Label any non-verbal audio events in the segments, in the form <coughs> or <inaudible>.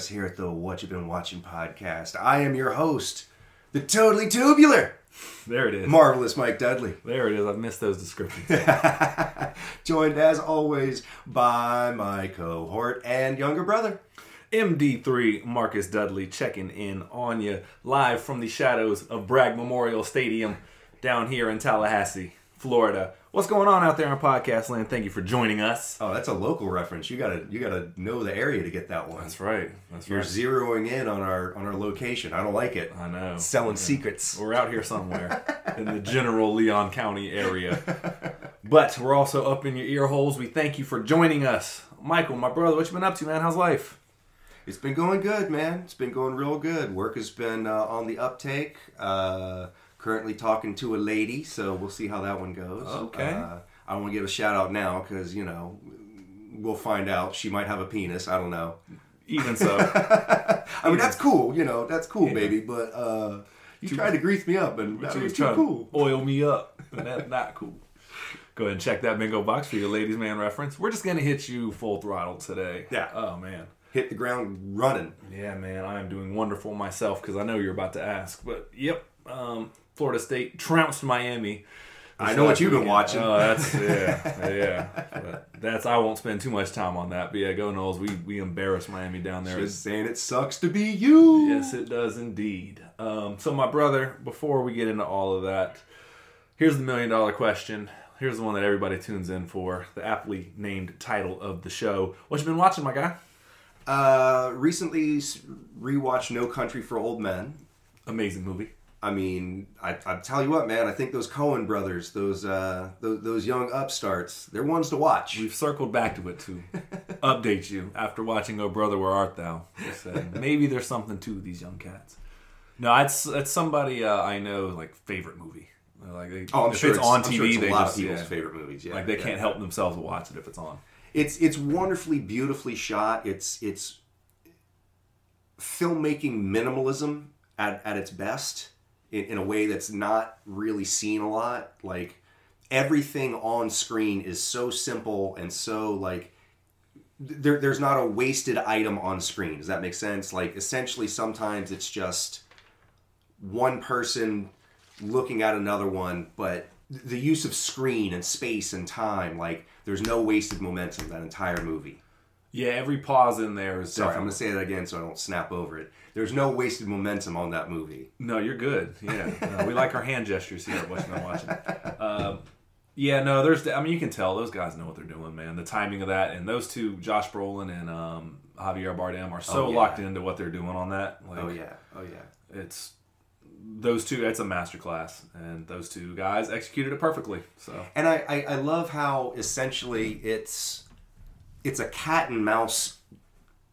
us here at the What You've Been Watching podcast. I am your host, the totally tubular, There it is. marvelous Mike Dudley. there it is. I've missed those descriptions. <laughs> Joined as always by my cohort and younger brother. MD3 Marcus Dudley checking in on you live from the shadows of Bragg Memorial Stadium down here in Tallahassee, Florida. What's going on out there on podcast land? Thank you for joining us. Oh, that's a local reference. You gotta you gotta know the area to get that one. That's right. That's You're right. zeroing in on our on our location. I don't like it. I know. Selling secrets. We're out here somewhere <laughs> in the general Leon County area. But we're also up in your ear holes. We thank you for joining us. Michael, my brother, what you been up to, man? How's life? It's been going good, man. It's been going real good. Work has been uh, on the uptake. Uh, currently talking to a lady, so we'll see how that one goes. Okay. Uh, I don't want to give a shout out now because you know we'll find out. She might have a penis. I don't know. Even so. <laughs> I mean that's cool. You know that's cool, baby. But uh, you tried to grease me up, and that was was too trying cool. to oil me up. And that's not cool. Go ahead and check that bingo box for your ladies man reference. We're just gonna hit you full throttle today. Yeah. Oh man. Hit the ground running. Yeah, man. I am doing wonderful myself because I know you're about to ask. But yep, um, Florida State trounced Miami. I know what you've been watching. Oh, that's <laughs> yeah, yeah. But that's I won't spend too much time on that. But yeah, go Noles. We we embarrassed Miami down there. Just saying it sucks to be you. Yes, it does indeed. Um, so, my brother, before we get into all of that, here's the million dollar question. Here's the one that everybody tunes in for the aptly named title of the show. What you been watching, my guy? Uh, recently rewatched No Country for Old Men. Amazing movie. I mean, I, I tell you what, man. I think those Coen brothers, those uh, those, those young upstarts, they're ones to watch. We've circled back to it to <laughs> update you after watching Oh Brother, Where Art Thou? Maybe there's something to these young cats. No, it's it's somebody uh, I know like favorite movie. Like they, oh, I'm sure it's, on I'm TV, sure it's a they lot just of people's yeah, favorite movies. Yeah, like they yeah. can't help themselves to watch it if it's on. It's it's wonderfully beautifully shot. It's it's filmmaking minimalism at, at its best in, in a way that's not really seen a lot. Like everything on screen is so simple and so like there, there's not a wasted item on screen. Does that make sense? Like essentially sometimes it's just one person looking at another one, but the use of screen and space and time, like there's no wasted momentum that entire movie. Yeah, every pause in there is Sorry, I'm gonna say that again so I don't snap over it. There's no wasted momentum on that movie. No, you're good. Yeah, <laughs> No, we like our hand gestures here. What you been watching? Um, yeah, no, there's. I mean, you can tell those guys know what they're doing, man. The timing of that, and those two, Josh Brolin and um, Javier Bardem, are so Oh, yeah. locked into what they're doing on that. Like, Oh yeah, oh yeah. it's those two. It's a masterclass, and those two guys executed it perfectly. So And I, I, I love how essentially it's it's a cat and mouse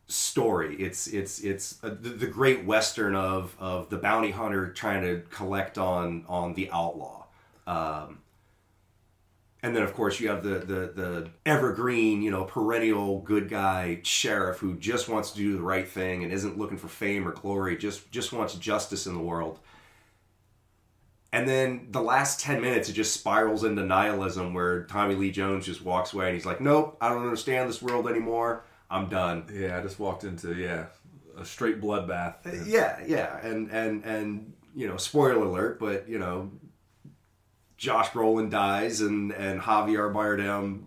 story. It's it's it's a, the, the great western of of the bounty hunter trying to collect on on the outlaw. Um, and then of course you have the, the the evergreen, you know, perennial good guy sheriff who just wants to do the right thing and isn't looking for fame or glory, just just wants justice in the world. And then the last 10 minutes, it just spirals into nihilism where Tommy Lee Jones just walks away and he's like, Nope, I don't understand this world anymore. I'm done. yeah, I just walked into yeah a straight bloodbath. Yeah, yeah. And, and, and, you know, spoiler alert, but, you know, Josh Brolin dies and, and Javier Bardem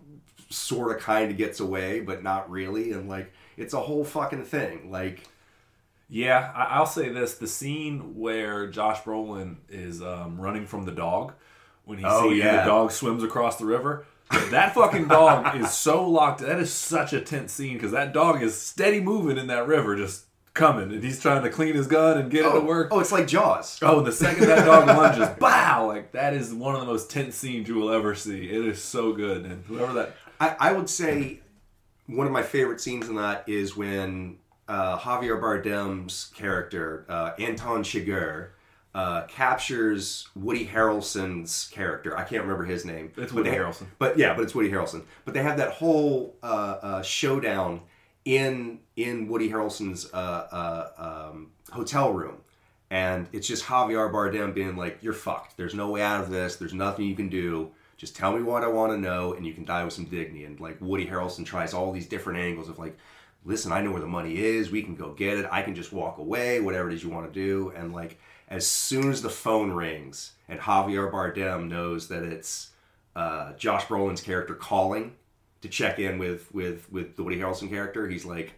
sort of kind of gets away, but not really. And, like, it's a whole fucking thing. Like, Yeah, I'll say this: the scene where Josh Brolin is um, running from the dog when he Oh, sees yeah. the dog swims across the river. That fucking dog is so locked. That is such a tense scene because that dog is steady moving in that river, just coming, and he's trying to clean his gun and get it to work. oh, it's like Jaws. Oh, and the second that dog lunges, <laughs> bow! Like that is one of the most tense scenes you will ever see. It is so good, and whoever that I, I would say one of my favorite scenes in that is when uh, Javier Bardem's character, uh, Anton Chigurh, uh, captures Woody Harrelson's character. I can't remember his name. It's But Woody Harrelson. But yeah, but it's Woody Harrelson. But they have that whole uh, uh, showdown in in Woody Harrelson's uh, uh, um, hotel room. And it's just Javier Bardem being like, "You're fucked. There's no way out of this. There's nothing you can do. Just tell me what I want to know, and you can die with some dignity." And like Woody Harrelson tries all these different angles of like, listen, I know where the money is. We can go get it. I can just walk away, whatever it is you want to do. And like, as soon as the phone rings and Javier Bardem knows that it's uh, Josh Brolin's character calling to check in with with with the Woody Harrelson character, he's like,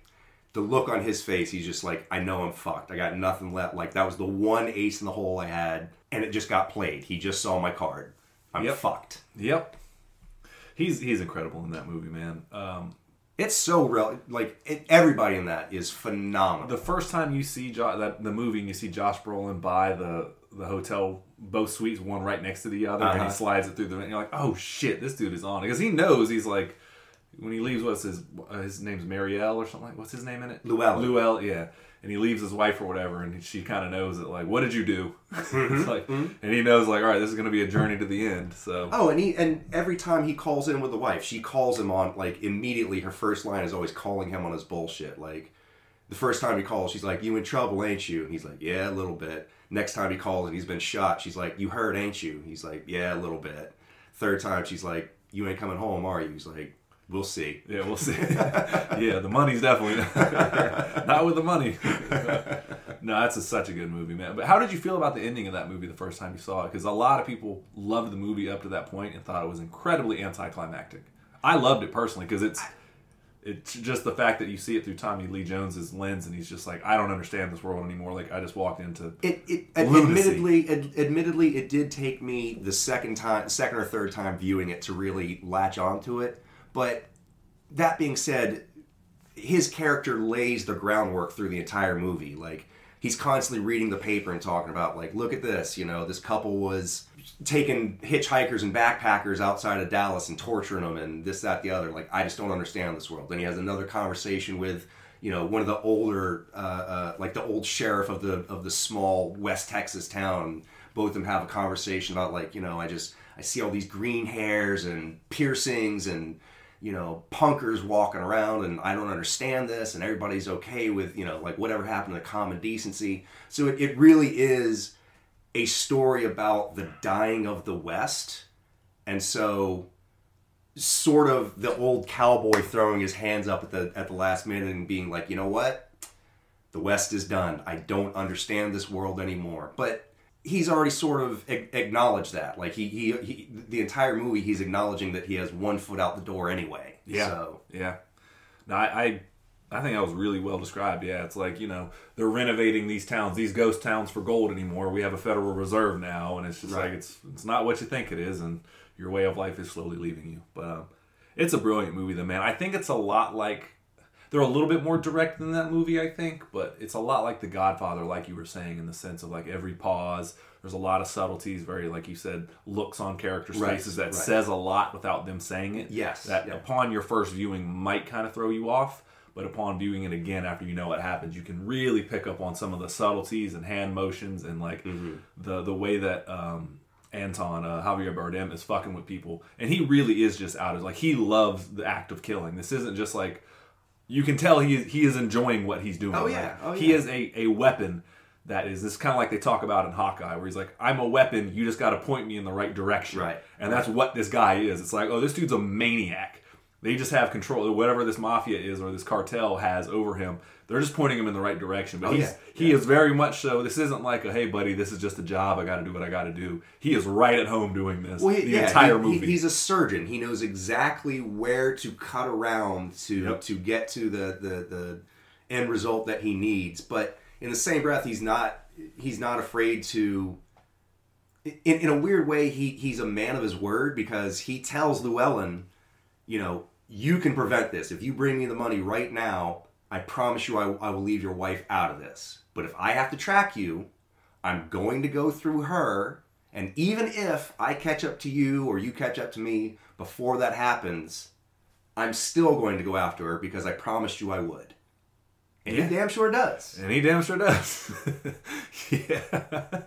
the look on his face, he's just like, I know I'm fucked. I got nothing left. Like that was the one ace in the hole I had, and it just got played. He just saw my card. I'm Yep. fucked. Yep. He's he's incredible in that movie, man. Um, It's so real. Like it, everybody in that is phenomenal. the first time you see jo- that the movie and you see Josh Brolin buy the the hotel both suites one right next to the other and Uh-huh. he slides it through the and you're like oh shit this dude is on because he knows he's like when he leaves what's his uh, his name's Marielle or something like what's his name in it Llewellyn. Llewellyn yeah and he leaves his wife or whatever and she kind of knows it. like what did you do <laughs> Mm-hmm. it's like and he knows like all right this is gonna be a journey to the end so Oh, and he and every time he calls in with the wife, she calls him on like immediately. Her first line is always calling him on his bullshit. Like the first time he calls, she's like, "You in trouble, ain't you?" And he's like, "Yeah, a little bit." Next time he calls and he's been shot, she's like, "You hurt, ain't you?" He's like, "Yeah, a little bit." Third time, she's like, "You ain't coming home, are you?" He's like, "We'll see." Yeah, we'll <laughs> see. yeah, the money's definitely <laughs> not with the money. <laughs> no, that's a, such a good movie, man. But how did you feel about the ending of that movie the first time you saw it? Because a lot of people loved the movie up to that point and thought it was incredibly anticlimactic. I loved it personally because it's it's just the fact that you see it through Tommy Lee Jones's lens, and he's just like, I don't understand this world anymore. Like I just walked into It, it admittedly, ad, admittedly, it did take me the second time, second or third time viewing it to really latch onto it. But that being said, his character lays the groundwork through the entire movie. Like he's constantly reading the paper and talking about, like, look at this. You know, this couple was taking hitchhikers and backpackers outside of Dallas and torturing them, and this, that, the other. Like, I just don't understand this world. Then he has another conversation with you know one of the older uh, uh, like the old sheriff of the of the small west texas town both of them have a conversation about like you know i just i see all these green hairs and piercings and you know punkers walking around and i don't understand this and everybody's okay with you know like whatever happened to common decency so it, it really is a story about the dying of the west and so sort of the old cowboy throwing his hands up at the at the last minute and being like, you know what, the West is done. I don't understand this world anymore. But he's already sort of acknowledged that. Like he, he he the entire movie, he's acknowledging that he has one foot out the door anyway. Yeah. So Yeah. No, I, I I think that was really well described. Yeah, it's like, you know, they're renovating these towns, these ghost towns for gold anymore. We have a Federal Reserve now and it's just Right. like it's it's not what you think it is and your way of life is slowly leaving you. But um, it's a brilliant movie though, man. I think it's a lot like they're a little bit more direct than that movie, I think, but it's a lot like The Godfather, like you were saying, in the sense of like every pause. There's a lot of subtleties, very like you said, looks on characters' Right, faces that right. says a lot without them saying it. Yes, That yeah. upon your first viewing might kind of throw you off, but upon viewing it again after you know what happens, you can really pick up on some of the subtleties and hand motions and like Mm-hmm. the the way that um, Anton uh, Javier Bardem is fucking with people, and he really is just out of like he loves the act of killing. This isn't just like you can tell he he is enjoying what he's doing. Oh, yeah. Oh, yeah. he is a a weapon. That is this kind of like they talk about in Hawkeye, where he's like, "I'm a weapon. You just got to point me in the right direction." Right. And that's what this guy is. It's like, oh, this dude's a maniac. They just have control. Whatever this mafia is or this cartel has over him, they're just pointing him in the right direction. But Oh, he's yeah. he is very much so. This isn't like a hey buddy, this is just a job. I got to do what I got to do. He is right at home doing this Well, he, the yeah, entire he- movie. he's a surgeon. He knows exactly where to cut around to Yep. to get to the, the the end result that he needs. But in the same breath, he's not he's not afraid to. In, in a weird way, he he's a man of his word because he tells Llewellyn, you know, you can prevent this if you bring me the money right now. I promise you, I, I will leave your wife out of this. But if I have to track you, I'm going to go through her, and even if I catch up to you or you catch up to me before that happens, I'm still going to go after her because I promised you I would. And Yeah. he damn sure does. And he damn sure does. <laughs> yeah.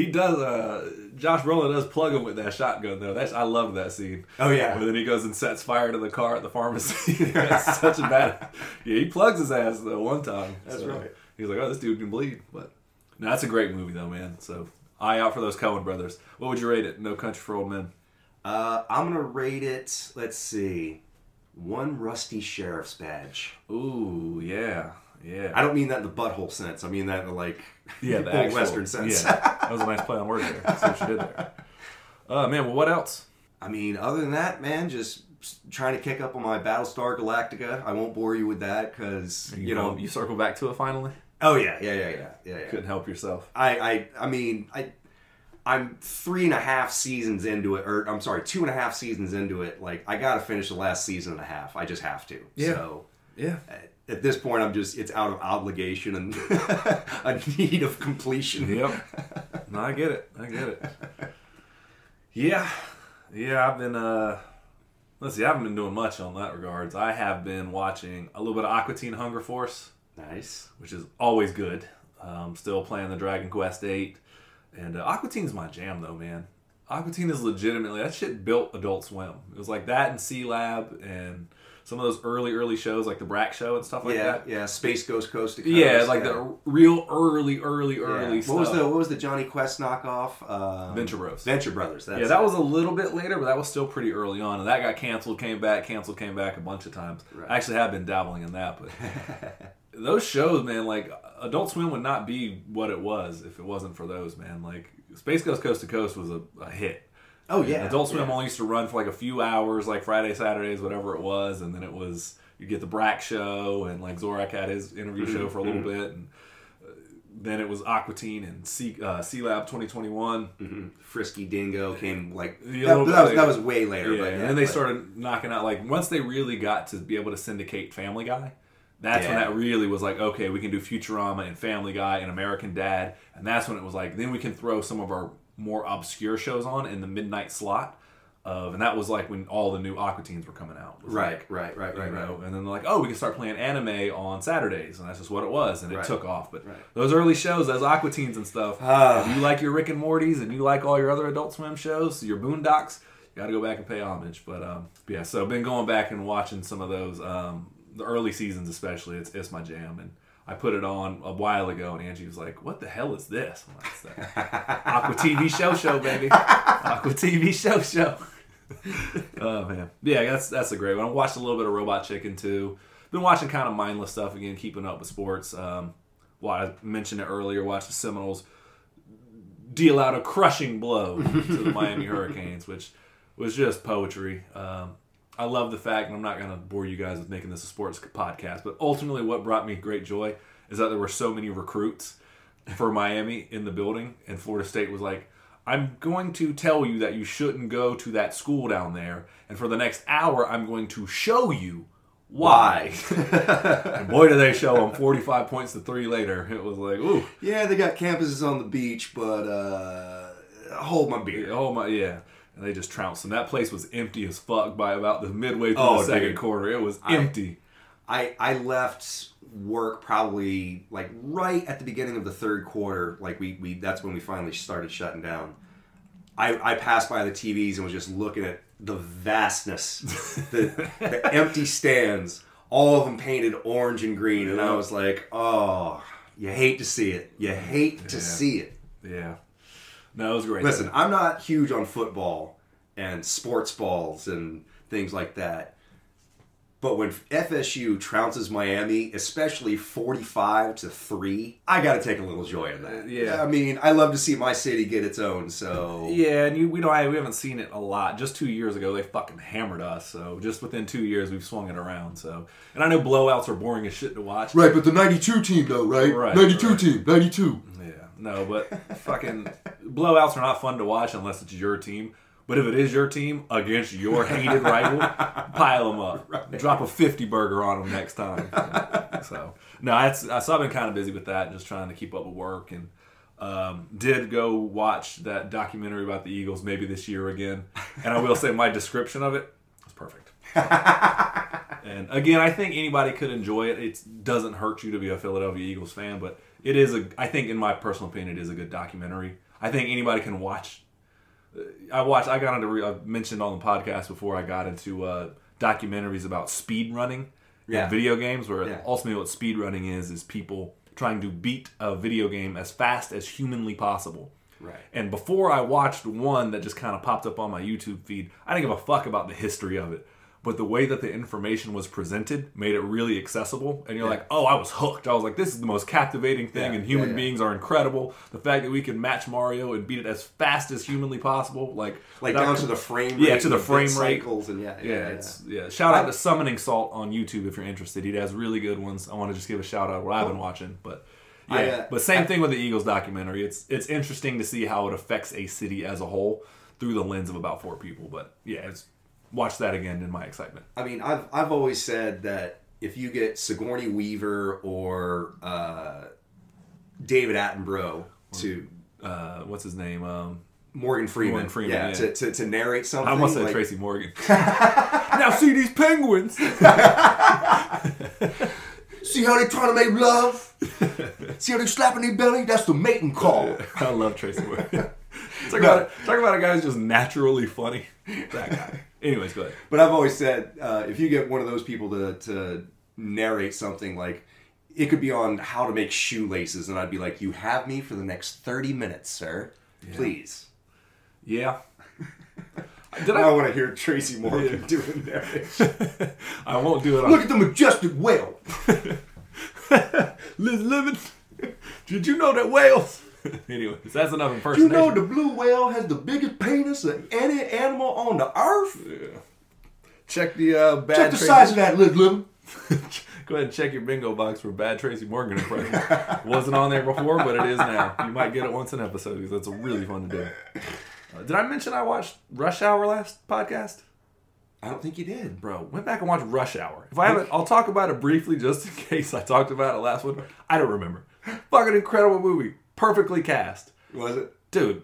He does. Uh, Josh Brolin does plug him with that shotgun though. That's I love that scene. Oh, yeah. But then he goes and sets fire to the car at the pharmacy. <laughs> <laughs> That's such a bad. Yeah, he plugs his ass though one time. That's right. He's like, oh, this dude can bleed. But no, that's a great movie though, man. So eye out for those Coen brothers. What would you rate it? No Country for Old Men. Uh, I'm gonna rate it. Let's see, one rusty sheriff's badge. Ooh, yeah, yeah. I don't mean that in the butthole sense. I mean that in the like <laughs> Yeah, the <laughs> actual, western sense. Yeah, that was a nice play on words there. See what you did there. Uh, man, well, what else? I mean, other than that, man, just trying to kick up on my Battlestar Galactica. I won't bore you with that because you, know. you circle back to it finally. oh yeah, yeah, yeah, yeah, yeah. yeah. Couldn't help yourself. I, I, I mean, I, I'm three and a half seasons into it, or I'm sorry, two and a half seasons into it. Like, I got to finish the last season and a half. I just have to. Yeah. So Yeah. At, this point, I'm just it's out of obligation and <laughs> a need of completion. Yep. <laughs> No, I get it. I get it. <laughs> Yeah. Yeah, I've been uh let's see, I haven't been doing much on that regards. I have been watching a little bit of Aqua Teen Hunger Force, Nice. which is always good. Um, still playing the Dragon Quest 8. And uh, Aqua Teen's my jam though, man. Aqua Teen is legitimately that shit built Adult Swim. It was like that and Sealab and some of those early, early shows like the Brak show and stuff like yeah, that. yeah. Space Ghost Coast to Coast. Yeah, like yeah. the real early, early, Yeah. early What stuff. was the what was the Jonny Quest knockoff? Um, Venture Bros. Venture Brothers. That's yeah, that it. was a little bit later, but that was still pretty early on, and that got canceled, came back, canceled, came back a bunch of times. Right. I actually have been dabbling in that, but <laughs> those shows, man, like Adult Swim would not be what it was if it wasn't for those, man. Like Space Ghost Coast to Coast was a, a hit. Oh yeah. Adult Swim yeah. only used to run for like a few hours, like Friday, Saturdays, whatever it was, and then it was you get the Brak show, and like Zorak had his interview show for a little bit, and uh, then it was Aqua Teen and C, uh, Sealab 2021. Mhm. Frisky Dingo came like that, that was, that was way later. Yeah, but and then they but- started knocking out like once they really got to be able to syndicate Family Guy. That's when that really was like, okay, we can do Futurama and Family Guy and American Dad, and that's when it was like, then we can throw some of our more obscure shows on in the midnight slot. Of and that was like when all the new Aqua Teens were coming out. Right, like, right, right, you right, right. know, and then they're like, oh, we can start playing anime on Saturdays, and that's just what it was, and it Right. took off. But Right. those early shows, those Aqua Teens and stuff, Ah. if you like your Rick and Morty's and you like all your other Adult Swim shows, your Boondocks, you got to go back and pay homage. But um, yeah, so I've been going back and watching some of those, um, the early seasons especially. It's it's my jam, and I put it on a while ago, and Angie was like, "What the hell is this?" I'm like, "It's that Aqua TV show show, baby, Aqua TV show show." <laughs> oh man, yeah, that's that's a great one. I watched a little bit of Robot Chicken too. Been watching kind of mindless stuff again, keeping up with sports. Um, well, I mentioned it earlier. Watched the Seminoles deal out a crushing blow to the Miami Hurricanes, which was just poetry. Um, I love the fact, and I'm not going to bore you guys with making this a sports podcast, but ultimately, what brought me great joy is that there were so many recruits for <laughs> Miami in the building, and Florida State was like, I'm going to tell you that you shouldn't go to that school down there, and for the next hour, I'm going to show you why. <laughs> and boy, did they show them 45 points to three later. It was like, ooh. Yeah, they got campuses on the beach, but uh, hold my beer. Oh my, yeah. And they just trounced them. That place was empty as fuck by about the midway through Oh, the second dude. quarter. It was I- empty. I I left work probably like right at the beginning of the third quarter. Like we we that's when we finally started shutting down. I I passed by the TVs and was just looking at the vastness, <laughs> the the empty stands, all of them painted orange and green, and I was like, oh, you hate to see it. You hate to Yeah. see it. yeah. No, it was great. Listen, I'm not huge on football and sports balls and things like that. But when FSU trounces Miami, especially 45 to 3, I got to take a little joy in that. Yeah. I mean, I love to see my city get its own, so. Yeah, and you, we don't. We haven't seen it a lot. Just two years ago, they fucking hammered us. So just within two years, we've swung it around. So, and I know blowouts are boring as shit to watch. Right, but the 92 team, though, right? Right, 92 right. team, 92. Yeah, no, but fucking blowouts are not fun to watch unless it's your team. But if it is your team against your hated rival, <laughs> pile them up. Drop a 50 burger on them next time. so, no, that's, so I've been kind of busy with that, just trying to keep up with work. And um, did go watch that documentary about the Eagles maybe this year again. And I will say my description of it was perfect. <laughs> And again, I think anybody could enjoy it. It doesn't hurt you to be a Philadelphia Eagles fan, but it is a. I think, in my personal opinion, it is a good documentary. I think anybody can watch. uh, I watched. I got into. re- I mentioned on the podcast before. I got into uh, documentaries about speed running Yeah. video games, where Yeah. ultimately what speed running is is people trying to beat a video game as fast as humanly possible. Right. And before I watched one that just kind of popped up on my YouTube feed, I didn't give a fuck about the history of it. But the way that the information was presented made it really accessible. And you're like, oh, I was hooked. I was like, this is the most captivating thing, Yeah, and human yeah, yeah. beings are incredible. The fact that we can match Mario and beat it as fast as humanly possible, like Like down to the frame Yeah, rate to the frame rate. cycles and yeah, yeah, yeah, it's yeah. Shout out I- to Summoning Salt on YouTube if you're interested. He has really good ones. I want to just give a shout out what I've been watching, but yeah. I, uh, but same thing with the Eagles documentary. It's it's interesting to see how it affects a city as a whole through the lens of about four people. But yeah, it's watch that again in my excitement. I mean, I've I've always said that if you get Sigourney Weaver or uh, David Attenborough to Uh, what's his name? Um, Morgan Freeman, Morgan Freeman, yeah, yeah. To, to, to narrate something. I almost said like, Tracy Morgan. <laughs> now see these penguins. <laughs> See how they trying to make love? <laughs> See how they slapping their belly? That's the mating call. I love Tracy Morgan. Talk about talk about a guy who's just naturally funny. <laughs> That guy. Anyways, go ahead. But I've always said uh, if you get one of those people to to narrate something like. It could be on how to make shoelaces, and I'd be like, "You have me for the next thirty minutes, sir. Please." Yeah. <laughs> Did I I? want to hear Tracy Morgan doing that. <laughs> I won't do it. On, Look at the majestic whale. Liz Lemon. Did you know that whales? <laughs> Anyways, that's enough impersonation. You know the blue whale has the biggest penis of any animal on the earth? Yeah. check the uh, bad. Check the Tracy- size of that, Lemon. <laughs> Go ahead and check your bingo box for bad Tracy Morgan impression. <laughs> Wasn't on there before, but it is now. You might get it once an episode because that's a really fun to do. Uh, did I mention I watched Rush Hour last podcast? I don't think you did. Bro, went back and watched Rush Hour. If I haven't, I'll talk about it briefly just in case I talked about it last one. I don't remember. Fucking incredible movie. Perfectly cast. Was it? Dude,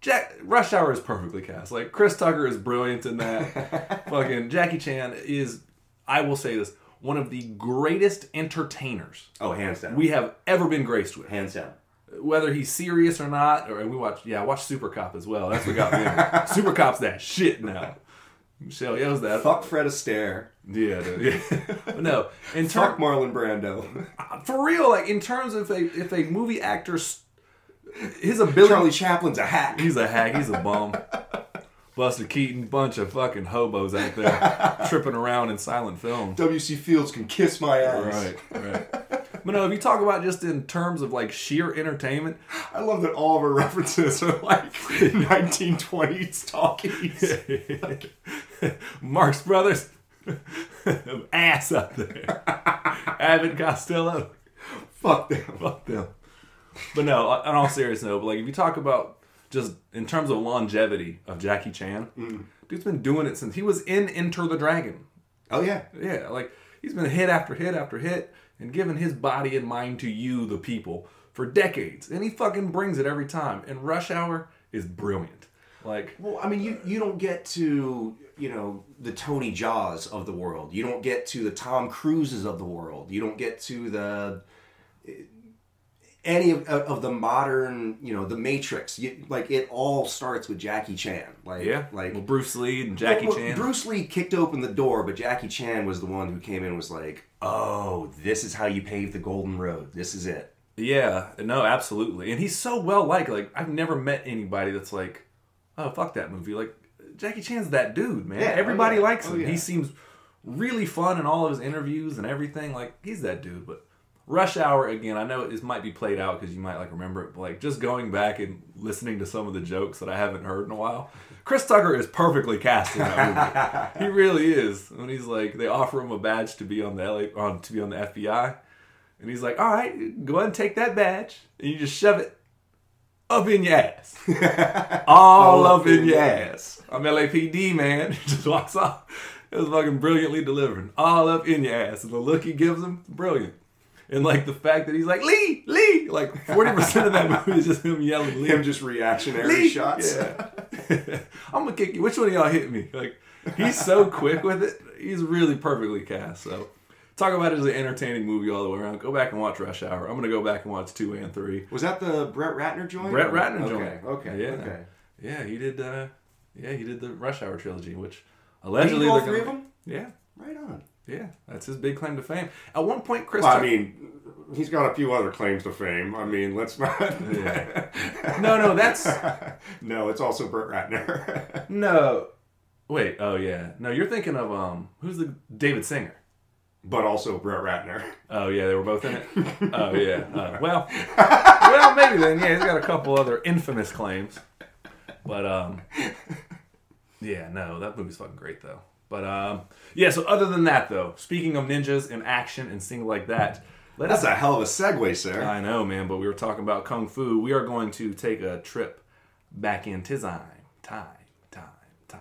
Jack Rush Hour is perfectly cast. Like Chris Tucker is brilliant in that. <laughs> Fucking Jackie Chan is, I will say this, one of the greatest entertainers Oh, hands down. we have ever been graced with. hands down. Whether he's serious or not, or we watch yeah, I watched Super Cop as well. That's what got me. <laughs> Super Cop's that shit now. Michelle Yeoh's that. Fuck Fred Astaire. Yeah, dude, yeah. But no, in Fuck Marlon Brando. <laughs> for real, like in terms of a if a movie actor's his ability, Charlie Chaplin's a hack. he's a hack, he's a bum. <laughs> Buster Keaton, bunch of fucking hobos out there <laughs> tripping around in silent film. W.C. Fields can kiss my ass. Right, right. But no, if you talk about just in terms of like sheer entertainment, I love that all of our references are like 1920s talkies. <laughs> Marx Brothers, ass out there. Abbott Costello. Fuck them. Fuck them. But no, uh, on all serious note, but like if you talk about just in terms of longevity of Jackie Chan, mm. dude's been doing it since he was in Enter the Dragon. Oh yeah. Yeah, like he's been hit after hit after hit and given his body and mind to you, the people, for decades. And he fucking brings it every time. And Rush Hour is brilliant. Like, Well, I mean, you you don't get to you know the Tony Jaas of the world. You don't get to the Tom Cruises of the world. You don't get to the any of, of the modern you know the Matrix. You, like it all starts with Jackie Chan. Like yeah, like well, Bruce Lee and Jackie Well, Chan. Bruce Lee kicked open the door, but Jackie Chan was the one who came in and was like, "Oh, this is how you pave the golden road. This is it." Yeah, no, absolutely. And he's so well liked. Like I've never met anybody that's like, oh fuck that movie. Like Jackie Chan's that dude, man. Yeah, oh, Everybody yeah. likes Oh, him. yeah. He seems really fun in all of his interviews and everything. Like he's that dude. But Rush Hour again, I know it might be played out because you might like remember it, but like just going back and listening to some of the jokes that I haven't heard in a while. Chris Tucker is perfectly cast in that movie. <laughs> he really is. When he's like, they offer him a badge to be on the LA, on to be on the FBI, and he's like, "All right, go ahead and take that badge," and you just shove it up in your ass, <laughs> all, up in your ass. I'm LAPD, man. He <laughs> just walks off. It was fucking brilliantly delivered, all up in your ass, and the look he gives him, brilliant. And like the fact that he's like Lee, Lee, like forty percent of that movie is just him yelling Lee. Him just reactionary Lee! shots. Yeah. <laughs> I'm gonna kick you. Which one of y'all hit me? Like he's so quick with it. He's really perfectly cast. So talk about it as an entertaining movie all the way around. Go back and watch Rush Hour. I'm gonna go back and watch two and three. Was that the Brett Ratner joint? Brett Ratner okay, joint. Okay. Yeah. Okay. Yeah, he did. uh Yeah, he did the Rush Hour trilogy, which Did allegedly all they're three gonna- of them? Yeah, Right on. Yeah, that's his big claim to fame. At one point, Chris. Well, I mean, he's got a few other claims to fame. I mean, let's <laughs> not. no, no, that's <laughs> no, it's also Brett Ratner. <laughs> no. Wait, oh yeah. No, you're thinking of um who's the David Singer. but also Brett Ratner. Oh yeah, they were both in it. Oh yeah. Uh, well, well maybe then. Yeah, he's got a couple other infamous claims, but um, yeah, no, that movie's fucking great though. But um, yeah. So other than that though, speaking of ninjas and action and things like that, let That's us. a hell of a segue, sir. I know, man, but we were talking about kung fu. We are going to take a trip back in time, time, time, time.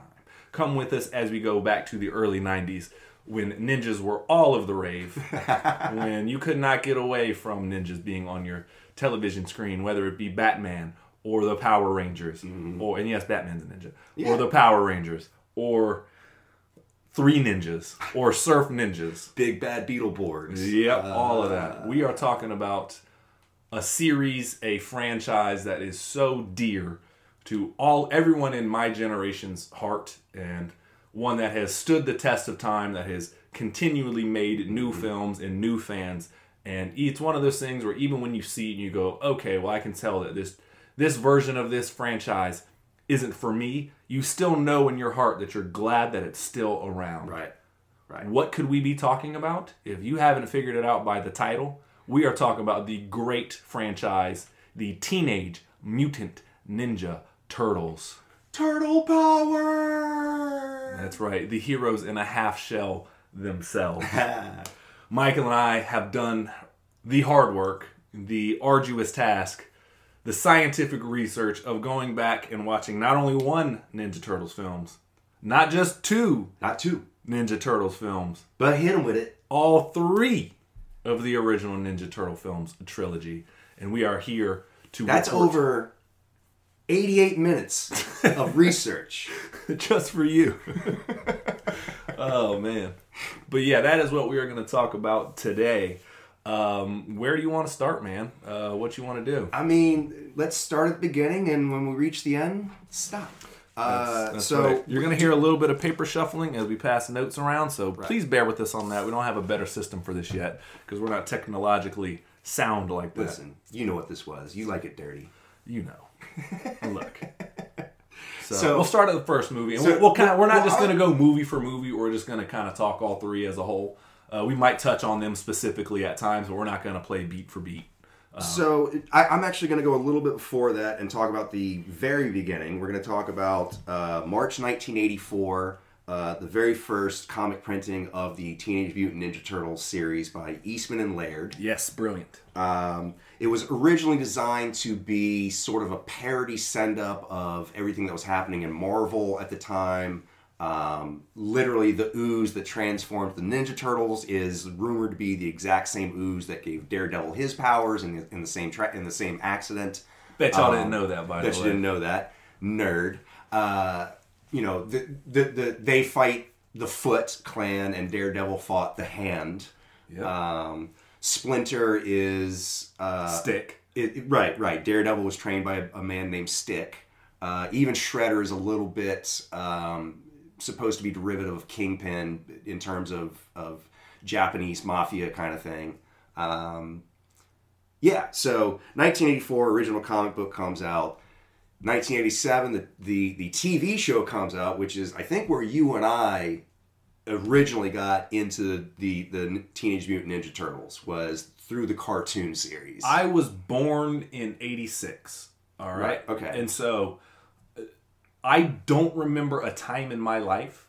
Come with us as we go back to the early '90s when ninjas were all of the rave. <laughs> when you could not get away from ninjas being on your television screen, whether it be Batman or the Power Rangers, or and yes, Batman's a ninja, Yeah. or the Power Rangers, or Three Ninjas, or Surf Ninjas. <laughs> Big bad Beetleborgs. Yep, Uh, all of that. We are talking about a series, a franchise that is so dear to all everyone in my generation's heart and one that has stood the test of time that has continually made new films and new fans and it's one of those things where even when you see it and you go okay well i can tell that this this version of this franchise isn't for me you still know in your heart that you're glad that it's still around Right. Right. what could we be talking about? If you haven't figured it out by the title, we are talking about the great franchise, the Teenage Mutant Ninja Turtles. Turtle power. That's right, the heroes in a half shell themselves. <laughs> Michael and I have done the hard work, the arduous task, the scientific research of going back and watching not only one Ninja Turtles films, not just two Not two, Ninja Turtles films, but hit him with it. all three of the original Ninja Turtle films trilogy, and we are here to That's report- over 88 minutes of <laughs> research. just for you. <laughs> oh man, but yeah, that is what we are going to talk about today. Um, where do you want to start, man? Uh, what you want to do? I mean, let's start at the beginning, and when we reach the end, stop. Uh, That's so right. you're going to hear a little bit of paper shuffling as we pass notes around. So please bear with us on that. We don't have a better system for this yet because we're not technologically sound like that. listen, you know what this was. You like it dirty. You know. <laughs> Look. So, So- we'll start at the first movie, and So- we'll, we'll kind of we're not well, just going to go movie for movie. We're just going to kind of talk all three as a whole. Uh, we might touch on them specifically at times, but we're not going to play beat for beat. So I, I'm actually going to go a little bit before that and talk about the very beginning. We're going to talk about uh, March 1984, uh, the very first comic printing of the Teenage Mutant Ninja Turtles series by Eastman and Laird. Yes, brilliant. Um, it was originally designed to be sort of a parody send up of everything that was happening in Marvel at the time. Um, literally, the ooze that transformed the Ninja Turtles is rumored to be the exact same ooze that gave Daredevil his powers in the, in the same tra- in the same accident. Bet y'all Um, didn't know that by Bet the way, you didn't know that, nerd. Uh, you know, the, the the they fight the Foot Clan, and Daredevil fought the Hand. Yep. Um, Splinter is uh, Stick. it, it- right, right. Daredevil was trained by a, a man named Stick. Uh, even Shredder is a little bit um, supposed to be derivative of Kingpin in terms of, of Japanese mafia kind of thing. Um, yeah, so 1984 original comic book comes out. 1987 the, the the TV show comes out, which is I think where you and I originally got into the the Teenage Mutant Ninja Turtles was through the cartoon series. I was born in '86. All right. Right, okay. And so, I don't remember a time in my life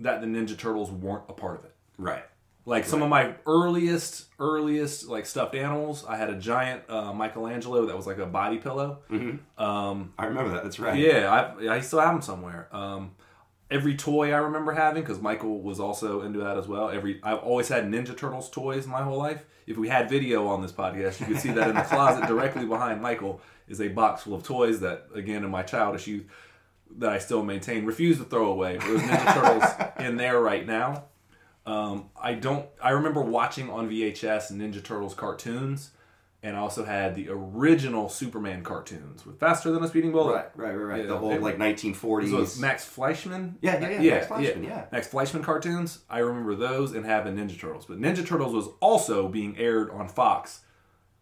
that the Ninja Turtles weren't a part of it. right. Like some of my earliest, earliest like stuffed animals, I had a giant uh, Michelangelo that was like a body pillow. Um, I remember that. That's right. yeah, I, I still have them somewhere. Um, every toy I remember having, because Michael was also into that as well. Every I've always had Ninja Turtles toys my whole life. If we had video on this podcast, you could see that in the closet <laughs> directly behind Michael is a box full of toys that, again, in my childish youth, that I still maintain, refuse to throw away. There's Ninja Turtles <laughs> in there right now. Um, I don't. I remember watching on VHS Ninja Turtles cartoons, and I also had the original Superman cartoons with Faster Than a Speeding Bullet. Right, right, right, right. Yeah, the whole like 1940s. So it's Max Fleischman. Yeah, yeah, yeah, yeah, Max Fleischman, yeah. Max Fleischman cartoons. I remember those and having Ninja Turtles, but Ninja Turtles was also being aired on Fox,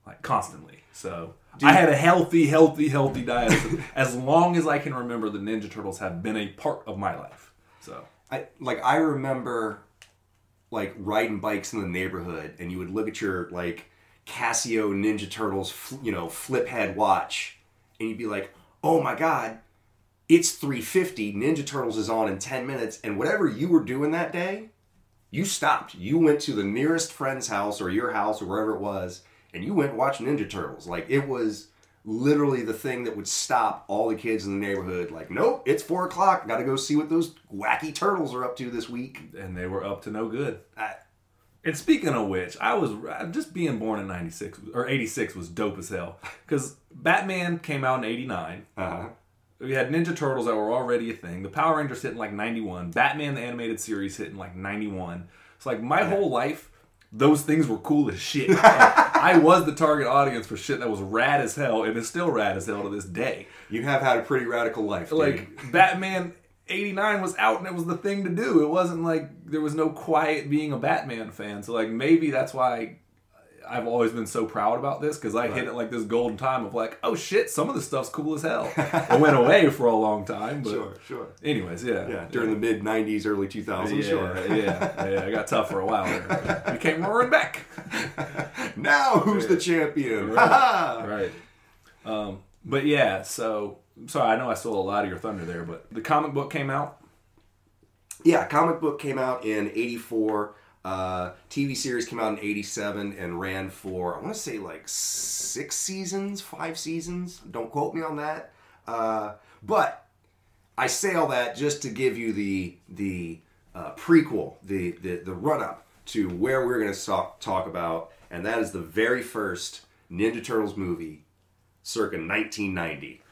like constantly. So I had a healthy, healthy, healthy diet. <laughs> as long as I can remember, the Ninja Turtles have been a part of my life. So I like I remember like riding bikes in the neighborhood, and you would look at your like Casio Ninja Turtles, you know, flip head watch, and you'd be like, "Oh my god, it's 350. Ninja Turtles is on in 10 minutes." And whatever you were doing that day, you stopped. You went to the nearest friend's house or your house or wherever it was, and you went and watched Ninja Turtles. Like it was literally the thing that would stop all the kids in the neighborhood. Like, nope, it's four o'clock. Got to go see what those wacky turtles are up to this week. and they were up to no good. I, And speaking of which, I was just being born in '96 or '86 was dope as hell because Batman came out in '89. uh-huh. We had Ninja Turtles that were already a thing. The Power Rangers hit in like 91. Batman the animated series hit in like 91. It's like my whole life, those things were cool as shit. <laughs> Like, I was the target audience for shit that was rad as hell and is still rad as hell to this day. You have had a pretty radical life. Like Batman 89 was out and it was the thing to do. It wasn't like there was no quiet being a Batman fan. So like maybe that's why I've always been so proud about this because I hit it like this golden time of like, oh shit, some of the stuff's cool as hell. it went away <laughs> for a long time, but sure, sure. anyways, yeah, Yeah, during the mid '90s, early 2000s, yeah, sure. yeah, yeah. I got tough for a while there. Became roaring back. <laughs> Now who's the champion? Right. <laughs> Right. Um, but yeah, so sorry, I know I stole a lot of your thunder there, but the comic book came out. Yeah, comic book came out in '84. Uh, TV series came out in '87 and ran for I want to say like six seasons, five seasons. Don't quote me on that. Uh, but I say all that just to give you the the uh, prequel, the the, the run up to where we're going to talk, talk about, and that is the very first Ninja Turtles movie, circa 1990,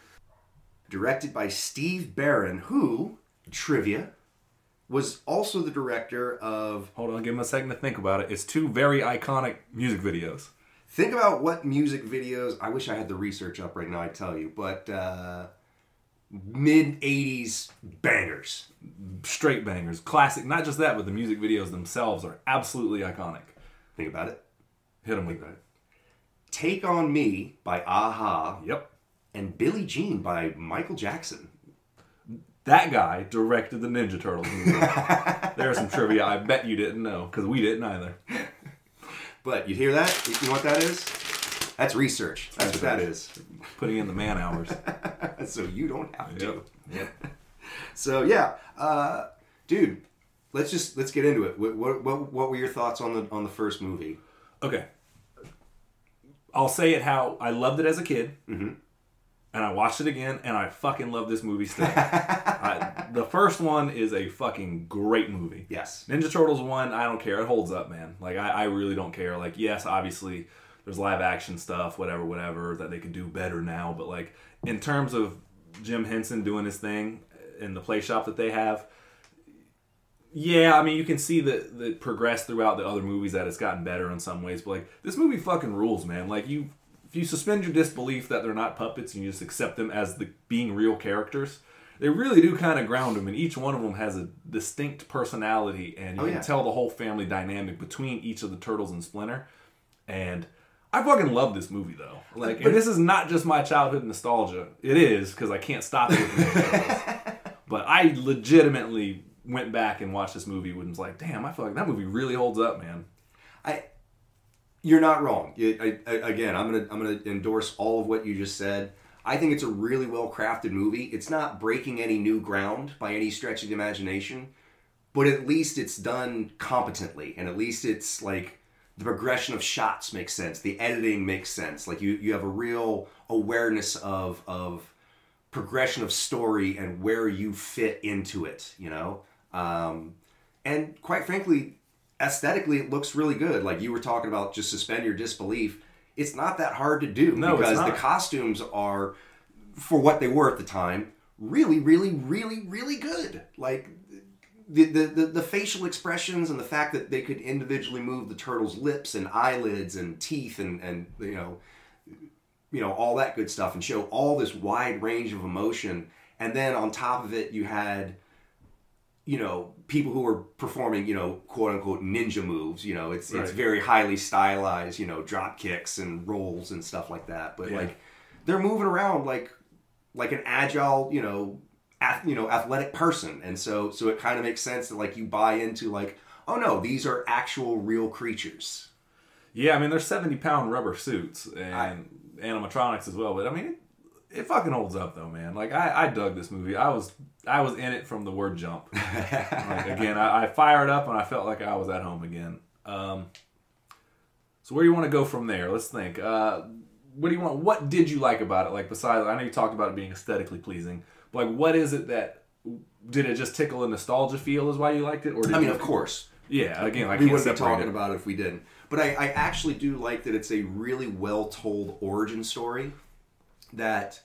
directed by Steve Barron, who trivia was also the director of. Hold on, give him a second to think about it. It's two very iconic music videos. Think about what music videos. I wish I had the research up right now. I tell you, but uh, mid '80s bangers. Straight bangers, classic. Not just that, but the music videos themselves are absolutely iconic. Think about it. Hit them with that. Take on Me by a-ha Yep. and Billie Jean by Michael Jackson. That guy directed the Ninja Turtles movie. <laughs> There's some trivia I bet you didn't know, because we didn't either. But you hear that? You know what that is? That's research. That's what that is. Putting in the man hours. <laughs> so you don't have to. Yep. <laughs> So yeah, uh, dude, let's just let's get into it. What, what what what were your thoughts on the on the first movie? Okay. I'll say it how I loved it as a kid, and I watched it again, and I fucking love this movie still. <laughs> I, the first one is a fucking great movie. Yes. Ninja Turtles one, I don't care. It holds up, man. Like I, I really don't care. Like yes, obviously there's live action stuff, whatever, whatever that they could do better now. But like in terms of Jim Henson doing his thing in the play shop that they have, yeah, I mean you can see that that progress throughout the other movies that it's gotten better in some ways. But like this movie fucking rules, man. Like you, if you suspend your disbelief that they're not puppets and you just accept them as the being real characters. They really do kind of ground them, and each one of them has a distinct personality, and you Oh, can tell the whole family dynamic between each of the turtles and Splinter. And I fucking love this movie though. Like, and this is not just my childhood nostalgia. It is because I can't stop it. with the Ninja Turtles. <laughs> but I legitimately went back and watched this movie and was like, "Damn, I feel like that movie really holds up, man." I you're not wrong. I, I, again, I'm gonna I'm gonna endorse all of what you just said. I think it's a really well crafted movie. It's not breaking any new ground by any stretch of the imagination, but at least it's done competently, and at least it's like the progression of shots makes sense. The editing makes sense. Like you you have a real awareness of of progression of story and where you fit into it. You know. Um, and quite frankly, aesthetically, it looks really good. Like you were talking about, just suspend your disbelief. It's not that hard to do No, it's because the costumes are, for what they were at the time, really, really, really, really good. Like the, the, the, the facial expressions and the fact that they could individually move the turtle's lips and eyelids and teeth and, and you know you know all that good stuff and show all this wide range of emotion and then on top of it you had you know people who are performing you know quote unquote ninja moves you know it's it's very highly stylized you know drop kicks and rolls and stuff like that but Yeah. like they're moving around like like an agile you know ath- you know athletic person, and so so it kind of makes sense that like you buy into like oh no these are actual real creatures. Yeah, I mean they're seventy pound rubber suits and animatronics as well, but I mean it, fucking holds up though, man. Like I, I dug this movie. I was I was in it from the word jump. <laughs> like, again, I, I fired up and I felt like I was at home again. Um, so where do you want to go from there? Let's think. Uh, what do you want? What did you like about it? Like besides, I know you talked about it being aesthetically pleasing. But like, what is it that did it just tickle a nostalgia feel? Is why you liked it? Or did I mean, of course, yeah. Again, I we can't wouldn't be talking it. about it if we didn't. But I, I actually do like that it's a really well told origin story. That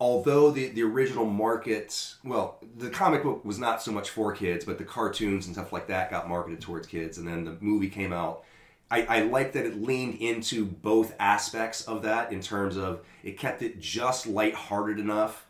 although the, the original market, well, the comic book was not so much for kids, but the cartoons and stuff like that got marketed towards kids, and then the movie came out. I, I like that it leaned into both aspects of that in terms of it kept it just lighthearted enough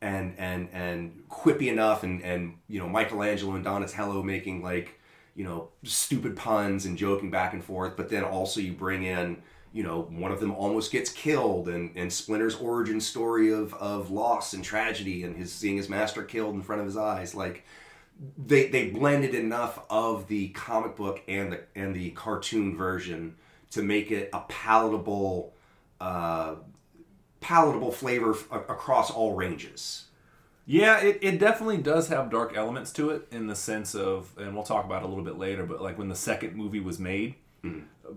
and and and quippy enough and and you know Michelangelo and Donatello making like you know stupid puns and joking back and forth but then also you bring in you know one of them almost gets killed and and Splinter's origin story of of loss and tragedy and his seeing his master killed in front of his eyes like they they blended enough of the comic book and the and the cartoon version to make it a palatable uh palatable flavor f- across all ranges. Yeah, it, it definitely does have dark elements to it in the sense of, and we'll talk about it a little bit later, but like when the second movie was made,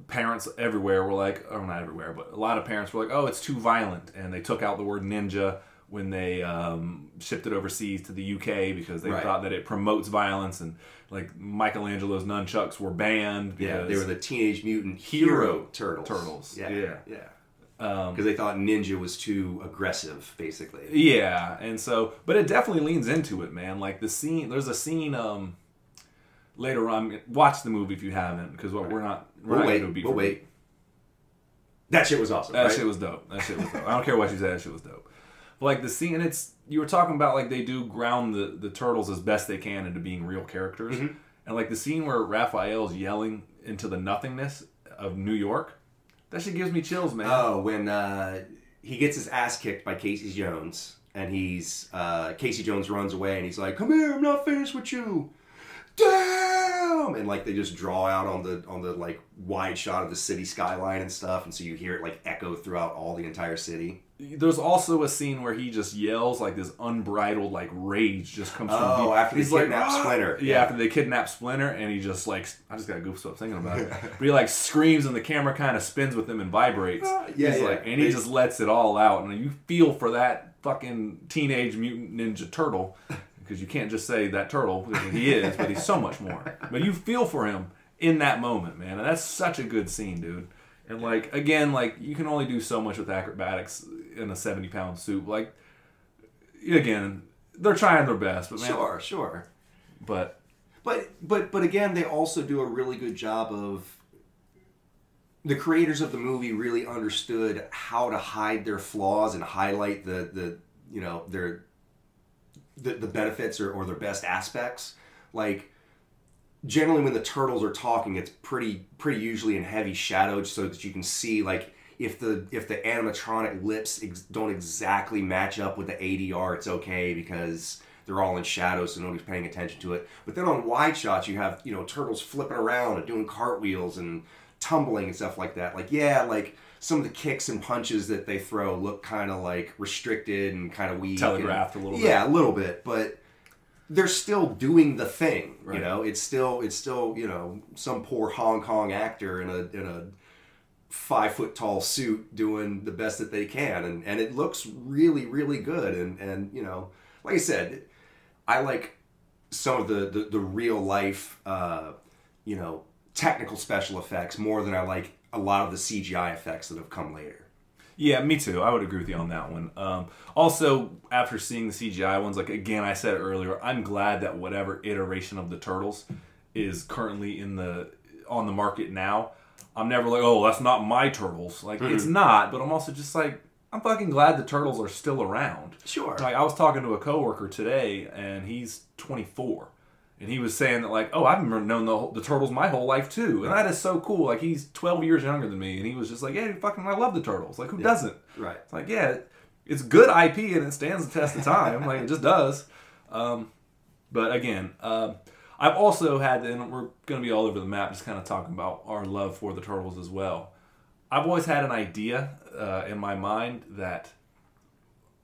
parents everywhere were like, oh, not everywhere, but a lot of parents were like, oh, it's too violent. And they took out the word ninja when they um, shipped it overseas to the UK because they Right. thought that it promotes violence and like Michelangelo's nunchucks were banned. Yeah, Because, they were the Teenage Mutant Hero Turtles. Turtles, Yeah, yeah. yeah. Because they thought Ninja was too aggressive, basically. Yeah, and so, but it definitely leans into it, man. Like the scene, there's a scene um later on. Watch the movie if you haven't, because what we're not. We'll wait. gonna be We'll wait. That shit was awesome. That right? shit was dope. That shit was dope. I don't care what you said. That shit was dope. But like the scene, and it's you were talking about like they do ground the the turtles as best they can into being real characters, Mm-hmm. and like the scene where Raphael's yelling into the nothingness of New York. That shit gives me chills, man. Oh, when uh, he gets his ass kicked by Casey Jones, and he's uh, Casey Jones runs away, and he's like, "Come here, I'm not finished with you." Damn! And like they just draw out on the on the like wide shot of the city skyline and stuff, and so you hear it like echo throughout all the entire city. There's also a scene where he just yells like this unbridled like rage just comes from. Oh, deep- after they he's like, kidnap "Ah!" Splinter. Yeah, Yeah. after they kidnap Splinter, and he just like I just got goosebumps thinking about it. <laughs> but he like screams, and the camera kind of spins with him and vibrates. Yeah, He's yeah. like, and he They- just lets it all out, and you feel for that fucking teenage mutant ninja turtle <laughs> because you can't just say that turtle he is, but he's so much more. But you feel for him in that moment, man, and that's such a good scene, dude. And like again, like you can only do so much with acrobatics in a seventy pound suit. Like again, they're trying their best, but man, Sure, sure. but But but but again, they also do a really good job of the creators of the movie really understood how to hide their flaws and highlight the the you know their the, the benefits or, or their best aspects. Like generally when the turtles are talking, it's pretty pretty usually in heavy shadow so that you can see like if the if the animatronic lips ex- don't exactly match up with the ADR, it's okay because they're all in shadow, so nobody's paying attention to it. But then on wide shots, you have you know turtles flipping around and doing cartwheels and tumbling and stuff like that. Like yeah, like some of the kicks and punches that they throw look kind of like restricted and kind of weak, Telegraphed and- a little bit. Yeah, a little bit, but they're still doing the thing. Right. You know, it's still it's still you know some poor Hong Kong actor in a in a five foot tall suit doing the best that they can, and and it looks really really good. And and you know, like I said, I like some of the the, the real life uh, you know technical special effects more than I like a lot of the CGI effects that have come later. Yeah, me too. I would agree with you on that one. Um, also, after seeing the CGI ones, like again, I said earlier, I'm glad that whatever iteration of the turtles is currently in the on the market now. I'm never like, oh, that's not my turtles. Like it's not, but I'm also just like, I'm fucking glad the turtles are still around. Sure. Like I was talking to a coworker today, and he's 24, and he was saying that like, oh, I've known the, the turtles my whole life too, and that is so cool. Like he's 12 years younger than me, and he was just like, yeah, fucking, I love the turtles. Like who doesn't? Right. It's like, yeah, it's good IP and it stands the test of time. like it just does. Um, but again, uh, I've also had, and we're going to be all over the map, just kind of talking about our love for the turtles as well. I've always had an idea uh, in my mind that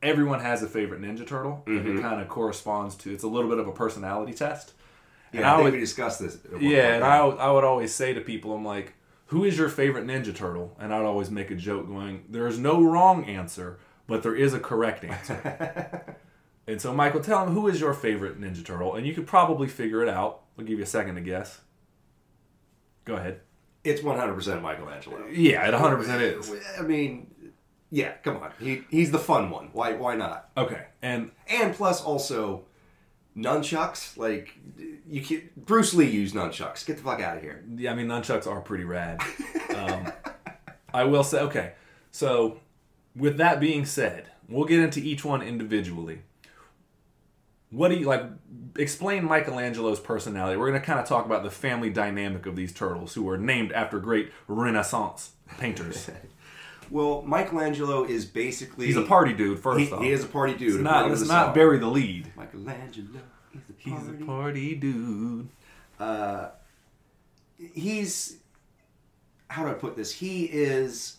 everyone has a favorite Ninja Turtle. and It kind of corresponds to it's a little bit of a personality test. And I, I think would- we discussed this. yeah, and I, would- I would always say to people, I'm like, who is your favorite Ninja Turtle? And I'd always make a joke going, there is no wrong answer, but there is a correct answer. <laughs> and so, Michael, tell him who is your favorite Ninja Turtle? And you could probably figure it out. I'll give you a second to guess. Go ahead. It's 100% Michelangelo. Yeah, it 100% is. I mean, yeah, come on. He, he's the fun one. Why why not? Okay, and And plus also nunchucks. Like you can Bruce Lee used nunchucks. Get the fuck out of here. yeah, I mean, nunchucks are pretty rad. <laughs> Um, I will say, okay, so with that being said, we'll get into each one individually. What do you like? Explain Michelangelo's personality. We're going to kind of talk about the family dynamic of these turtles, who were named after great Renaissance painters. <laughs> Well, Michelangelo is basically He's a party dude. First He, off, he is a party dude. Let's not, let's not bury the lead. Michelangelo is a He's party. a party dude. Uh, he's how do I put this? He is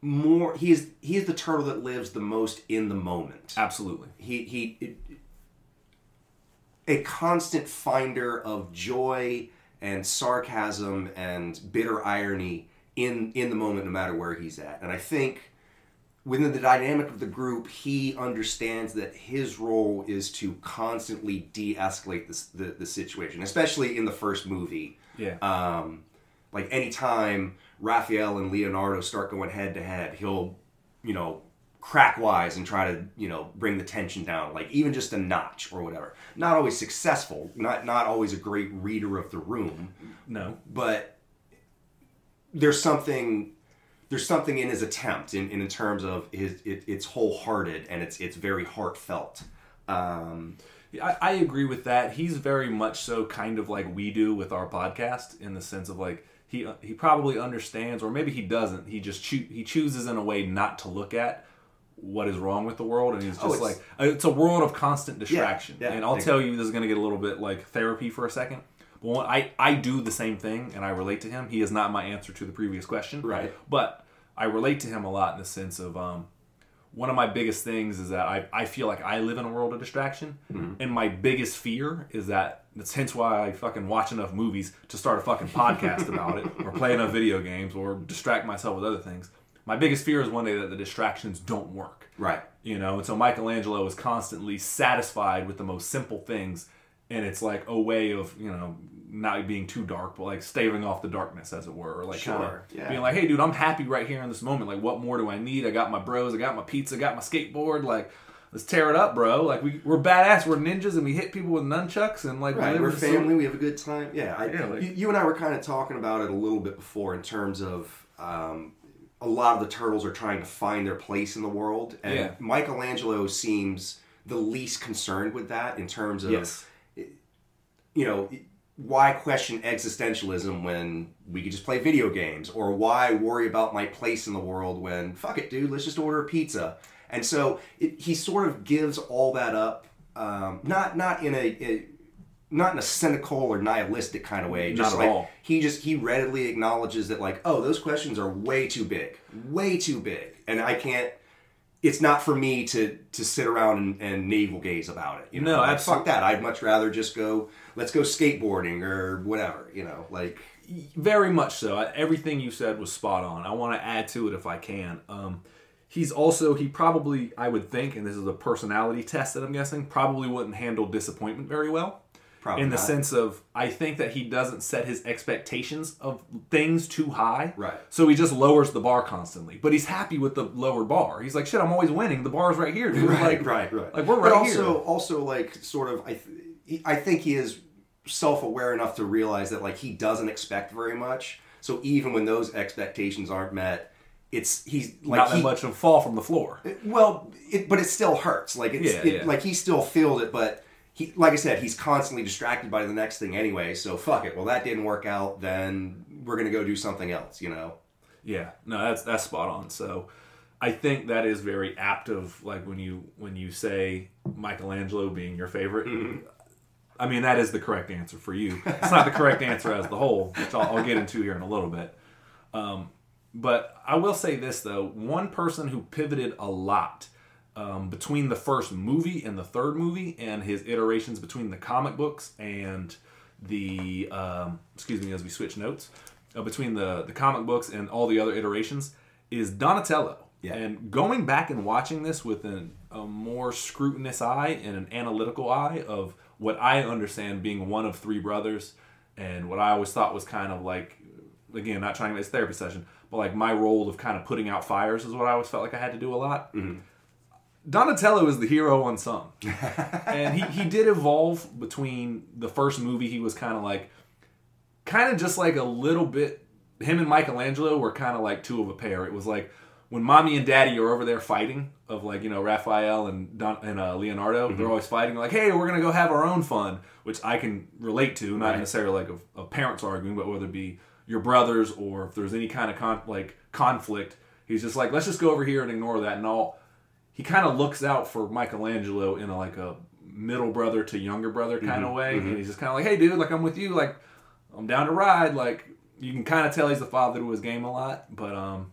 more. He is he is the turtle that lives the most in the moment. Absolutely. He he. It, a constant finder of joy and sarcasm and bitter irony in in the moment, no matter where he's at. And I think within the dynamic of the group, he understands that his role is to constantly de-escalate this, the the situation, especially in the first movie. Yeah. Um, like anytime Raphael and Leonardo start going head to head, he'll, you know, crack wise and try to, you know, bring the tension down, like even just a notch or whatever. Not always successful, not not always a great reader of the room, no. but there's something there's something in his attempt in, in terms of his it, it's wholehearted and it's it's very heartfelt. Um, I, I agree with that. He's very much so kind of like we do with our podcast in the sense of like he he probably understands or maybe he doesn't. He just choo- he chooses in a way not to look at what is wrong with the world and he's just Oh, it's- like uh, it's a world of constant distraction. yeah, and I'll tell you this is going to get a little bit like therapy for a second. When I I do the same thing and I relate to him. He is not my answer to the previous question. Right. But I relate to him a lot in the sense of um one of my biggest things is that I, I feel like I live in a world of distraction. And my biggest fear is that that's hence why I fucking watch enough movies to start a fucking podcast <laughs> about it or play enough video games or distract myself with other things. My biggest fear is one day that the distractions don't work. right. You know, and so Michelangelo is constantly satisfied with the most simple things, and it's like a way of you know not being too dark, but like staving off the darkness, as it were, or like kind of Sure, yeah. being like, "Hey, dude, I'm happy right here in this moment. Like, what more do I need? I got my bros, I got my pizza, I got my skateboard. Like, let's tear it up, bro. Like, we we're badass, we're ninjas, and we hit people with nunchucks, and like, Right, we're family. We have a good time. Yeah, I, Yeah, like- you, you and I were kind of talking about it a little bit before in terms of um, a lot of the turtles are trying to find their place in the world, and Yeah. Michelangelo seems the least concerned with that in terms of Yes. You know why question existentialism when we could just play video games? Or why worry about my place in the world when fuck it dude let's just order a pizza? And so it, he sort of gives all that up um, not not in a, a not in a cynical or nihilistic kind of way just Not at like all. he just he readily acknowledges that like oh those questions are way too big way too big. And i can't it's not for me to to sit around and, and navel gaze about it you know No, like, fuck that i'd much rather just go let's go skateboarding or whatever you know like Very much so. Everything you said was spot on. I want to add to it if I can. Um, he's also he probably I would think, and this is a personality test that I'm guessing, probably wouldn't handle disappointment very well. Probably in the not. sense of I think that he doesn't set his expectations of things too high. Right. So he just lowers the bar constantly. But he's happy with the lower bar. He's like, shit, I'm always winning. The bar's right here, dude. right like, right right Like we're but right also here. also like sort of i th- i think he is self-aware enough to realize that like he doesn't expect very much so even when those expectations aren't met it's he's like Not he, that much of fall from the floor. Well, it, but it still hurts. Like it's Yeah, it, yeah. like he still feels it, but he, like I said, he's constantly distracted by the next thing anyway. So fuck it. Well, that didn't work out. Then we're gonna go do something else. You know. Yeah, no, that's that's spot on. So, I think that is very apt of like when you when you say Michelangelo being your favorite. I mean that is the correct answer for you. It's not the correct answer as the whole, which I'll, I'll get into here in a little bit. Um, but I will say this though: one person who pivoted a lot um, between the first movie and the third movie, and his iterations between the comic books and the um, excuse me as we switch notes uh, between the the comic books and all the other iterations is Donatello. Yeah. And going back and watching this with an, a more scrutinous eye and an analytical eye of what I understand being one of three brothers, and what I always thought was kind of like, again, not trying to make this therapy session, but like my role of kind of putting out fires is what I always felt like I had to do a lot. Donatello is the hero unsung. <laughs> and he, he did evolve between the first movie, he was kind of like, kind of just like a little bit, him and Michelangelo were kind of like two of a pair. It was like when mommy and daddy are over there fighting, of like, you know, Raphael and Don, and uh, Leonardo, they're always fighting, like, hey, we're going to go have our own fun, which I can relate to, not Right. necessarily like of, of parents arguing, but whether it be your brothers or if there's any kind of con- like conflict, he's just like, let's just go over here and ignore that and all he kind of looks out for Michelangelo in a, like a middle brother to younger brother kind of way, and he's just kind of like, "Hey, dude, like I'm with you, like I'm down to ride." Like you can kind of tell he's the father to his game a lot, but um,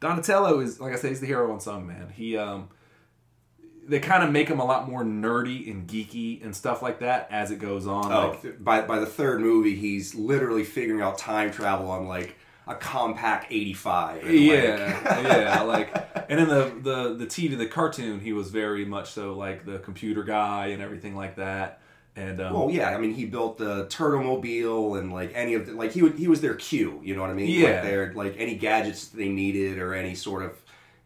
Donatello is like I said, he's the hero unsung man. He um, they kind of make him a lot more nerdy and geeky and stuff like that as it goes on. Oh, Like, th- by by the third movie, he's literally figuring out time travel on like a compact '85. and, like- yeah, yeah, <laughs> like, and in the the the TV, the cartoon, he was very much so like the computer guy and everything like that. And um, Well, yeah, I mean, he built the Turtlemobile and like any of the like he would he was their Q. You know what I mean? Yeah. Like their like any gadgets they needed or any sort of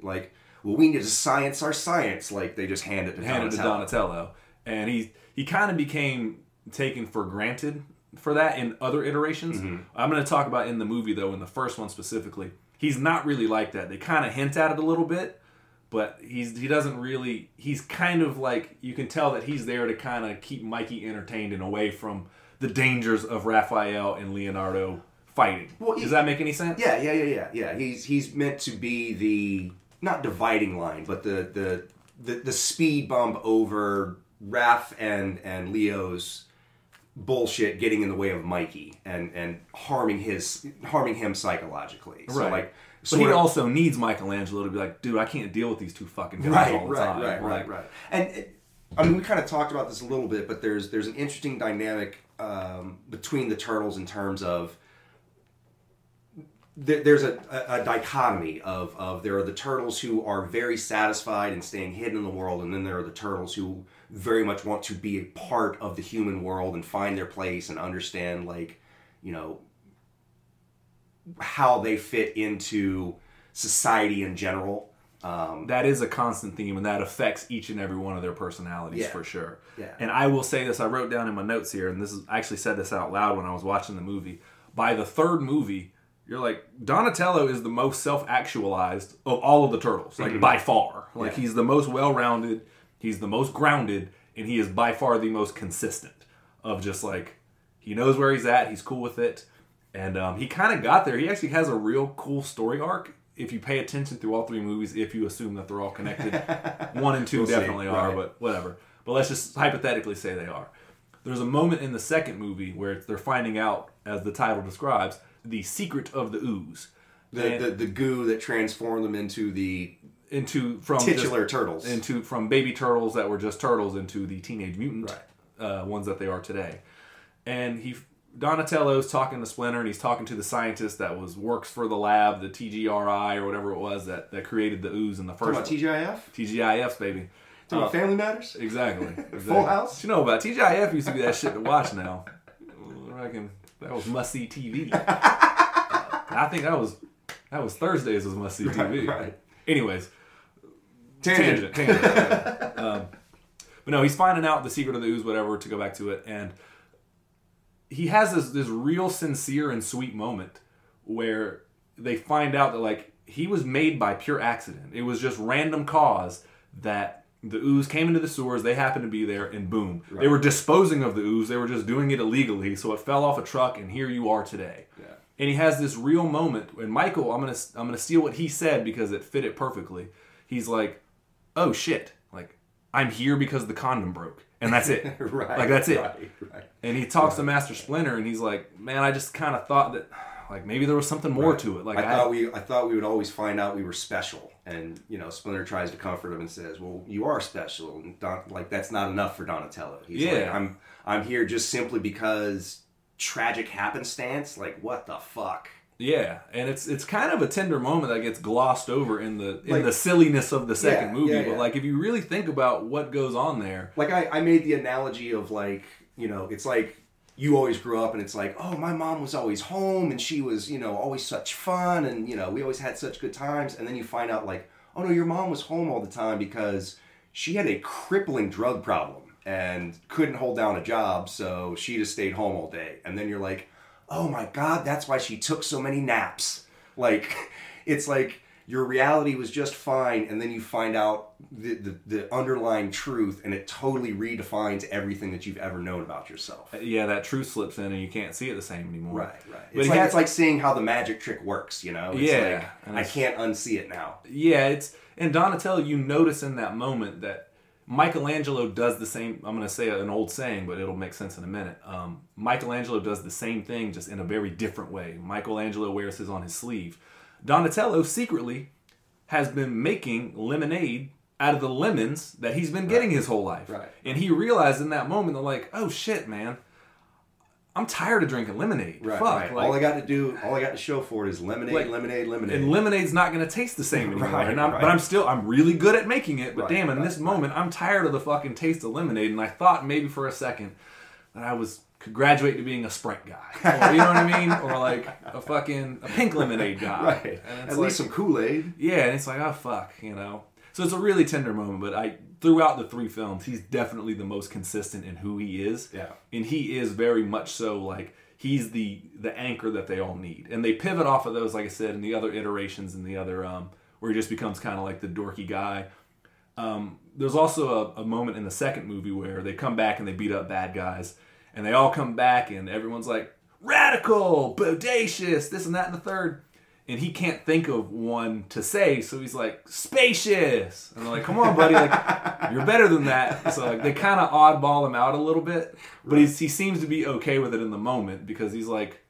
like well, we need to science our science. Like they just hand it to handed to Donatello. Donatello, and he he kind of became taken for granted for that in other iterations. Mm-hmm. I'm going to talk about in the movie though, in the first one specifically, he's not really like that. They kind of hint at it a little bit, but he's he doesn't really. He's kind of like you can tell that he's there to kind of keep Mikey entertained and away from the dangers of Raphael and Leonardo fighting. Well, he- Does that make any sense? Yeah, yeah, yeah, yeah, yeah. He's he's meant to be the not dividing line, but the the the, the speed bump over Raph and and Leo's bullshit getting in the way of Mikey and and harming his harming him psychologically. So Right. like But he of- also needs Michelangelo to be like, dude, I can't deal with these two fucking guys right, all the right, time. right, right, Like, right. And it, I mean, we kind of talked about this a little bit, but there's there's an interesting dynamic um, between the turtles in terms of there, there's a, a, a dichotomy of, of there are the turtles who are very satisfied in staying hidden in the world, and then there are the turtles who very much want to be a part of the human world and find their place and understand like you know how they fit into society in general. Um, that is a constant theme and that affects each and every one of their personalities Yeah. for sure Yeah. and i will say this i wrote down in my notes here and this is I actually said this out loud when i was watching the movie by the third movie you're like donatello is the most self-actualized of all of the turtles like by far like Yeah. he's the most well-rounded he's the most grounded and he is by far the most consistent of just like he knows where he's at he's cool with it and um, he kind of got there. He actually has a real cool story arc if you pay attention through all three movies if you assume that they're all connected. <laughs> One and 2 We'll see, definitely are right. but whatever. But let's just hypothetically say they are. There's a moment in the second movie where they're finding out as the title describes the secret of the ooze. The, And- the the goo that transformed them into the into from titular just- turtles. into from baby turtles that were just turtles into the teenage mutant Right. uh, ones that they are today. And he Donatello's talking to Splinter, and he's talking to the scientist that was works for the lab, the TGRI or whatever it was that, that created the ooze in the Talking first about one. TGIF? TGIFs, baby. Talking about Family Matters? Exactly. <laughs> exactly. Full House? You know about TGIF used to be that shit to watch now. I reckon that was must see TV. <laughs> I think that was that was Thursdays was must see TV. right. Anyways, Tangent. tangent, tangent. um, but no, he's finding out the secret of the ooze, whatever. To go back to it, and he has this this real sincere and sweet moment where they find out that like he was made by pure accident. It was just random cause that the ooze came into the sewers. They happened to be there, and boom, they were disposing of the ooze. They were just doing it illegally, so it fell off a truck, and here you are today. Yeah. and he has this real moment. And Michael, I'm gonna I'm gonna steal what he said because it fit it perfectly. He's like, "Oh shit! Like I'm here because the condom broke, and that's it. <laughs> right. Like that's it." Right. Right. And he talks to Master Splinter, and he's like, "Man, I just kind of thought that, like maybe there was something more to it. Like I, I, thought we I thought we would always find out we were special, and you know Splinter tries to comfort him and says, "Well, you are special." And Don, like that's not enough for Donatello. He's like, I'm, I'm here just simply because tragic happenstance. Like what the fuck? Yeah, and it's it's kind of a tender moment that gets glossed over in the in Like- the silliness of the second Yeah, movie. yeah, But like if you really think about what goes on there, Like I, I made the analogy of like you know it's like you always grew up and it's like oh my mom was always home and she was you know always such fun and you know we always had such good times and then you find out like oh no your mom was home all the time because she had a crippling drug problem and couldn't hold down a job so she just stayed home all day and then you're like oh my god that's why she took so many naps like <laughs> it's like your reality was just fine and then you find out the, the, the underlying truth and it totally redefines everything that you've ever known about yourself uh, yeah, that truth slips in and you can't see it the same anymore. right right But it's like, it's like seeing how the magic trick works you know it's Yeah, like, i can't unsee it now Yeah, it's and Donatello. You notice in that moment that Michelangelo does the same. I'm going to say an old saying, but it'll make sense in a minute. Um, Michelangelo does the same thing, just in a very different way. Michelangelo wears his on his sleeve. Donatello secretly has been making lemonade out of the lemons that he's been getting his whole life. Right. And he realized in that moment, they're like, "Oh shit, man." I'm tired of drinking lemonade. right, Fuck. right. Like, all i got to do all i got to show for it is lemonade Like- lemonade lemonade and lemonade's not going to taste the same <laughs> anymore. Right, and I'm. But I'm still, I'm really good at making it. But damn, in this moment, I'm tired of the fucking taste of lemonade. And I thought maybe for a second that I was could graduate to being a Sprite guy, <laughs> or, you know what I mean, or like a fucking a pink lemonade guy. right And at it's least some kool-aid yeah, and it's like, oh fuck, you know. So it's a really tender moment, but I throughout the three films, he's definitely the most consistent in who he is. Yeah. And he is very much so like he's the the anchor that they all need. And they pivot off of those, like I said, in the other iterations and the other um where he just becomes kind of like the dorky guy. Um, there's also a, a moment in the second movie where they come back and they beat up bad guys, and they all come back and everyone's like radical, bodacious, this and that and the third, and he can't think of one to say, so he's like spacious, and they're like, come on, buddy, like <laughs> you're better than that. So like they kind of oddball him out a little bit, but he's, he seems to be okay with it in the moment because he's like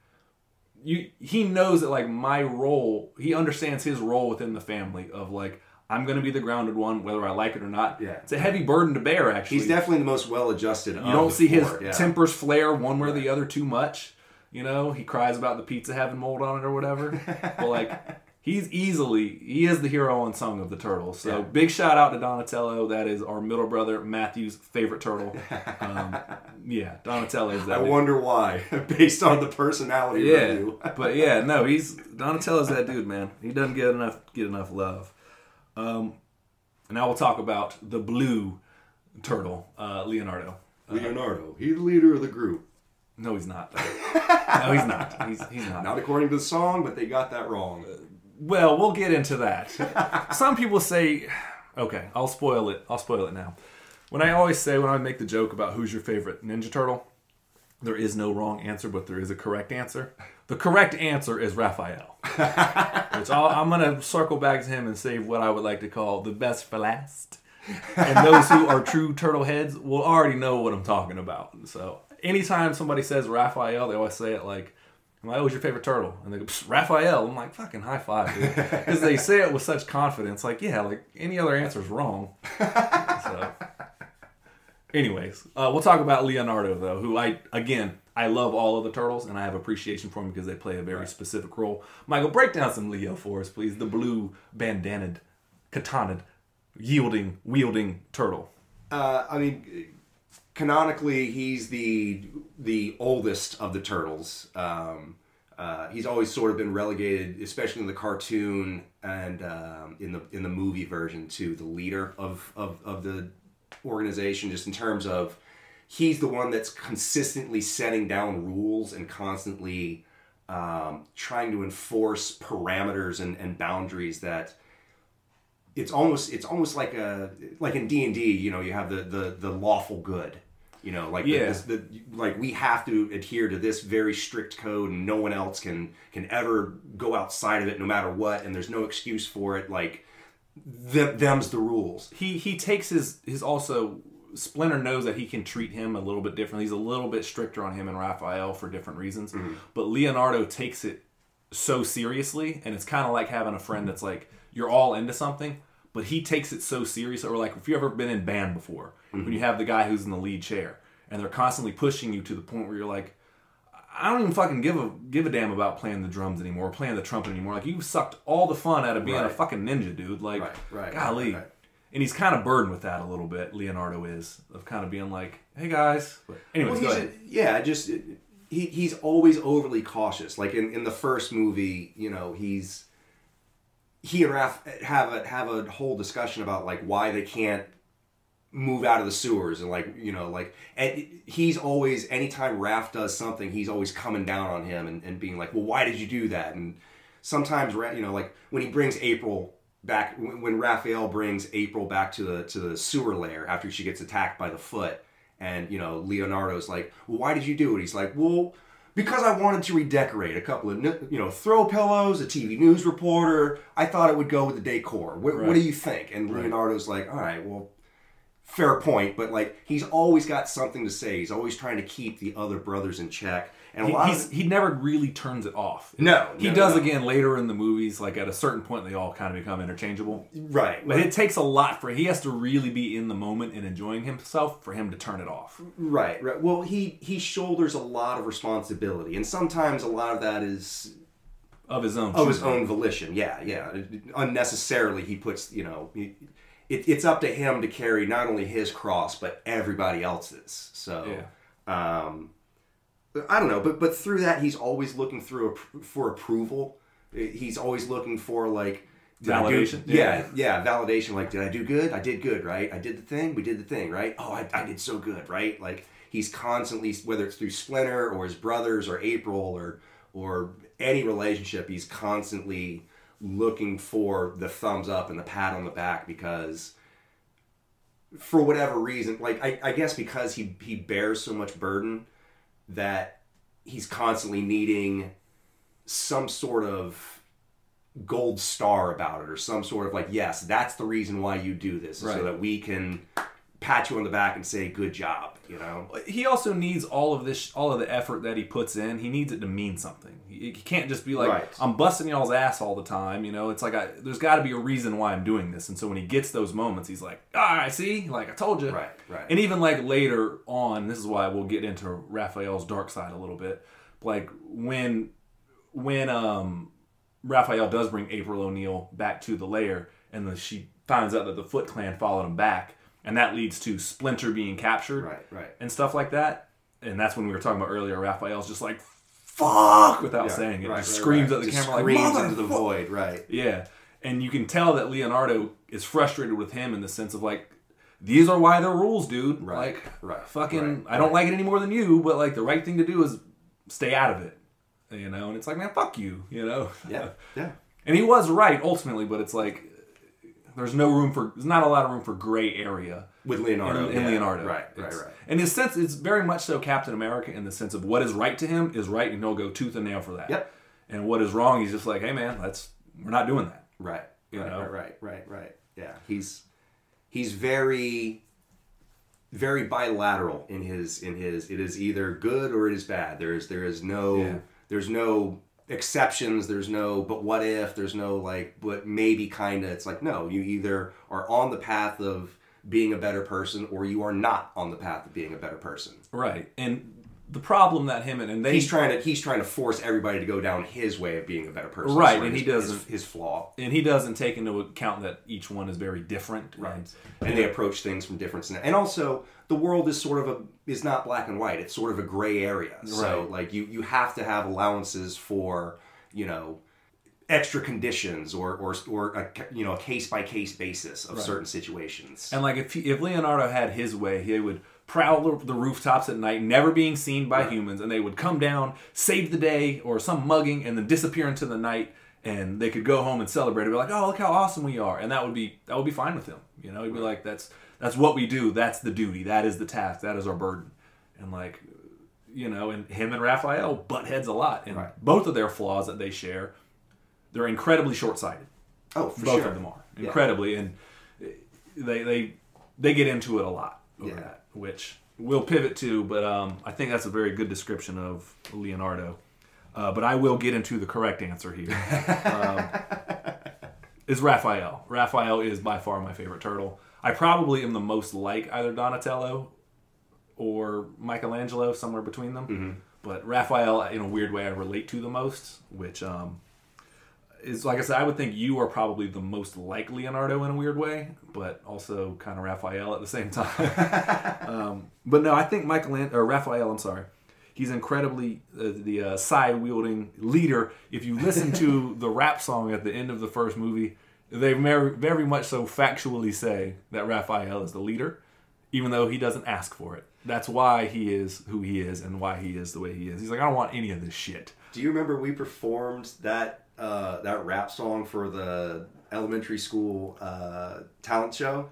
you he knows that like my role he understands his role within the family of like i'm gonna be the grounded one whether i like it or not Yeah. it's a heavy burden to bear actually he's definitely the most well-adjusted you don't see his yeah. tempers flare one way or the other too much you know he cries about the pizza having mold on it or whatever but like <laughs> he's easily he is the hero unsung of the turtles so Yeah. big shout out to donatello that is our middle brother matthew's favorite turtle um, <laughs> yeah donatello's that I dude. wonder why, <laughs> based on the personality Yeah, review. but yeah, no, he's Donatello's that dude, man. He doesn't get enough get enough love. Um, and now we'll talk about the blue turtle, uh, Leonardo. Leonardo, he's the leader of the group. No, he's not. <laughs> no, he's not. He's he's not. Not according to the song, but they got that wrong. Well, we'll get into that. Some people say, okay, I'll spoil it. I'll spoil it now. When I always say when I make the joke about who's your favorite Ninja Turtle, there is no wrong answer, but there is a correct answer. The correct answer is Raphael. <laughs> Which I'll, I'm going to circle back to him and save what I would like to call the best for last. And those who are true turtle heads will already know what I'm talking about. So anytime somebody says Raphael, they always say it like, I'm like, oh, who's your favorite turtle? And they go, "Psst, Raphael. I'm like, fucking high five, dude. <laughs> Because they say it with such confidence. Like, yeah, like any other answer is wrong. So, anyways, uh, we'll talk about Leonardo, though, who I, again, I love all of the turtles and I have appreciation for them because they play a very specific role. Michael, break down some Leo for us, please. The blue bandanaed, katanaed, yielding, wielding turtle. Uh, I mean, canonically, he's the the oldest of the turtles. Um, uh, he's always sort of been relegated, especially in the cartoon and um, in the in the movie version, to the leader of, of, of the organization. Just in terms of, he's the one that's consistently setting down rules and constantly um, trying to enforce parameters and, and boundaries that it's almost it's almost like a like in D and D, you know, you have the the the lawful good, You know, like Yeah. this, the, like we have to adhere to this very strict code, and no one else can can ever go outside of it, no matter what. And there's no excuse for it. Like them, them's the rules. he he takes his his also Splinter knows that he can treat him a little bit differently. He's a little bit stricter on him and Raphael for different reasons. Mm-hmm. But Leonardo takes it so seriously, and it's kind of like having a friend that's like you're all into something, but he takes it so serious. Or like if you've ever been in band before, when mm-hmm. you have the guy who's in the lead chair and they're constantly pushing you to the point where you're like. I don't even fucking give a give a damn about playing the drums anymore, or playing the trumpet anymore. Like you sucked all the fun out of being a fucking ninja, dude. Like, Right, right, golly. right, right. And he's kind of burdened with that a little bit. Leonardo is of kind of being like, "Hey guys." But anyways, Well, go he's ahead. a- yeah, just he he's always overly cautious. Like in, in the first movie, you know, he's he and Raph have a have a whole discussion about like why they can't move out of the sewers and like you know like and he's always anytime Raph does something he's always coming down on him and, and being like well why did you do that and sometimes you know like when he brings April back when, Raphael brings April back to the to the sewer lair after she gets attacked by the foot and you know Leonardo's like well why did you do it he's like well because I wanted to redecorate a couple of you know throw pillows, a TV news reporter. I thought it would go with the decor. What, what do you think? And Leonardo's like, all right, well, fair point, but like he's always got something to say. He's always trying to keep the other brothers in check. And a He, lot he's, of he never really turns it off. No, he no, does no. again later in the movies. Like at a certain point, they all kind of become interchangeable. right, But it takes a lot for he has to really be in the moment and enjoying himself for him to turn it off. right, right. Well, he he shoulders a lot of responsibility, and sometimes a lot of that is Of his own. of his own volition. Yeah, yeah. Unnecessarily, he puts you know. He, it, it's up to him to carry not only his cross but everybody else's. So, um, I don't know, but but through that, he's always looking through a, for approval. He's always looking for like I do- Validation? yeah, yeah, validation. Like, did I do good? I did good, right? I did the thing. We did the thing, right? Oh, I, I did so good, right? Like he's constantly, whether it's through Splinter or his brothers or April or or any relationship, he's constantly looking for the thumbs up and the pat on the back because for whatever reason, like I, I guess because he he bears so much burden that he's constantly needing some sort of gold star about it or some sort of like yes that's the reason why you do this Right. so that we can pat you on the back and say good job you know he also needs all of this, all of the effort that he puts in. He needs it to mean something. He, he can't just be like, Right. "I'm busting y'all's ass all the time." You know, it's like I, there's got to be a reason why I'm doing this. And so when he gets those moments, he's like, "Ah, I see. Like I told you." Right, right. And even like later on, this is why we'll get into Raphael's dark side a little bit. Like when, when um, Raphael does bring April O'Neil back to the lair, and then she finds out that the Foot Clan followed him back, and that leads to Splinter being captured right right and stuff like that. And that's when we were talking about earlier. Raphael's just like "fuck" without Yeah, saying it, right, just right, screams right. at the Just camera screams like into the void right Yeah, and you can tell that Leonardo is frustrated with him in the sense of like, these are why they're rules, dude. Right, Like, right, fucking, right, I don't right. like it any more than you, but like the right thing to do is stay out of it. You know, and it's like, man, fuck you. You know. yeah yeah <laughs> And he was right ultimately, but it's like there's no room for there's not a lot of room for gray area with Leonardo in, in yeah. Leonardo. right right It's- right In his sense, it's very much so Captain America in the sense of what is right to him is right, and he'll go tooth and nail for that. Yep. And what is wrong, he's just like, hey man, that's we're not doing that. Right. You right, know? right, right, right, right. Yeah. He's he's very very bilateral in his in his it is either good or it is bad. There is there is no Yeah. there's no exceptions, there's no but what if, there's no like but maybe kinda. It's like no, you either are on the path of being a better person or you are not on the path of being a better person. Right. And the problem that him and, and they He's trying to he's trying to force everybody to go down his way of being a better person. Right, and he doesn't- his, his flaw. and he doesn't take into account that each one is very different. Right. And, and they approach things from different. And also, the world is sort of a is not black and white. It's sort of a gray area. So, Right. like you you have to have allowances for you know extra conditions or or or a, you know a case by case basis of certain situations. And like if he, if Leonardo had his way, he would prowl the- rooftops at night, never being seen by humans, and they would come down, save the day, or some mugging, and then disappear into the night, and they could go home and celebrate. It'd be like, oh, look how awesome we are, and that would be that would be fine with him. You know, he'd be like, that's that's what we do. That's the duty. That is the task. That is our burden. and like you know, and him and Raphael butt heads a lot, and Right. both of their flaws that they share, they're incredibly short sighted. Oh, for Both sure. of them are Yeah. incredibly, and eh, they they they get into it a lot over Yeah. that, which we'll pivot to. But um, I think that's a very good description of Leonardo. Uh, but I will get into the correct answer here. um, <laughs> is Raphael. Raphael is by far my favorite turtle. I probably am the most like either Donatello or Michelangelo, somewhere between them. Mm-hmm. But Raphael, in a weird way, I relate to the most, which um, is like I said, I would think you are probably the most like Leonardo in a weird way, but also kind of Raphael at the same time. <laughs> um, but no, I think Michelangelo or Raphael. I'm sorry. He's incredibly uh, the uh, side wielding leader. If you listen to <laughs> the rap song at the end of the first movie, they very, very much so factually say that Raphael is the leader, even though he doesn't ask for it. That's why he is who he is and why he is the way he is. He's like, I don't want any of this shit. Do you remember we performed that uh, that rap song for the elementary school uh, talent show?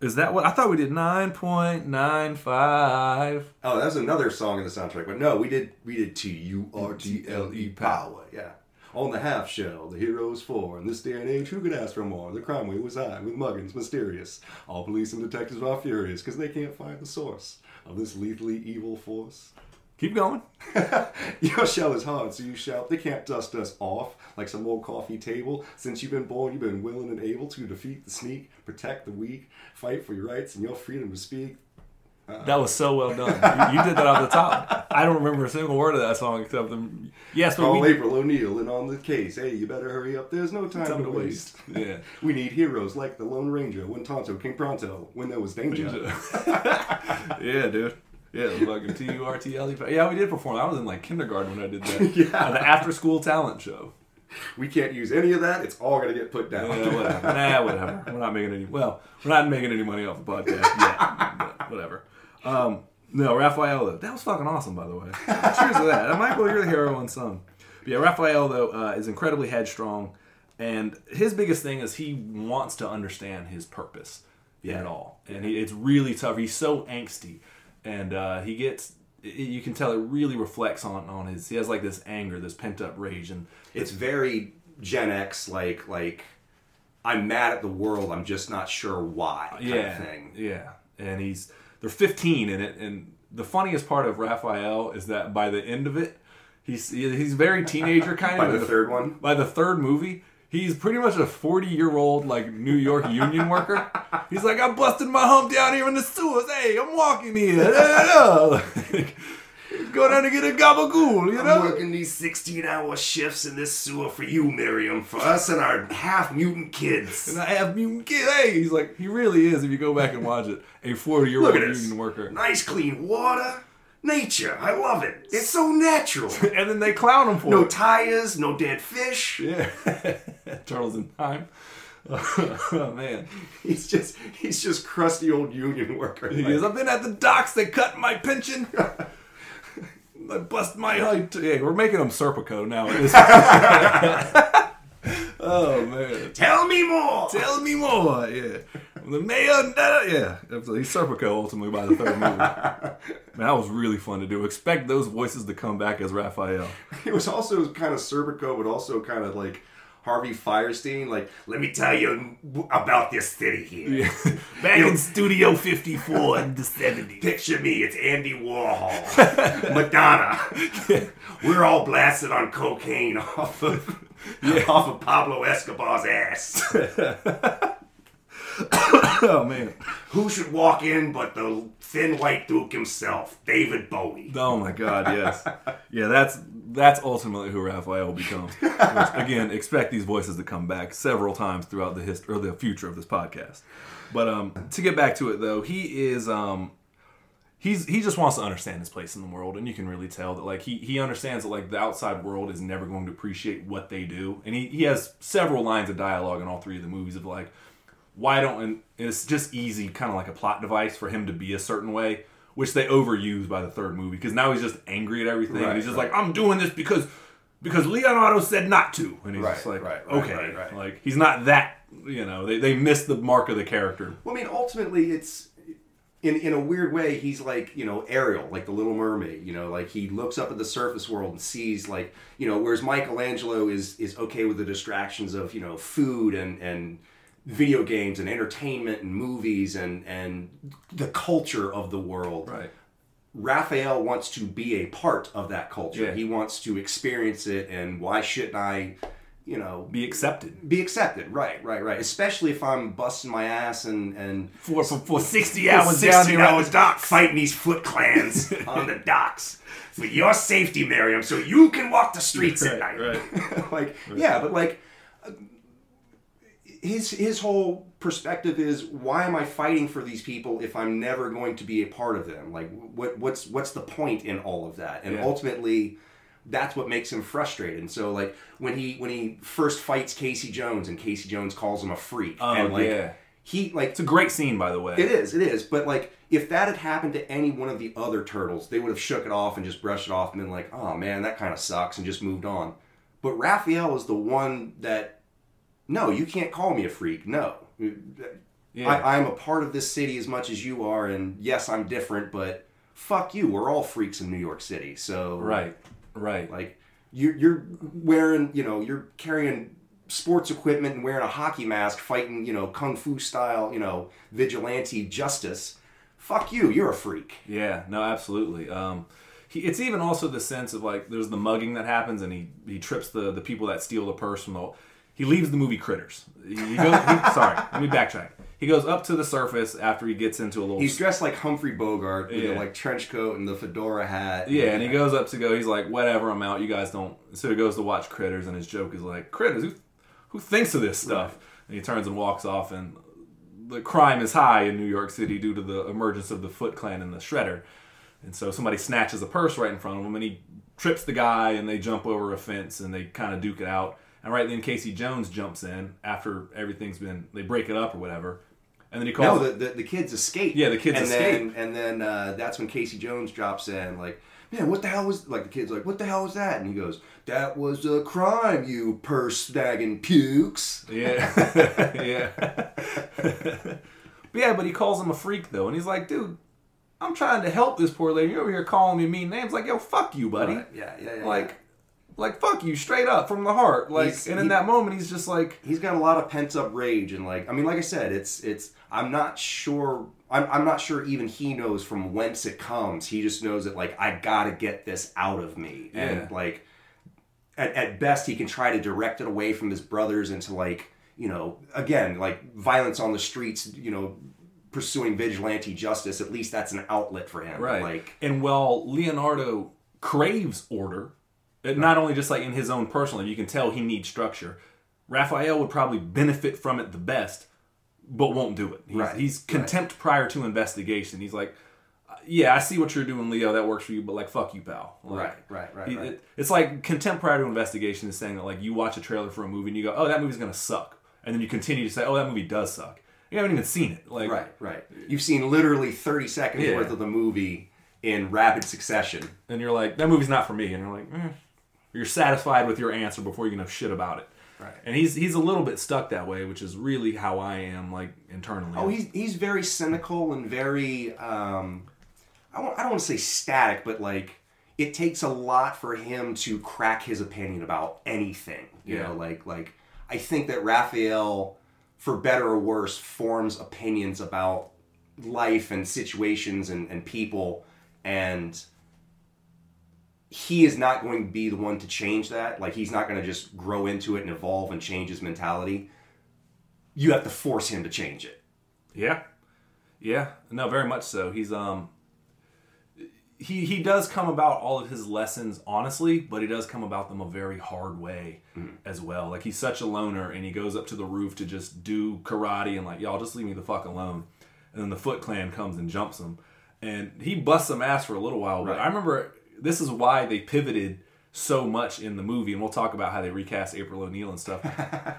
Is that what I thought we did? Nine point nine five. Oh, that was another song in the soundtrack. But no, we did we did T U R T L E power. Yeah. On the half shell, the heroes four. In this day and age, who could ask for more? The crime wave was high, with muggins mysterious. All police and detectives are furious because they can't find the source of this lethally evil force. Keep going. <laughs> Your shell is hard, so you shout. They can't dust us off like some old coffee table. Since you've been born, you've been willing and able to defeat the sneak, protect the weak, fight for your rights and your freedom to speak. That was so well done. You, you did that off the top. I don't remember a single word of that song except them. Yes, but Call we April O'Neil and on the case. Hey, you better hurry up. There's no time, Time to to waste. waste. <laughs> Yeah. We need heroes like the Lone Ranger, when Tonto came pronto, when there was danger. <laughs> yeah, dude. Yeah, the fucking T U R T L E. Yeah, we did perform. I was in like kindergarten when I did that. <laughs> Yeah. Uh, the after school talent show. We can't use any of that. It's all gonna get put down. Yeah, whatever. <laughs> Nah, whatever. We're not making any. Well, we're not making any money off the podcast yet. Whatever. Um, no, Raphael. though, That was fucking awesome, by the way. Cheers to that. And Michael, you're the hero unsung. But yeah, Raphael though uh, is incredibly headstrong, and his biggest thing is he wants to understand his purpose in it all, and he, it's really tough. He's so angsty, and uh, he gets. You can tell it really reflects on on his. He has like this anger, this pent up rage, and it's very Gen X, like like I'm mad at the world. I'm just not sure why. Kind yeah, of thing. Yeah, and he's they're 15 in it, and the funniest part of Raphael is that by the end of it, he's he's very teenager kind of. <laughs> By of. the third one, by the third movie, he's pretty much a 40 year old like New York union worker. He's like, I'm busting my hump down here in the sewers. Hey, I'm walking here. Like, <laughs> Go down to get a gabagool, you I'm know? working these 16 hour shifts in this sewer for you, Miriam, for us and our half mutant kids. And I have mutant kid. Hey, he's like, he really is. If you go back and watch it, a 40 year old this. union worker. Nice clean water. Nature. I love it. It's so natural. <laughs> And then they clown him for No it. tires, no dead fish. Yeah, turtles in time. oh man, He's just he's just crusty old union worker. he Like, goes. I've been at the docks. They cut my pension. <laughs> I bust my height. Yeah, we're making him Serpico now. <laughs> oh man, Tell me more. tell me more. Yeah, the mayor. da- Yeah, he's Serpico ultimately by the third movie. Man, <laughs> that was really fun to do. Expect those voices to come back as Raphael. It was also kind of Serpico, but also kind of like Harvey Fierstein. Like, let me tell you about this city here. <laughs> Back in Studio 54 in the 70s. Picture me, it's Andy Warhol, <laughs> Madonna. We're all blasted on cocaine off of off of Pablo Escobar's ass. <coughs> Oh man. Who should walk in but the thin white duke himself, David Bowie? Oh my God, yes, yeah. That's that's ultimately who Raphael becomes. Which, again, expect these voices to come back several times throughout the history or the future of this podcast. But um, to get back to it though, he is um, he's he just wants to understand his place in the world, and you can really tell that like he he understands that like the outside world is never going to appreciate what they do, and he he has several lines of dialogue in all three of the movies of like why don't and it's just easy kind of like a plot device for him to be a certain way which they overuse by the third movie because now he's just angry at everything and he's just right. like i'm doing this because because leonardo said not to and he's Right, just like right, right, okay right, right. like he's not that you know they, they missed the mark of the character Well, I mean, ultimately, it's in in a weird way, he's like you know Ariel, like the Little Mermaid. You know, like he looks up at the surface world and sees like you know, whereas Michelangelo is is okay with the distractions of you know food and and video games and entertainment and movies and and the culture of the world. Right. Raphael wants to be a part of that culture. Yeah. He wants to experience it, and why shouldn't I, you know, Be accepted. be accepted? Right, right, right. Especially if I'm busting my ass and and For, for, for 60 for hours 60 down here on the docks. fighting these Foot Clans <laughs> on the docks for your safety, Miriam, so you can walk the streets at night. Right, <laughs> like, yeah, but like, his his whole perspective is why am I fighting for these people if I'm never going to be a part of them? Like, what what's what's the point in all of that? And Yeah. ultimately. That's what makes him frustrated. And so, like when he when he first fights Casey Jones, and Casey Jones calls him a freak, Oh, and like yeah. he like It's a great scene, by the way. it is, it is. But like, if that had happened to any one of the other turtles, they would have shook it off and just brushed it off and been like, "Oh man, that kind of sucks," and just moved on. But Raphael is the one that, no, you can't call me a freak. No, Yeah. I, I'm a part of this city as much as you are, and yes, I'm different, but fuck you. We're all freaks in New York City. So Right. Right. like you're you're wearing, you know, you're carrying sports equipment and wearing a hockey mask, fighting, you know, kung fu style, you know, vigilante justice. Fuck you, you're a freak. Yeah, no, absolutely. Um, he, it's even also the sense of like there's the mugging that happens, and he he trips the the people that steal the purse from the. He leaves the movie Critters. He goes, he, <laughs> sorry, let me backtrack. He goes up to the surface after he gets into a little. He's dressed like Humphrey Bogart with the like trench coat and the fedora hat. yeah, and he goes up to go. He's like, whatever, I'm out. You guys don't. So he goes to watch Critters, and his joke is like, Critters, who who thinks of this stuff? And he turns and walks off, and the crime is high in New York City due to the emergence of the Foot Clan and the Shredder. And so somebody snatches a purse right in front of him, and he trips the guy, and they jump over a fence, and they kind of duke it out. And right then, Casey Jones jumps in after everything's been they break it up or whatever, and then he calls. No, the, the, the kids escape. Yeah, the kids and escape. Then, and then uh, that's when Casey Jones drops in, like, man, what the hell was like the kid's like, what the hell was that? And he goes, that was a crime, you purse snagging pukes. Yeah, <laughs> <laughs> yeah. but yeah, but he calls him a freak though, and he's like, dude, I'm trying to help this poor lady. You're over here calling me mean names. Like, yo, fuck you, buddy. Right, Yeah, yeah, yeah. Like, like fuck you, straight up from the heart. Like, He's- and in he- that moment, he's just like, he's got a lot of pent up rage and like I mean like I said it's it's I'm not sure I'm, I'm not sure even he knows from whence it comes. He just knows that like I gotta get this out of me. And like at, at best he can try to direct it away from his brothers into like you know again like violence on the streets you know pursuing vigilante justice. At least that's an outlet for him. Right. like and while Leonardo craves order, it- not only just like in his own personal, you can tell he needs structure. Raphael would probably benefit from it the best, but won't do it. He's, Right, he's contempt prior to investigation. He's like, yeah, I see what you're doing, Leo. That works for you, but like, fuck you, pal. Like, Right, right, right, right. it- it's like contempt prior to investigation is saying that like you watch a trailer for a movie and you go, oh, that movie's gonna suck, and then you continue to say, oh, that movie does suck. You haven't even seen it. Like, right right you've seen literally 30 seconds Yeah. worth of the movie in rapid succession and you're like, that movie's not for me, and you're like, eh. You're satisfied with your answer before you know shit about it. Right. And he's he's a little bit stuck that way, which is really how I am like internally. Oh, he's he's very cynical and very um, I don't I don't want to say static, but like it takes a lot for him to crack his opinion about anything. You Yeah. know, like like I think that Raphael, for better or worse, forms opinions about life and situations and, and people and he is not going to be the one to change that. Like he's not going to just grow into it and evolve and change his mentality. You have to force him to change it. Yeah, yeah, no, very much so. He's um, he he does come about all of his lessons honestly, but he does come about them a very hard way as well. Like he's such a loner, and he goes up to the roof to just do karate and like y'all just leave me the fuck alone. And then the Foot Clan comes and jumps him, and he busts some ass for a little while. But Right. I remember this is why they pivoted so much in the movie, and we'll talk about how they recast April O'Neil and stuff.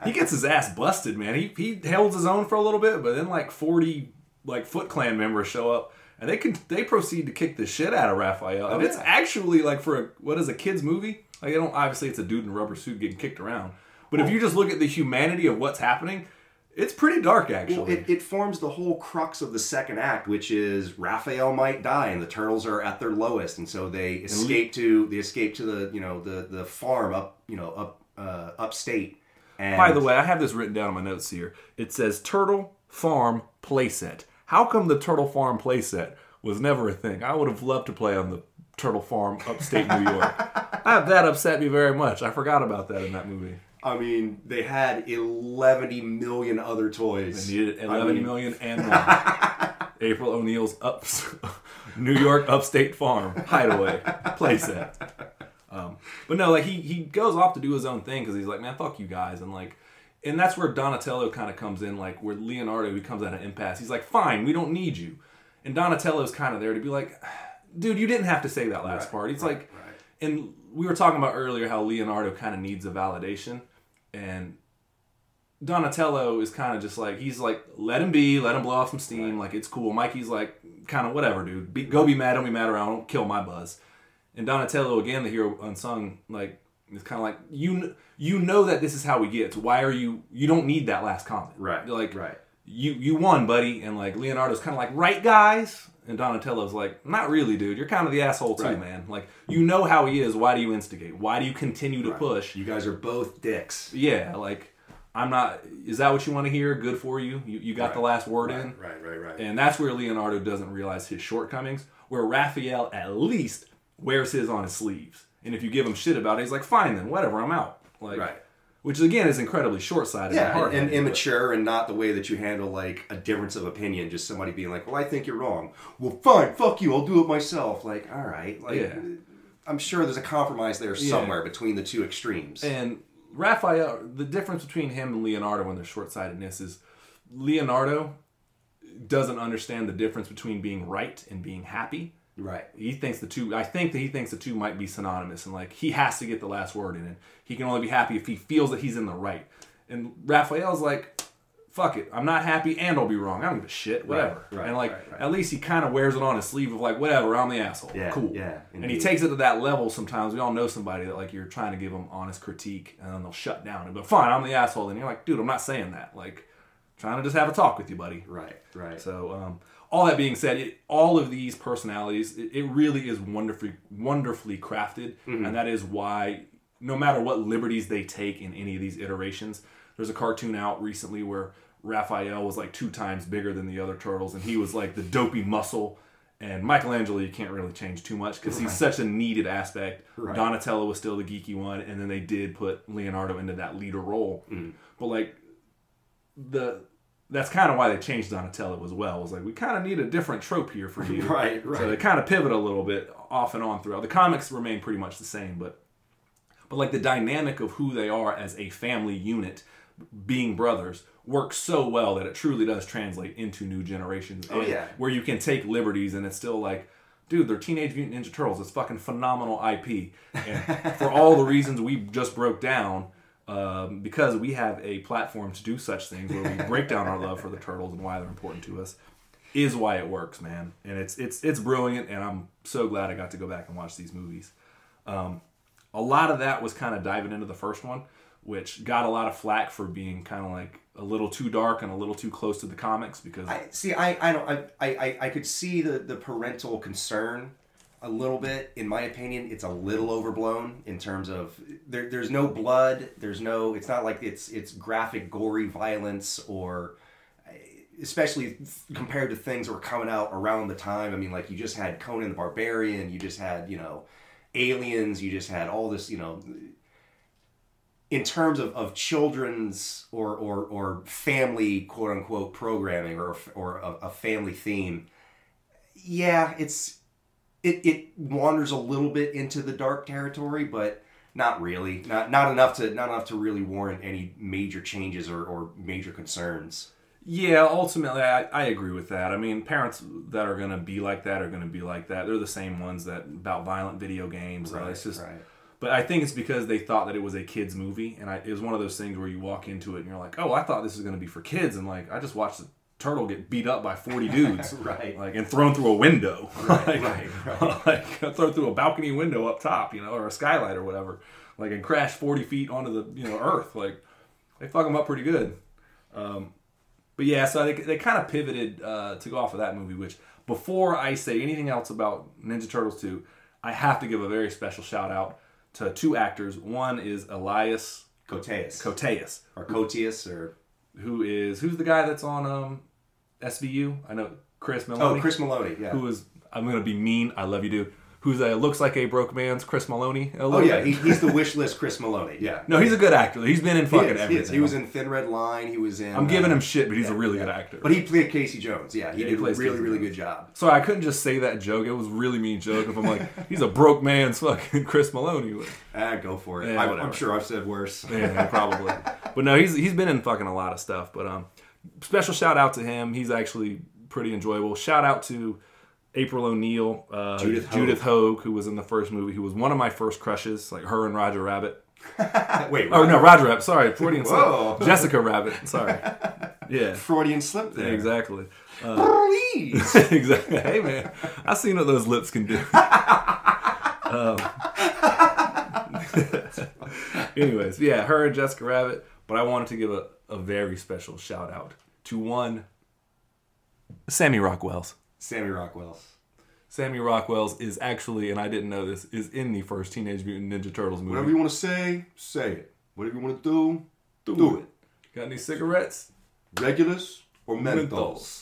he gets his ass busted, man. He he held his own for a little bit, but then like forty like Foot Clan members show up, and they can they proceed to kick the shit out of Raphael. and Oh, it's actually like for a, what is a kids movie? Like I don't obviously it's a dude in a rubber suit getting kicked around, but if you just look at the humanity of what's happening, It's pretty dark, Well, actually. it, it forms the whole crux of the second act, which is Raphael might die and the turtles are at their lowest, and so they escape to they escape to the you know the the farm up you know up uh, upstate. And By the way, I have this written down in my notes here. It says Turtle Farm playset. How come the Turtle Farm playset was never a thing? I would have loved to play on the Turtle Farm upstate New York. that, <laughs> that upset me very much. I forgot about that in that movie. I mean, they had 11 million other toys. Needed I mean, million and <laughs> more. April O'Neil's up <laughs> New York upstate farm hideaway playset. Um, but no, like he he goes off to do his own thing because he's like, man, fuck you guys, and like, and that's where Donatello kind of comes in, like where Leonardo becomes at an impasse. He's like, fine, we don't need you, and Donatello's kind of there to be like, dude, you didn't have to say that last Right, part. It's right, like, right. and we were talking about earlier how Leonardo kind of needs a validation, and Donatello is kind of just like he's like let him be, let him blow off some steam, like it's cool. Mikey's like kind of whatever, dude. Be, go be mad, don't be mad around, don't kill my buzz. And Donatello again, the hero unsung, like is kind of like you you know that this is how we get. So why are you you don't need that last comment, Right, Like right. you you won, buddy. And like Leonardo's kind of like right, guys. And Donatello's like, not really, dude. You're kind of the asshole too, Right. man. Like you know how he is. Why do you instigate? Why do you continue to Right. push? You guys are both dicks. Yeah, like I'm not. Is that what you want to hear? Good for you. You, you got the last word Right, in, right, right, right. and that's where Leonardo doesn't realize his shortcomings. Where Raphael at least wears his on his sleeves, and if you give him shit about it, he's like, "Fine, then whatever, I'm out." Like, Right. Which again is incredibly short-sighted. and yeah, and, and immature, and not the way that you handle like a difference of opinion. Just somebody being like, "Well, I think you're wrong." Well, fine, fuck you. I'll do it myself. Like, all right, like, Yeah. I'm sure there's a compromise there Yeah. somewhere between the two extremes. And Raphael, the difference between him and Leonardo and their short sightedness is Leonardo doesn't understand the difference between being right and being happy. Right, He thinks the two, I think that he thinks the two might be synonymous and like he has to get the last word in it. He can only be happy if he feels that he's in the right. And Raphael's like, fuck it, I'm not happy and I'll be wrong. I don't give a shit, whatever. Right, right, and like, right, at least he kind of wears it on his sleeve of like, whatever, I'm the asshole. Yeah, cool. yeah, And he takes it to that level sometimes. We all know somebody that like you're trying to give them honest critique and then they'll shut down. And but fine, I'm the asshole. And you're like, dude, I'm not saying that. Like, trying to just have a talk with you, buddy. right, right. So, um, all that being said, it, all of these personalities, it, it really is wonderfully, wonderfully crafted, Mm-hmm. and that is why, no matter what liberties they take in any of these iterations, there's a cartoon out recently where Raphael was like two times bigger than the other turtles, and he was like the dopey muscle. And Michelangelo, you can't really change too much because he's such a needed aspect. Right. Donatello was still the geeky one, and then they did put Leonardo into that leader role. Mm-hmm. But like the that's kind of why they changed Donatello as well. It was like we kind of need a different trope here for you, Right, <laughs> Right. So they kind of pivot a little bit off and on throughout. The comics remain pretty much the same, but but like the dynamic of who they are as a family unit, being brothers, works so well that it truly does translate into new generations. Oh, yeah. where you can take liberties and it's still like. Dude, they're Teenage Mutant Ninja Turtles. It's fucking phenomenal IP. And for all the reasons we just broke down, um, because we have a platform to do such things where we break down our love for the turtles and why they're important to us is why it works man and it's it's it's brilliant and i'm so glad i got to go back and watch these movies um, a lot of that was kind of diving into the first one which got a lot of flack for being kind of like a little too dark and a little too close to the comics because I see. I I don't. I, I I could see the the parental concern a little bit. In my opinion, it's a little overblown in terms of there. There's no blood. There's no. It's not like it's it's graphic, gory violence or. Especially compared to things that were coming out around the time. I mean, like you just had Conan the Barbarian. You just had you know, aliens. You just had all this you know in terms of, of children's or, or, or family quote unquote programming or, or a, a family theme, yeah, it's it, it wanders a little bit into the dark territory, but not really. Not not enough to not enough to really warrant any major changes or, or major concerns. Yeah, ultimately, I, I agree with that. I mean, parents that are going to be like that are going to be like that. They're the same ones that about violent video games. Uh, it's just, right. but I think it's because they thought that it was a kids movie, and I, it was one of those things where you walk into it and you're like, oh, I thought this was going to be for kids, and like I just watched the turtle get beat up by forty dudes, <laughs> Right. Like and thrown through a window, <laughs> Right, like, right, <laughs> right. like thrown through a balcony window up top, you know, or a skylight or whatever, like and crash forty feet onto the you know earth. Like they fuck them up pretty good. Um, but yeah, so they, they kind of pivoted uh, to go off of that movie. Which before I say anything else about Ninja Turtles two, I have to give a very special shout out to two actors. One is Elias Coteus. Koteas, or Cotius or who is who's the guy that's on um, SVU? I know Chris Meloni. oh Chris Meloni. Yeah. who is I'm gonna be mean. I love you, dude. Who's a looks like a broke man's Chris Meloni. a oh yeah, he, he's the <laughs> wish list Chris Meloni. Yeah. no, he's a good actor. He's been in He fucking is, he everything. is. He was in Thin Red Line. He was in. I'm giving uh, him shit, but he's a really good actor. But he played Casey Jones. Yeah, he Yeah, he did a plays really, Casey really Jones. good job. so I couldn't just say that joke. It was a really mean joke. If I'm like, <laughs> he's a broke man's fucking <laughs> Chris Meloni. Ah, go for it. Yeah, I, I'm sure I've said worse. Yeah, probably. But no, he's he's been in fucking a lot of stuff. But um, special shout out to him. He's actually pretty enjoyable. Shout out to April O'Neil, uh, Judith Judith, Hoag. Hoag, who was in the first movie, who was one of my first crushes, like her and Roger Rabbit. <laughs> Wait, Oh no, Roger Rabbit. Sorry, Freudian Whoa. slip. Jessica Rabbit. Sorry. <laughs> Yeah. Freudian slip there. Exactly. Please. <laughs> exactly. Hey man, I seen what those lips can do. um, anyways, yeah, her and Jessica Rabbit. But I wanted to give a, a very special shout out to one, Sammy Rockwell's. Sammy Rockwells. Sammy Rockwell's is actually, and I didn't know this, is in the first Teenage Mutant Ninja Turtles movie. Whatever you want to say, say it. Whatever you want to do, Do do, it. it. Got any cigarettes? Regulars or Menthols. menthols.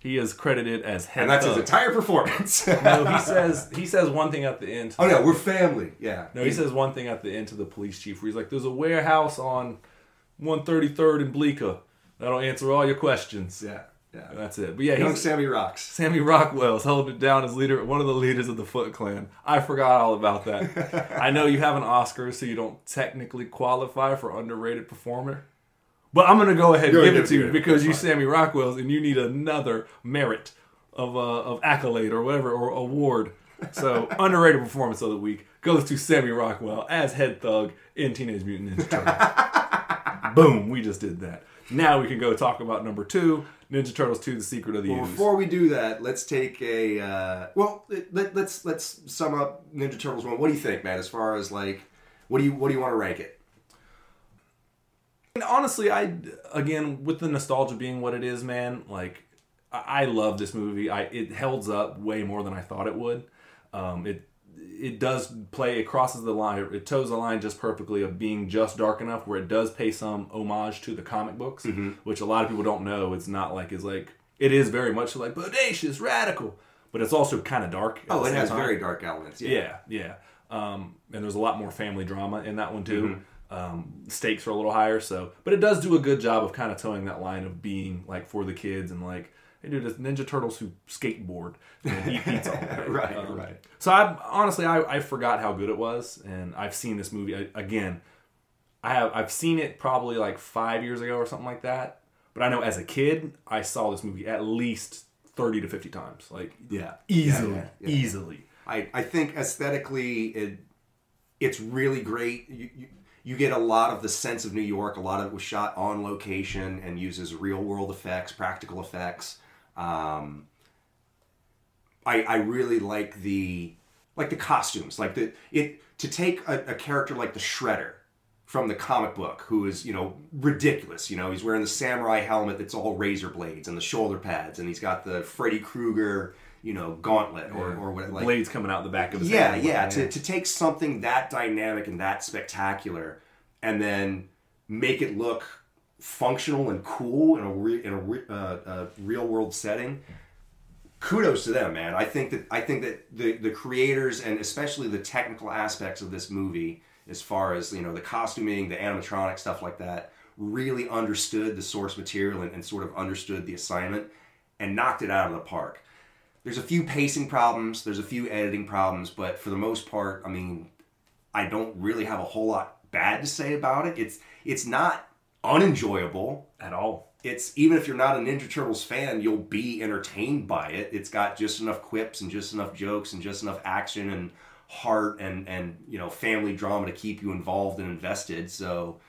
He is credited as head And that's his entire performance. <laughs> No, he says he says one thing at the end. oh, no, we're family. Yeah. No, he says one thing at the end to the police chief where he's like, "There's a warehouse on 133rd and Bleecker that'll answer all your questions." Yeah. Yeah. That's it. But yeah, Young Sammy rocks. Sammy Rockwell's holding it down as leader, one of the leaders of the Foot Clan. I forgot all about that. <laughs> I know you have an Oscar, so you don't technically qualify for underrated performer. But I'm gonna go ahead and give it to you because you Sammy Rockwell's and you need another merit of uh, of accolade or whatever or award. So <laughs> underrated performance of the week goes to Sammy Rockwell as head thug in Teenage Mutant Ninja Turtles. <laughs> <laughs> Boom, we just did that. Now we can go talk about number two, Ninja Turtles 2: The Secret of the Well, Ooze. before we do that, let's take a uh, well. Let, let's let's sum up Ninja Turtles one. What do you think, man? As far as like, what do you what do you want to rank it? And honestly, I again with the nostalgia being what it is, man. Like, I, I love this movie. I it holds up way more than I thought it would. Um, it it does play. It crosses the line. It toes the line just perfectly of being just dark enough where it does pay some homage to the comic books, which a lot of people don't know. It's not like it's like it is very much like bodacious, radical, but it's also kind of dark. Oh, it has time. very dark elements. Yeah. Yeah, yeah. Um, and there's a lot more family drama in that one too. Mm-hmm. Um, stakes are a little higher, so but it does do a good job of kind of towing that line of being like for the kids and like, hey dude, it's Ninja Turtles who skateboard and eat pizza all <laughs> day. Right, Um, right. So I honestly I, I forgot how good it was, and I've seen this movie I, again. I have I've seen it probably like five years ago or something like that. But I know as a kid I saw this movie at least thirty to fifty times, like Yeah. easily, Yeah, yeah, yeah. easily. I, I think aesthetically it it's really great. You, you you get a lot of the sense of New York. A lot of it was shot on location and uses real world effects, practical effects. Um, I I really like the like the costumes, like the it to take a, a character like the Shredder from the comic book, who is you know ridiculous. You know he's wearing the samurai helmet that's all razor blades and the shoulder pads, and he's got the Freddy Krueger you know gauntlet or or what like blades coming out the back of his yeah, head. yeah. To, to take something that dynamic and that spectacular, and then make it look functional and cool in a re, in a, re, uh, a real world setting. Kudos to them, man. I think that I think that the the creators and especially the technical aspects of this movie, as far as you know, the costuming, the animatronic stuff like that, really understood the source material and, and sort of understood the assignment and knocked it out of the park there's a few pacing problems, there's a few editing problems, but for the most part, I mean, I don't really have a whole lot bad to say about it. It's it's not unenjoyable. at all. It's even if you're not a Ninja Turtles fan, you'll be entertained by it. It's got just enough quips and just enough jokes and just enough action and heart and and you know family drama to keep you involved and invested. So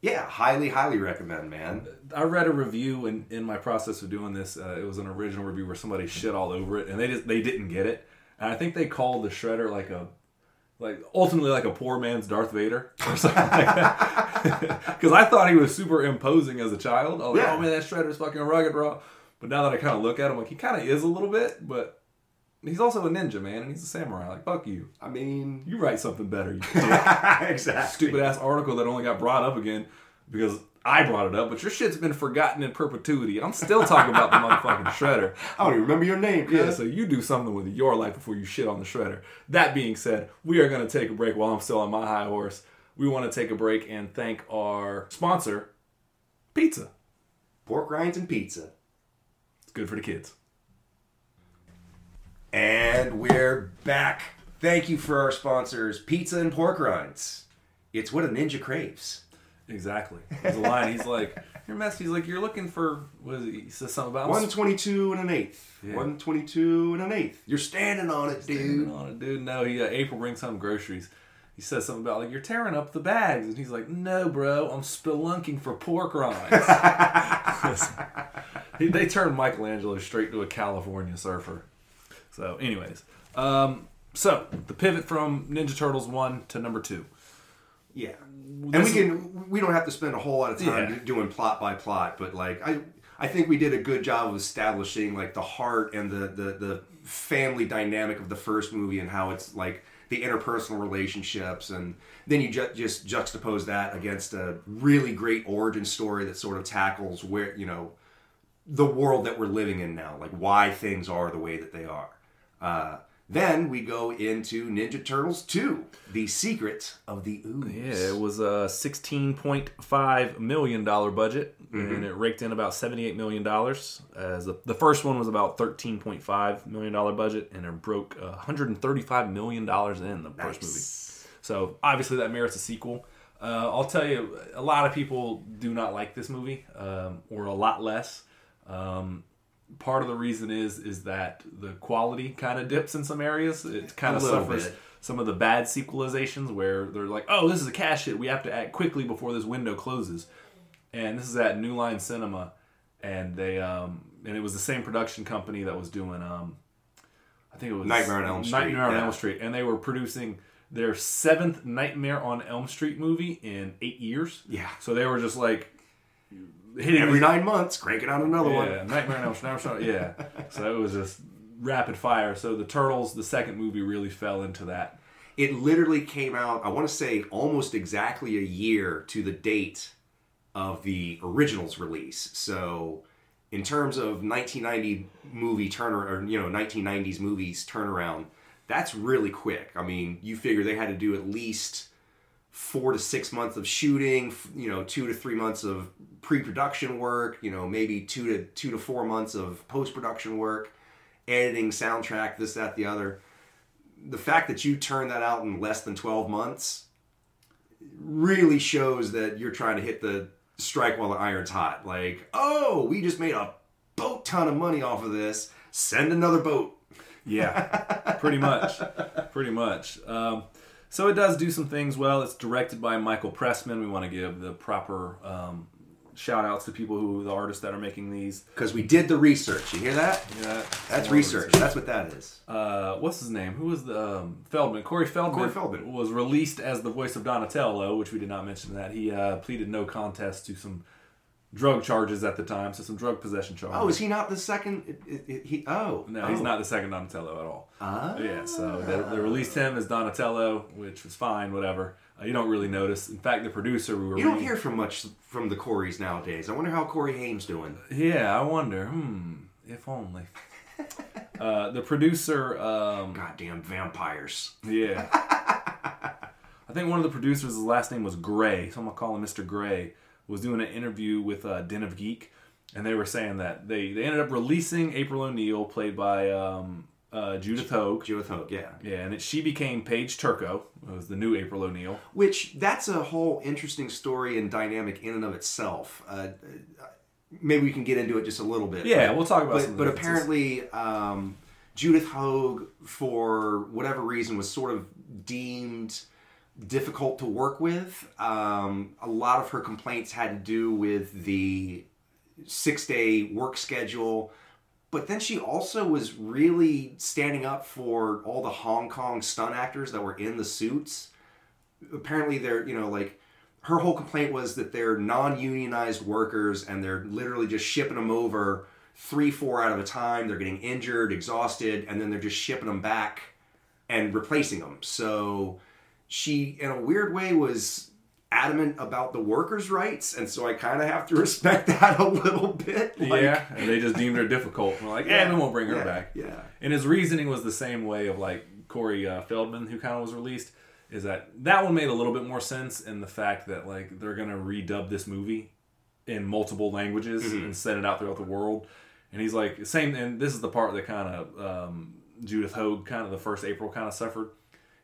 yeah, highly highly recommend, man. I read a review in, in my process of doing this. Uh, it was an original review where somebody shit all over it, and they just they didn't get it. And I think they called the shredder like a like ultimately like a poor man's Darth Vader or something <laughs> like that. Because I thought he was super imposing as a child. I was like, oh man, that Shredder's fucking rugged, bro. But now that I kind of look at him, like he kind of is a little bit, but he's also a ninja, man, and he's a samurai. Like fuck you, I mean, you write something better. You <laughs> exactly. stupid ass article that only got brought up again because I brought it up, but your shit's been forgotten in perpetuity. I'm still talking about the motherfucking shredder. <laughs> I don't even remember your name. Yeah, so you do something with your life before you shit on the shredder. That being said, we are going to take a break while I'm still on my high horse. We want to take a break and thank our sponsor, Pizza. Pork rinds and pizza. It's good for the kids. And we're back. Thank you for our sponsors, Pizza and Pork Rinds. It's what a ninja craves. Exactly. There's a line. He's like, "You're messy." He's like, "You're looking for." What is it? He says something about 122 and an eighth. Yeah. 122 and an eighth. You're standing on it, Dude, dude. on it, dude. No, he uh, April brings home groceries. He says something about like you're tearing up the bags, and he's like, "No, bro, I'm spelunking for pork rinds." <laughs> He- they turned Michelangelo straight to a California surfer. So, anyways, um, so the pivot from Ninja Turtles one to number two. Yeah. And we can we don't have to spend a whole lot of time Yeah. doing plot by plot, but like I I think we did a good job of establishing like the heart and the the the family dynamic of the first movie and how it's like the interpersonal relationships and then you ju- just juxtapose that against a really great origin story that sort of tackles where you know the world that we're living in now, like why things are the way that they are. Uh, then we go into Ninja Turtles 2, The Secret of the Ooze. Yeah, it was a sixteen point five million dollar budget, and it raked in about seventy eight million dollars. As the, the first one was about thirteen point five million dollar budget, and it broke one hundred and thirty five million dollars in the first movie. So obviously that merits a sequel. Uh, I'll tell you, a lot of people do not like this movie, um, or a lot less. Um, part of the reason is is that the quality kind of dips in some areas. It kind of suffers bit. some of the bad sequelizations where they're like, "Oh, this is a cash hit. We have to act quickly before this window closes." And this is at New Line Cinema, and they um, and it was the same production company that was doing um, I think it was Nightmare on Elm Street, Nightmare on yeah. Elm Street, and they were producing their seventh Nightmare on Elm Street movie in eight years. Yeah. So they were just like hitting Every nine months, cranking out another one. yeah, one. Nightmare on Elm Street. Yeah. <laughs> So it was just rapid fire. So the Turtles, the second movie, really fell into that. It literally came out, I want to say, almost exactly a year to the date of the original's release. So, in terms of 1990 movie turner or you know 1990s movies turnaround, that's really quick. I mean, you figure they had to do at least four to six months of shooting, you know, two to three months of pre-production work, you know, maybe two to two to four months of post-production work, editing, soundtrack, this, that, the other. The fact that you turn that out in less than 12 months really shows that you're trying to hit the strike while the iron's hot. Like, oh, we just made a boat ton of money off of this. Send another boat. Yeah, pretty much, pretty much. Um, so it does do some things well. It's directed by Michael Pressman. We want to give the proper um, shout outs to people who the artists that are making these. Because we did the research. You hear that? Yeah, That's more research. That's what that is. Uh, what's his name? Who was the um, Feldman? Corey Feldman. Corey Feldman. was released as the voice of Donatello, which we did not mention. That he uh, pleaded no contest to some drug charges at the time, so some drug possession charges. Oh, is he not the second? It, it, it- he oh No, he's oh. not the second Donatello at all. Ah. Yeah, so they, they released him as Donatello, which was fine, whatever. Uh, you don't really notice. In fact, the producer we were You don't reading- hear from much from the Corys nowadays. I wonder how Corey Haim's doing. Yeah, I wonder. Hmm, if only. <laughs> uh, the producer, um, Goddamn vampires. yeah. <laughs> I think one of the producers, his last name was Gray, so I'm gonna call him Mr. Gray, was doing an interview with uh, Den of Geek, and they were saying that they, they ended up releasing April O'Neil, played by um, uh, Judith Hoag. Judith Hoag, yeah. Yeah, and it, she became Paige Turco, who was the new April O'Neil. Which that's a whole interesting story and dynamic in and of itself. Uh, maybe we can get into it just a little bit. Yeah, but- we'll talk about But, but apparently, um, Judith Hoag, for whatever reason, was sort of deemed difficult to work with. Um, a lot of her complaints had to do with the six day work schedule, but then she also was really standing up for all the Hong Kong stunt actors that were in the suits. Apparently, they're you know like her whole complaint was that they're non-unionized workers and they're literally just shipping them over three four out of a time they're getting injured exhausted and then they're just shipping them back and replacing them so she in a weird way was adamant about the workers rights and so i kind of have to <laughs> respect that a little bit like, yeah, and they just deemed her difficult. We're like, yeah, we won't bring her yeah, back. yeah And his reasoning was the same way of like Corey uh, Feldman, who kind of was released. Is that that one made a little bit more sense in the fact that like they're gonna redub this movie in multiple languages Mm-hmm. and send it out throughout the world. And he's like same, and this is the part that kind of um, Judith Hoag kind of the first April kind of suffered.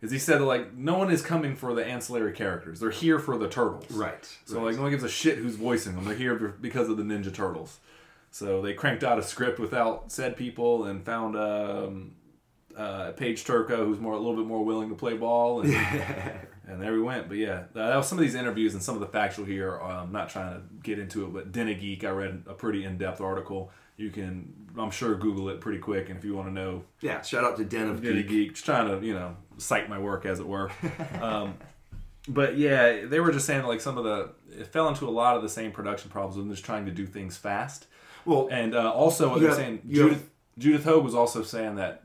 Is he said like no one is coming for the ancillary characters; they're here for the turtles. right So right. like no one gives a shit who's voicing them. They're here because of the Ninja Turtles. So they cranked out a script without said people and found um, uh, Paige Turco, who's more a little bit more willing to play ball, and, <laughs> and there we went. But yeah, that was some of these interviews and some of the factual here. I'm not trying to get into it, but Den Geek, I read a pretty in depth article. You can, I'm sure, Google it pretty quick, and if you want to know yeah shout out to den of Den geek Geek, just trying to you know cite my work as it were. <laughs> um, but yeah, they were just saying like some of the it fell into a lot of the same production problems of just trying to do things fast. well And uh, also, what they're saying, you have- Judith, Judith Hoag was also saying that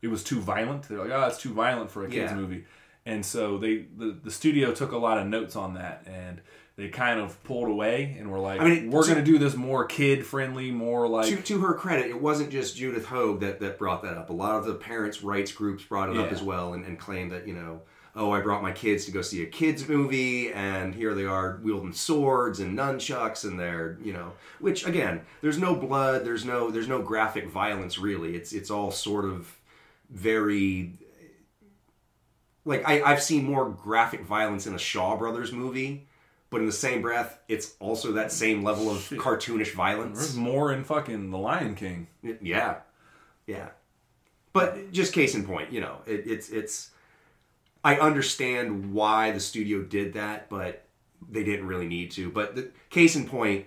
it was too violent. They're like, oh, it's too violent for a kids Yeah. movie. And so they the, the studio took a lot of notes on that and they kind of pulled away and were like, I mean, we're going to do this more kid friendly, more like to, to her credit, it wasn't just Judith Hoag that, that brought that up. A lot of the parents' rights groups brought it up as well and, and claimed that, you know, oh, I brought my kids to go see a kids movie, and here they are wielding swords and nunchucks, and they're, you know, which again, there's no blood, there's no there's no graphic violence really. It's it's all sort of very like I, I've seen more graphic violence in a Shaw Brothers movie. But in the same breath, it's also that same level of cartoonish violence. there's more in fucking The Lion King. Yeah, yeah. But just case in point, you know, it, it's it's. I understand why the studio did that, but they didn't really need to. But the case in point,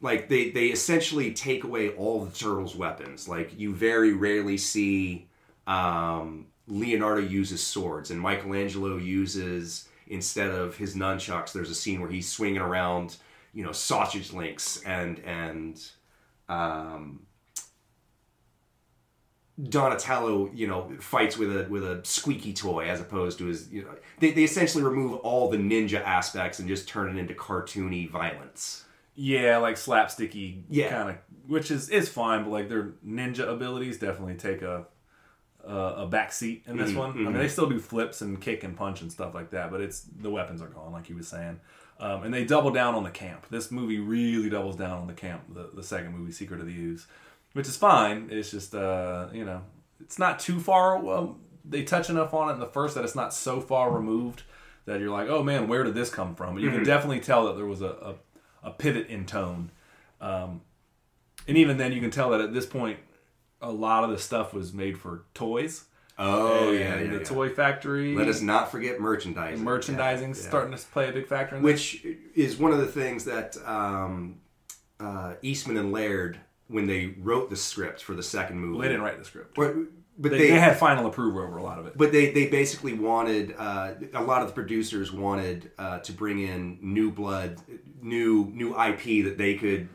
like they they essentially take away all the turtles' weapons. Like you very rarely see um, Leonardo uses swords, and Michelangelo uses instead of his nunchucks. There's a scene where he's swinging around, you know, sausage links and and um, Donatello, you know, fights with a with a squeaky toy as opposed to his, you know, they, they essentially remove all the ninja aspects and just turn it into cartoony violence. Yeah, like slapsticky Yeah. kind of, which is is fine, but like their ninja abilities definitely take a a, a back seat in this Mhm, one. I mean, they still do flips and kick and punch and stuff like that, but it's the weapons are gone, like he was saying. Um, and they double down on the camp. This movie really doubles down on the camp. The the second movie, Secret of the Ooze, which is fine. It's just uh, you know, it's not too far. Well, they touch enough on it in the first that it's not so far removed that you're like, oh man, where did this come from? But you can definitely tell that there was a, a, a pivot in tone. Um, and even then, you can tell that at this point, a lot of the stuff was made for toys. Oh And the toy factory, Let us not forget merchandising. merchandising's Yeah, yeah. starting to play a big factor in this. which is one of the things that um, uh, Eastman and Laird, when they wrote the script for the second movie, Well, they didn't write the script. Or- but They, they, they had final approval over a lot of it. but they, they basically wanted uh, a lot of the producers wanted uh, to bring in new blood, new new IP that they could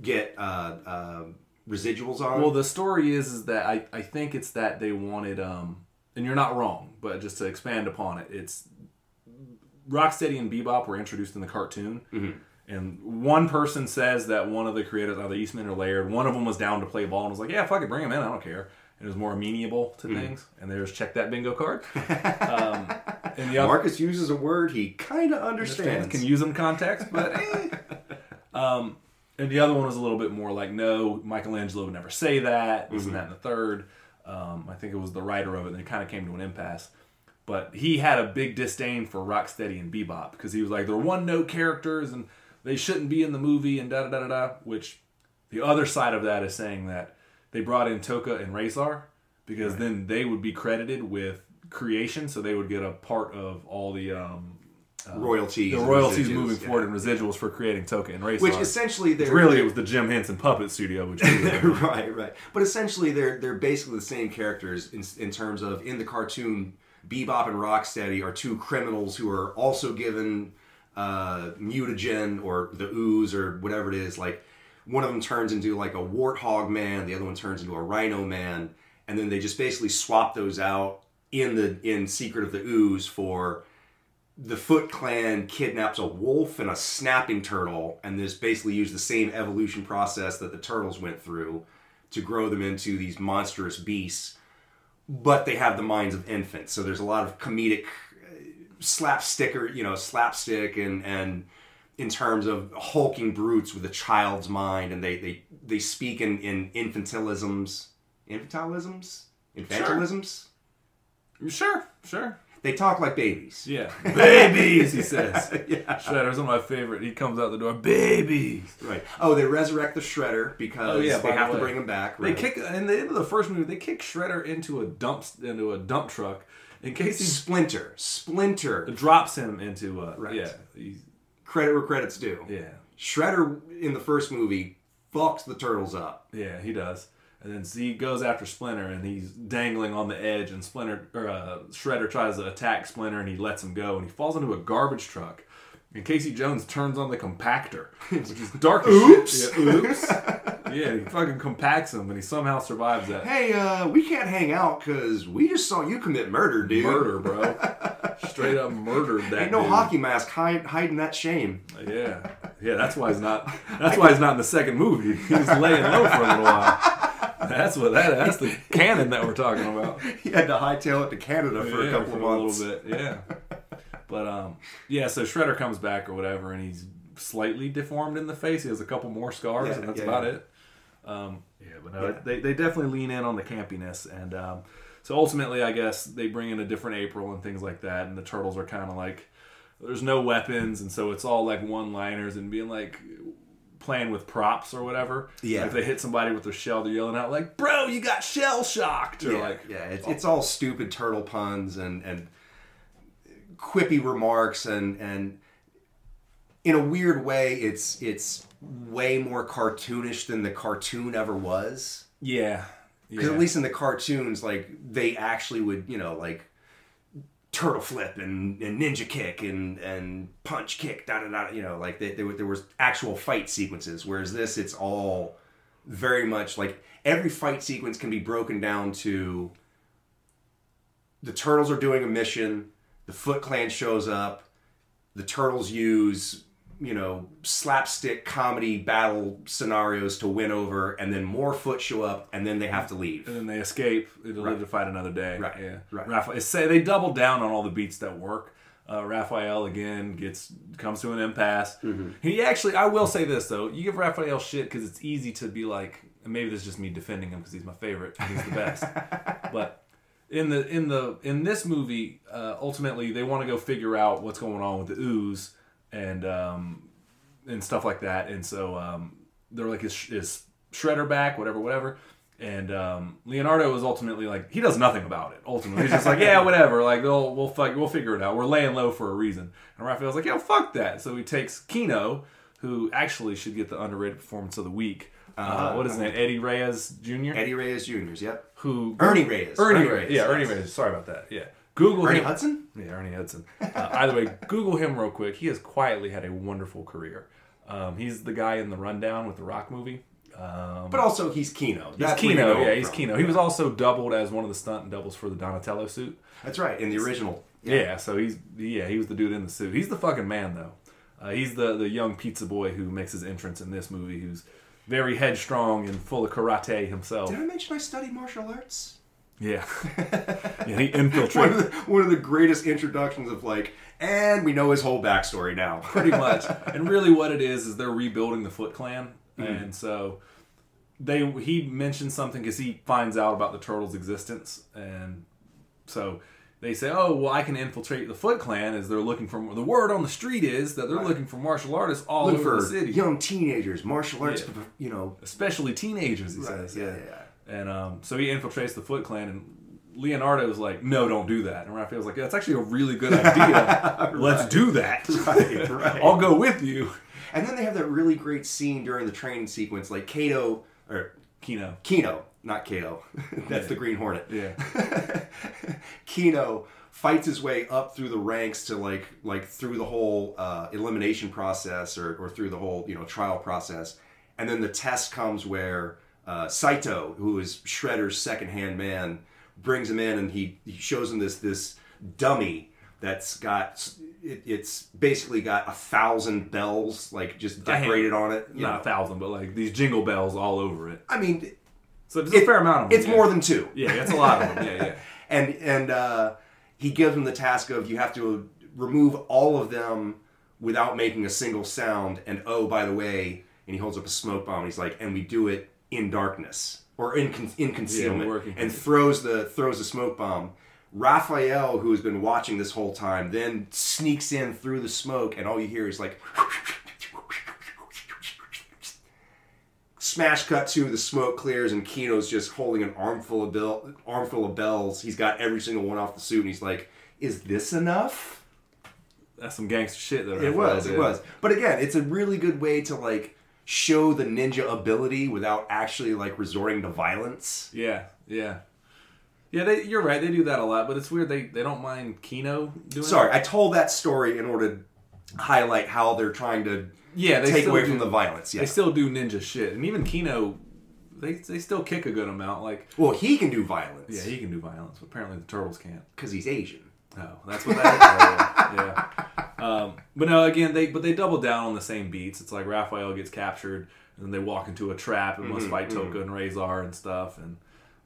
get uh, uh, residuals on. Well, the story is is that I, I think it's that they wanted um and you're not wrong, but just to expand upon it, it's Rocksteady and Bebop were introduced in the cartoon. And one person says that one of the creators, either Eastman or Laird, one of them was down to play ball and was like, "Yeah, fuck it, bring him in. I don't care." And was more amenable to things. And they just check that bingo card. <laughs> um, and the other, Marcus uses a word he kind of understands. can use in context, but <laughs> eh. um, and the other one was a little bit more like, no, Michelangelo would never say that, this and that, and the third. Um, I think it was the writer of it, and it kind of came to an impasse. But he had a big disdain for Rocksteady and Bebop because he was like, they're one note characters and they shouldn't be in the movie and da da da da da. Which the other side of that is saying that they brought in Tokka and Rahzar because then they would be credited with creation, so they would get a part of all the um, royalties. the royalties moving yeah. forward and residuals for creating Tokka and Race. Which essentially they're really it was the Jim Henson puppet studio, which <laughs> right, right. But essentially, they're they're basically the same characters in, in terms of in the cartoon, Bebop and Rocksteady are two criminals who are also given uh, mutagen or the ooze or whatever it is. Like one of them turns into like a warthog man, the other one turns into a rhino man, and then they just basically swap those out in the in Secret of the Ooze for the Foot Clan kidnaps a wolf and a snapping turtle, and this basically used the same evolution process that the turtles went through to grow them into these monstrous beasts. But they have the minds of infants, so there's a lot of comedic uh, slapstick or you know slapstick and and in terms of hulking brutes with a child's mind, and they they they speak in in infantilisms, infantilisms, infantilisms. sure, sure. They talk like babies. Yeah, babies. He <laughs> says. yeah. Shredder's one of my favorite. He comes out the door, babies. Right. Oh, they resurrect the Shredder because Oh, yeah, they by the have to bring him back. They kick in the end of the first movie. They kick Shredder into a dump into a dump truck in case he Splinter. Splinter. drops him into a Right. yeah he's, Credit where credit's due. yeah Shredder in the first movie fucks the turtles up. yeah he does. And then he goes after Splinter, and he's dangling on the edge. And Splinter or uh, Shredder tries to attack Splinter, and he lets him go, and he falls into a garbage truck. And Casey Jones turns on the compactor, <laughs> which is dark Oops. Yeah, oops. <laughs> yeah, he fucking compacts him, and he somehow survives that. Hey, uh, we can't hang out because we just saw you commit murder, dude. Murder, bro. <laughs> Straight up murdered that. Ain't no dude. hockey mask hide, hiding that shame. Yeah, yeah. That's why he's not. That's why he's not in the second movie. He's laying low for a little while. <laughs> That's what that. That's the <laughs> canon that we're talking about. He had to hightail it to Canada for Yeah, a couple for of a months. little bit. Yeah, <laughs> but um, yeah. So Shredder comes back or whatever, and he's slightly deformed in the face. He has a couple more scars, Yeah, and that's yeah, about yeah. it. Um, yeah, but no, Yeah. they they definitely lean in on the campiness, and um, so ultimately, I guess they bring in a different April and things like that, and the turtles are kind of like there's no weapons, and so it's all like one-liners and being like playing with props or whatever. Yeah. Like if they hit somebody with their shell, they're yelling out like, "Bro, you got shell shocked!" Or yeah, like, yeah, it's, it's all stupid turtle puns and and quippy remarks and and in a weird way, it's it's way more cartoonish than the cartoon ever was. yeah, Because yeah. at least in the cartoons, like they actually would, you know, like turtle flip and, and ninja kick and and punch kick, da da da. You know, like they, they, were- there was actual fight sequences. Whereas this, it's all very much like every fight sequence can be broken down to the turtles are doing a mission, the Foot Clan shows up, the turtles use you know slapstick comedy battle scenarios to win over, and then more Foot show up, and then they have to leave. and then they escape. They live Right. to fight another day. Right, Yeah. right. Raphael, say they double down on all the beats that work. Uh, Raphael again gets comes to an impasse. Mm-hmm. He actually, I will say this though, you give Raphael shit because it's easy to be like, and maybe this is just me defending him because he's my favorite. and He's the best. <laughs> but in the in the in this movie, uh, ultimately they want to go figure out what's going on with the ooze and um, and stuff like that. And so um, they're like, is, is Shredder back? Whatever, whatever. And um, Leonardo is ultimately like, he does nothing about it. Ultimately, he's just like, yeah, <laughs> whatever. Like, they'll, we'll fuck, we'll figure it out. We're laying low for a reason. And Raphael's like, yeah, fuck that. So he takes Keno, who actually should get the underrated performance of the week. Uh, what is his name? Eddie Reyes Jr. Eddie Reyes Jr.'s, yep. Who Ernie Reyes. Ernie, Ernie Reyes. Reyes, Yeah, Ernie. Reyes. Sorry about that. Yeah. Google Ernie him. Hudson? Yeah, Ernie Hudson. Uh, either way, <laughs> Google him real quick. He has quietly had a wonderful career. Um, he's the guy in the Rundown with the Rock movie. Um, But also, he's Keno. he's That's Keno. Yeah, he's from. Keno. He was also doubled as one of the stunt doubles for the Donatello suit. That's right, in the original. Yeah. so he's yeah he was the dude in the suit. He's the fucking man though. Uh, he's the the young pizza boy who makes his entrance in this movie. Who's very headstrong and full of karate himself. Did I mention I studied martial arts? Yeah, <laughs> yeah. He One infiltrates. of, the, one of the greatest introductions of like, and we know his whole backstory now. pretty much. <laughs> And really, what it is is they're rebuilding the Foot Clan, mm-hmm. and so they he mentions something because he finds out about the turtles' existence, and so they say, "Oh, well, I can infiltrate the Foot Clan." As they're looking for the word on the street is that they're Right. looking for martial artists all Look over the city, young teenagers, martial arts, Yeah. you know. especially teenagers. He Right, says, yeah, yeah. yeah, And um, so he infiltrates the Foot Clan, and Leonardo is like, no, don't do that. And Raphael's like, that's actually a really good <laughs> idea. Let's do that. <laughs> Right, right. I'll go with you. And then they have that really great scene during the training sequence, like Kato or Keno. Keno, not Kato. <laughs> That's the Green Hornet. Yeah. Keno fights his way up through the ranks to like like through the whole uh, elimination process or, or through the whole you know trial process, and then the test comes where uh, Saito, who is Shredder's second hand man, brings him in and he, he shows him this this dummy that's got it, it's basically got a thousand bells like just decorated on it. Not know. a thousand, but like these jingle bells all over it. I mean, So there's a fair amount of them. It's yeah. more than two. Yeah, it's a lot of them. Yeah, yeah. <laughs> and and uh, he gives him the task of you have to remove all of them without making a single sound. And oh, by the way, and he holds up a smoke bomb. And he's like, and we do it in darkness or in con- in concealment, working. and throws the throws the smoke bomb. Raphael, who has been watching this whole time, then sneaks in through the smoke, and all you hear is like. Smash cut to the smoke clears and Keno's just holding an armful of bill, armful of bells. He's got every single one off the suit, and he's like, "Is this enough?" That's some gangster shit. That It was, it was. But again, it's a really good way to like show the ninja ability without actually like resorting to violence. Yeah, yeah, yeah. They, you're right. They do that a lot, but it's weird. They they don't mind Keno doing. Sorry, it. I told that story in order to highlight how they're trying to Yeah, they take away do- from the violence. Yeah. They still do ninja shit, and even Keno, they they still kick a good amount. Like, well, he can do violence. yeah, he can do violence, but apparently the turtles can't. because he's Asian. Oh, that's what that is. yeah. Um, but no, again, they but they double down on the same beats. It's like Raphael gets captured, and then they walk into a trap and must fight Tokka and Rahzar and stuff, and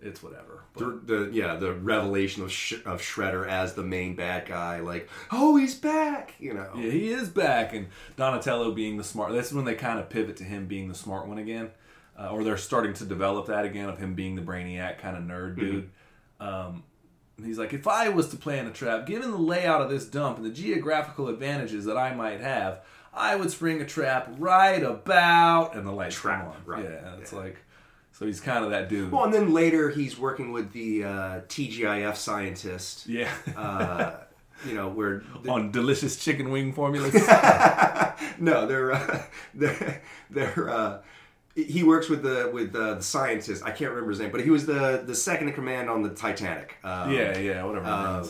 it's whatever. The, the yeah the revelation of Sh- of Shredder as the main bad guy, like oh he's back, you know. yeah, he is back, and Donatello being the smart. That's when they kind of pivot to him being the smart one again, uh, or they're starting to develop that again of him being the brainiac kind of nerd dude. Um, he's like, if I was to plan a trap, given the layout of this dump and the geographical advantages that I might have, I would spring a trap right about and the lights Trap, come on. right. Yeah, it's like, so he's kind of that dude. Well, and then later he's working with the uh, TGIF scientist. yeah, Uh, you know where <laughs> the- on delicious chicken wing formulas. <laughs> no they're uh, <laughs> they're, they're uh, he works with the with uh, the scientist. I can't remember his name, but he was the the second in command on the Titanic. Um, yeah, yeah, whatever. it uh.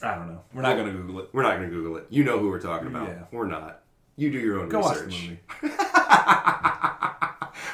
I don't know. We're not gonna Google it. We're not going to Google it. You know who we're talking about. Yeah. We're not. You do your own Go the research. <laughs>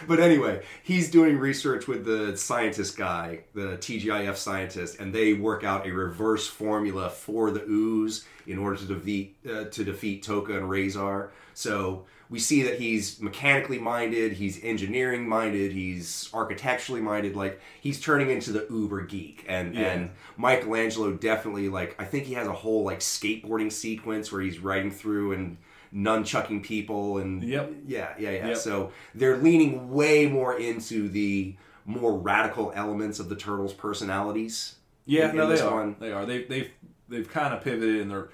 But anyway, he's doing research with the scientist guy, the TGIF scientist, and they work out a reverse formula for the ooze in order to defeat uh, to defeat Tokka and Rahzar. So we see that he's mechanically minded, he's engineering minded, he's architecturally minded. Like he's turning into the uber geek, and Yeah. and Michelangelo definitely like I think he has a whole like skateboarding sequence where he's riding through and nunchucking people and Yep. yeah yeah yeah Yep. so they're leaning way more into the more radical elements of the turtles personalities Yeah, in- no, in they this are. one. They are. They they've they've kind of pivoted and they're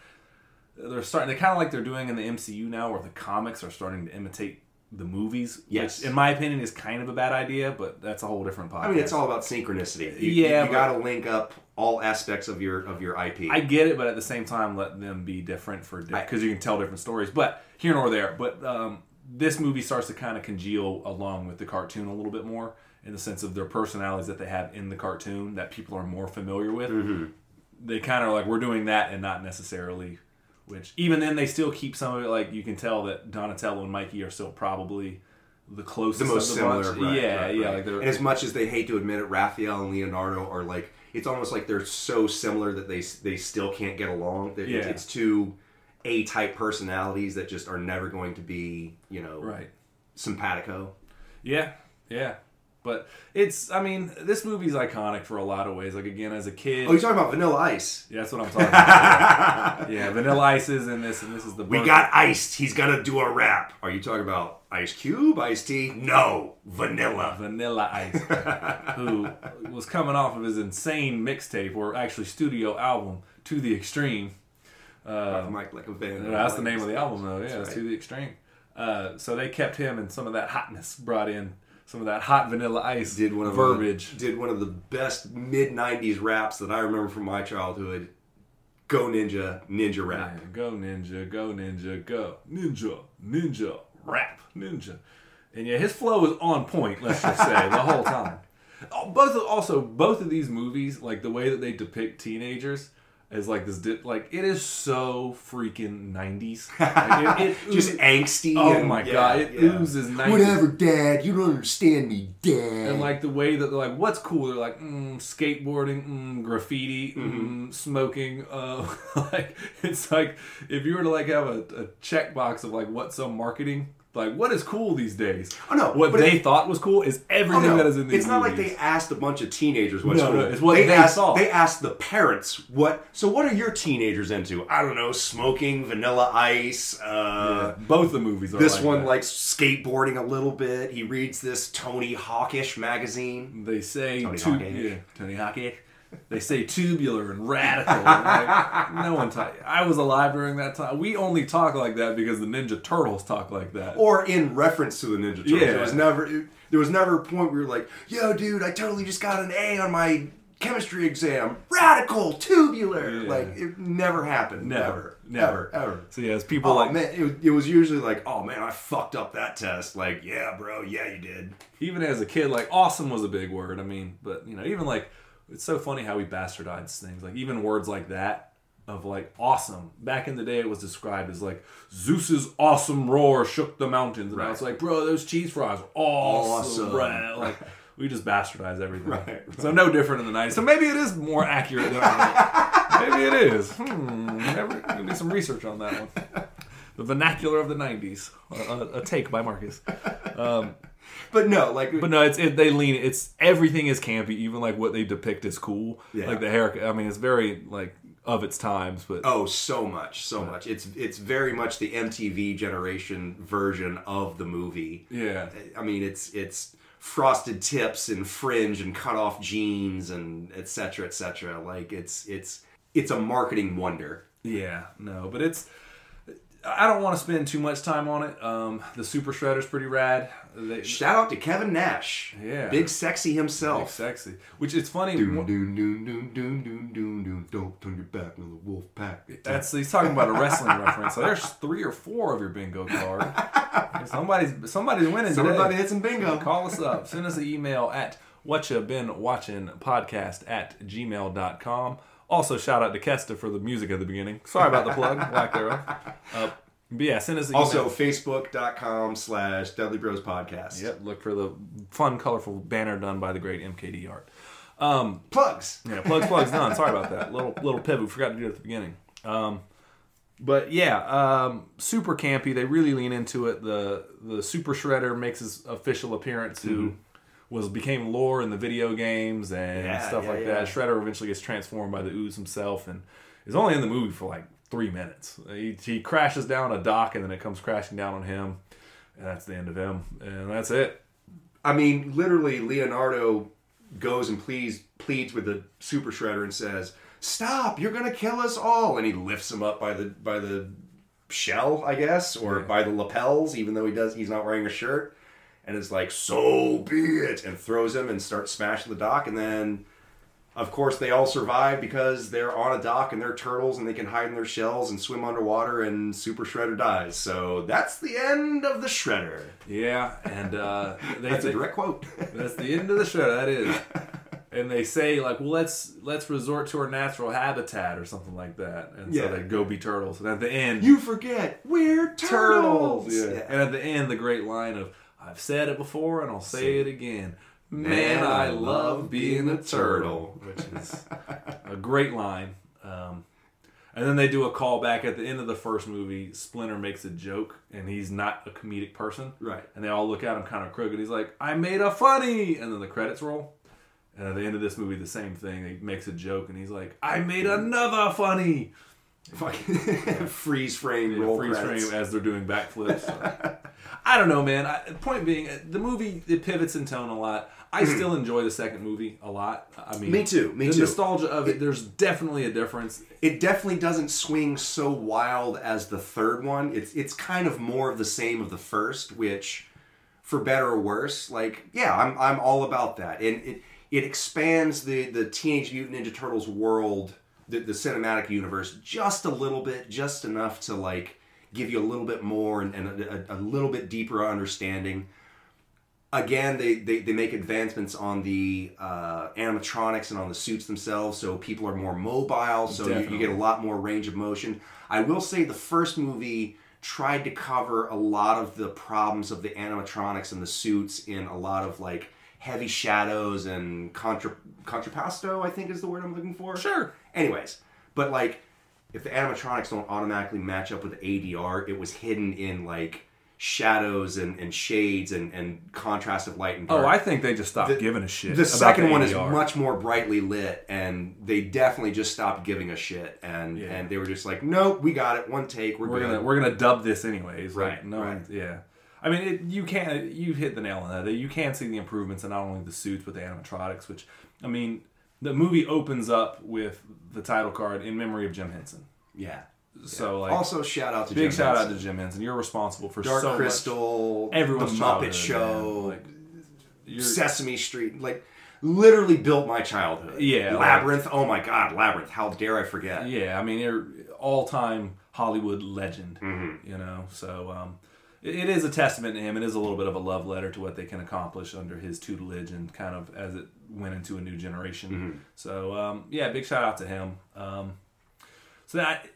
they're starting. They kind of like they're doing in the MCU now, where the comics are starting to imitate the movies. Yes. which, in my opinion, is kind of a bad idea, but that's a whole different podcast. i mean it's all about synchronicity you, Yeah, you, but- got to link up all aspects of your of your ip I get it, but at the same time, let them be different for because you can tell different stories. But here nor there. But um, this movie starts to kind of congeal along with the cartoon a little bit more in the sense of their personalities that they have in the cartoon that people are more familiar with. Mm-hmm. They kind of like we're doing that and not necessarily. Which even then they still keep some of it. Like you can tell that Donatello and Mikey are still probably the closest, the most the similar right, yeah, right, yeah. right. Like and as much as they hate to admit it raphael and leonardo are like it's almost like they're so similar that they they still can't get along Yeah. it's two a type personalities that just are never going to be you know right. simpatico Yeah, yeah. But it's, I mean, this movie's iconic for a lot of ways. Like, again, as a kid. oh you're talking about vanilla ice yeah, that's what I'm talking about. <laughs> yeah, Vanilla Ice is in this, and this is the. We got iced. He's gonna do a rap. Are you talking about Ice Cube, Ice Tea? No, vanilla. Vanilla Ice, <laughs> who was coming off of his insane mixtape, or actually studio album, To the Extreme. Uh, Mike like a van. that's the name of the album, though. Yeah, right. To the Extreme. Uh, so they kept him and some of that hotness brought in some of that hot vanilla ice did one of verbiage. The, did one of the best mid '90s raps that I remember from my childhood. Go Ninja, Ninja rap. Yeah, go ninja, go ninja, go ninja, ninja, rap, ninja, and yeah, his flow is on point. Let's just say the whole time. <laughs> Both of, also both of these movies, like the way that they depict teenagers, is like this. Di- like it is so freaking nineties. <laughs> Like, it, it Just oozes- angsty. Oh and- my yeah, god, it yeah. oozes nineties. Whatever, Dad. You don't understand me, Dad. And like the way that they're like, what's cool? They're like, mm, skateboarding, mm, graffiti, Mm-hmm. mm, smoking. Uh, <laughs> like it's like if you were to like have a, a checkbox of like what's some marketing, like what is cool these days? Oh, no, what they it- thought was cool is Oh, everything no. that is in these. it's not like they asked a bunch of teenagers what's No, cool. no, it's what they asked, saw. They asked the parents what. So what are your teenagers into? I don't know, smoking, vanilla ice. Uh, Yeah, both the movies are. This like one that. likes skateboarding a little bit. He reads this Tony Hawkish magazine. They say Tony Hawkish. Yeah, Tony Hawk. They say tubular and radical. and, like, no one talk. I was alive during that time. We only talk like that because the Ninja Turtles talk like that. Or in reference to the Ninja Turtles. Yeah. There was never there was never a point where you're like, yo dude, I totally just got an A on my chemistry exam. Radical, tubular. Yeah. Like it never happened. Never. Never. Never. Ever. So yeah, as people Oh like man, it, it was usually like, oh man, I fucked up that test. Like, yeah, bro, yeah, you did. even as a kid, like awesome was a big word. I mean, but you know, even like it's so funny how we bastardize things. Like even words like that of like awesome. Back in the day, it was described as like Zeus's awesome roar shook the mountains, and Right. it's like, bro, those cheese fries, are awesome. Awesome. Right? Like we just bastardize everything. Right, right. So no different in the '90s. So maybe it is more accurate than <laughs> Maybe it is. Hmm. Never, gonna do some research on that one. The vernacular of the '90s. A, a- a take by Marcus. But no, like But no, it's it, they lean. It's everything is campy. Even like what they depict is cool. Yeah. Like the haircut. I mean, it's very like of its times. But Oh, so much, so much. It's it's very much the MTV generation version of the movie. yeah, I mean, it's it's frosted tips and fringe and cut off jeans and etc. cetera, et cetera. Like it's it's it's a marketing wonder. yeah, no, but it's. I don't want to spend too much time on it. Um, the Super Shredder's pretty rad. They, Shout out to Kevin Nash, Yeah. big sexy big himself. sexy. Which it's funny. Doon, wh- doon, doon, doon, doon, doon, doon, doon. Don't turn your back on the wolf pack. That's he's talking about a wrestling reference. So there's three or four of your bingo card. <laughs> Somebody's somebody's winning Somebody today. hit some bingo. Call us up. Send us an email at what you been watching podcast at gmail.com. Also, shout out to Kesta for the music at the beginning. Sorry about the plug, lack thereof. Uh, <laughs> but yeah, send us email. Also, facebook.com slash Dudley Bros Podcast. yep, look for the fun, colorful banner done by the great MKD art. Um, Plugs. Yeah, plugs, plugs done. Sorry about that. Little little pivot. We forgot to do it at the beginning. Um, but yeah, um, super campy. They really lean into it. The the Super Shredder makes his official appearance. Who was became lore in the video games and Yeah, stuff yeah, like yeah. that. Shredder eventually gets transformed by the ooze himself and is only in the movie for like three minutes. He, he crashes down a dock and then it comes crashing down on him, and that's the end of him. And that's it. I mean, literally, Leonardo goes and pleads pleads with the Super Shredder and says, "Stop! You're gonna kill us all!" And he lifts him up by the by the shell, I guess, or Yeah. by the lapels, even though he does he's not wearing a shirt, and is like, "So be it," and throws him and starts smashing the dock, and then. Of course, they all survive because they're on a dock and they're turtles and they can hide in their shells and swim underwater, and Super Shredder dies. So that's the end of the Shredder. Yeah, and uh, <laughs> they, That's they- a direct quote. <laughs> That's the end of the show. That is. <laughs> And they say like, well, let's let's resort to our natural habitat or something like that. And Yeah. so they go be turtles. And at the end, You forget we're turtles. Yeah. And at the end, the great line of, "I've said it before and I'll say it again." Man, I love being a turtle, which is <laughs> a great line. Um, and then they do a callback at the end of the first movie. Splinter makes a joke, and he's not a comedic person. Right. And they all look at him kind of crooked. He's like, I made a funny. And then the credits roll. And at the end of this movie, the same thing. He makes a joke, and he's like, I made another funny. Fucking <laughs> freeze frame Yeah, roll freeze credits. frame as they're doing backflips. <laughs> I don't know, man. I, point being, the movie it pivots in tone a lot. I still enjoy the second movie a lot. I mean, Hmm. Me too, me the too. nostalgia of it, there's definitely a difference. It definitely doesn't swing so wild as the third one. It's it's kind of more of the same of the first, which for better or worse, like yeah, I'm I'm all about that, and it it expands the the Teenage Mutant Ninja Turtles world, the, the cinematic universe, just a little bit, just enough to like give you a little bit more and, and a, a, a little bit deeper understanding. Again, they, they, they make advancements on the uh, animatronics and on the suits themselves, so people are more mobile, so you, you get a lot more range of motion. I will say the first movie tried to cover a lot of the problems of the animatronics and the suits in a lot of like heavy shadows and contra contrapasto, I think is the word I'm looking for. Sure. Anyways, but like if the animatronics don't automatically match up with ADR, it was hidden in like shadows and, and shades and, and contrast of light and oh, dark. Oh, I think they just stopped The- giving a shit. The second the one is much more brightly lit, and they definitely just stopped giving a shit, and Yeah. and they were just like, nope, we got it, one take, we're, We're gonna we're gonna dub this anyways. Like, Right, no right. yeah. I mean, it, you can't. You hit the nail on that. You can see the improvements in not only the suits but the animatronics. Which, I mean, the movie opens up with the title card in memory of Jim Henson. yeah. So like, also, shout out to big Jim shout Henson. out to Jim Henson. You're responsible for Dark so Crystal, much. Everyone's the Muppet Show. Like, Sesame Street, like literally built my childhood. Yeah, like- Labyrinth. oh my God, Labyrinth. How dare I forget? Yeah, I mean, you're all time Hollywood legend. Mm-hmm. You know, so um, it, it is a testament to him. It is a little bit of a love letter to what they can accomplish under his tutelage and kind of as it went into a new generation. Mm-hmm. So um, yeah, big shout out to him. Um, so that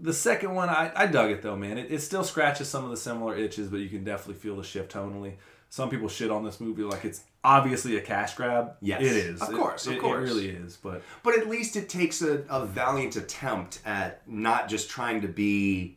the second one, I, I dug it though, man. It, it still scratches some of the similar itches, but you can definitely feel the shift tonally. Some people shit on this movie like it's obviously a cash grab. Yes, it is. of It- course, of it, course. it really is. But But at least it takes a, a valiant attempt at not just trying to be,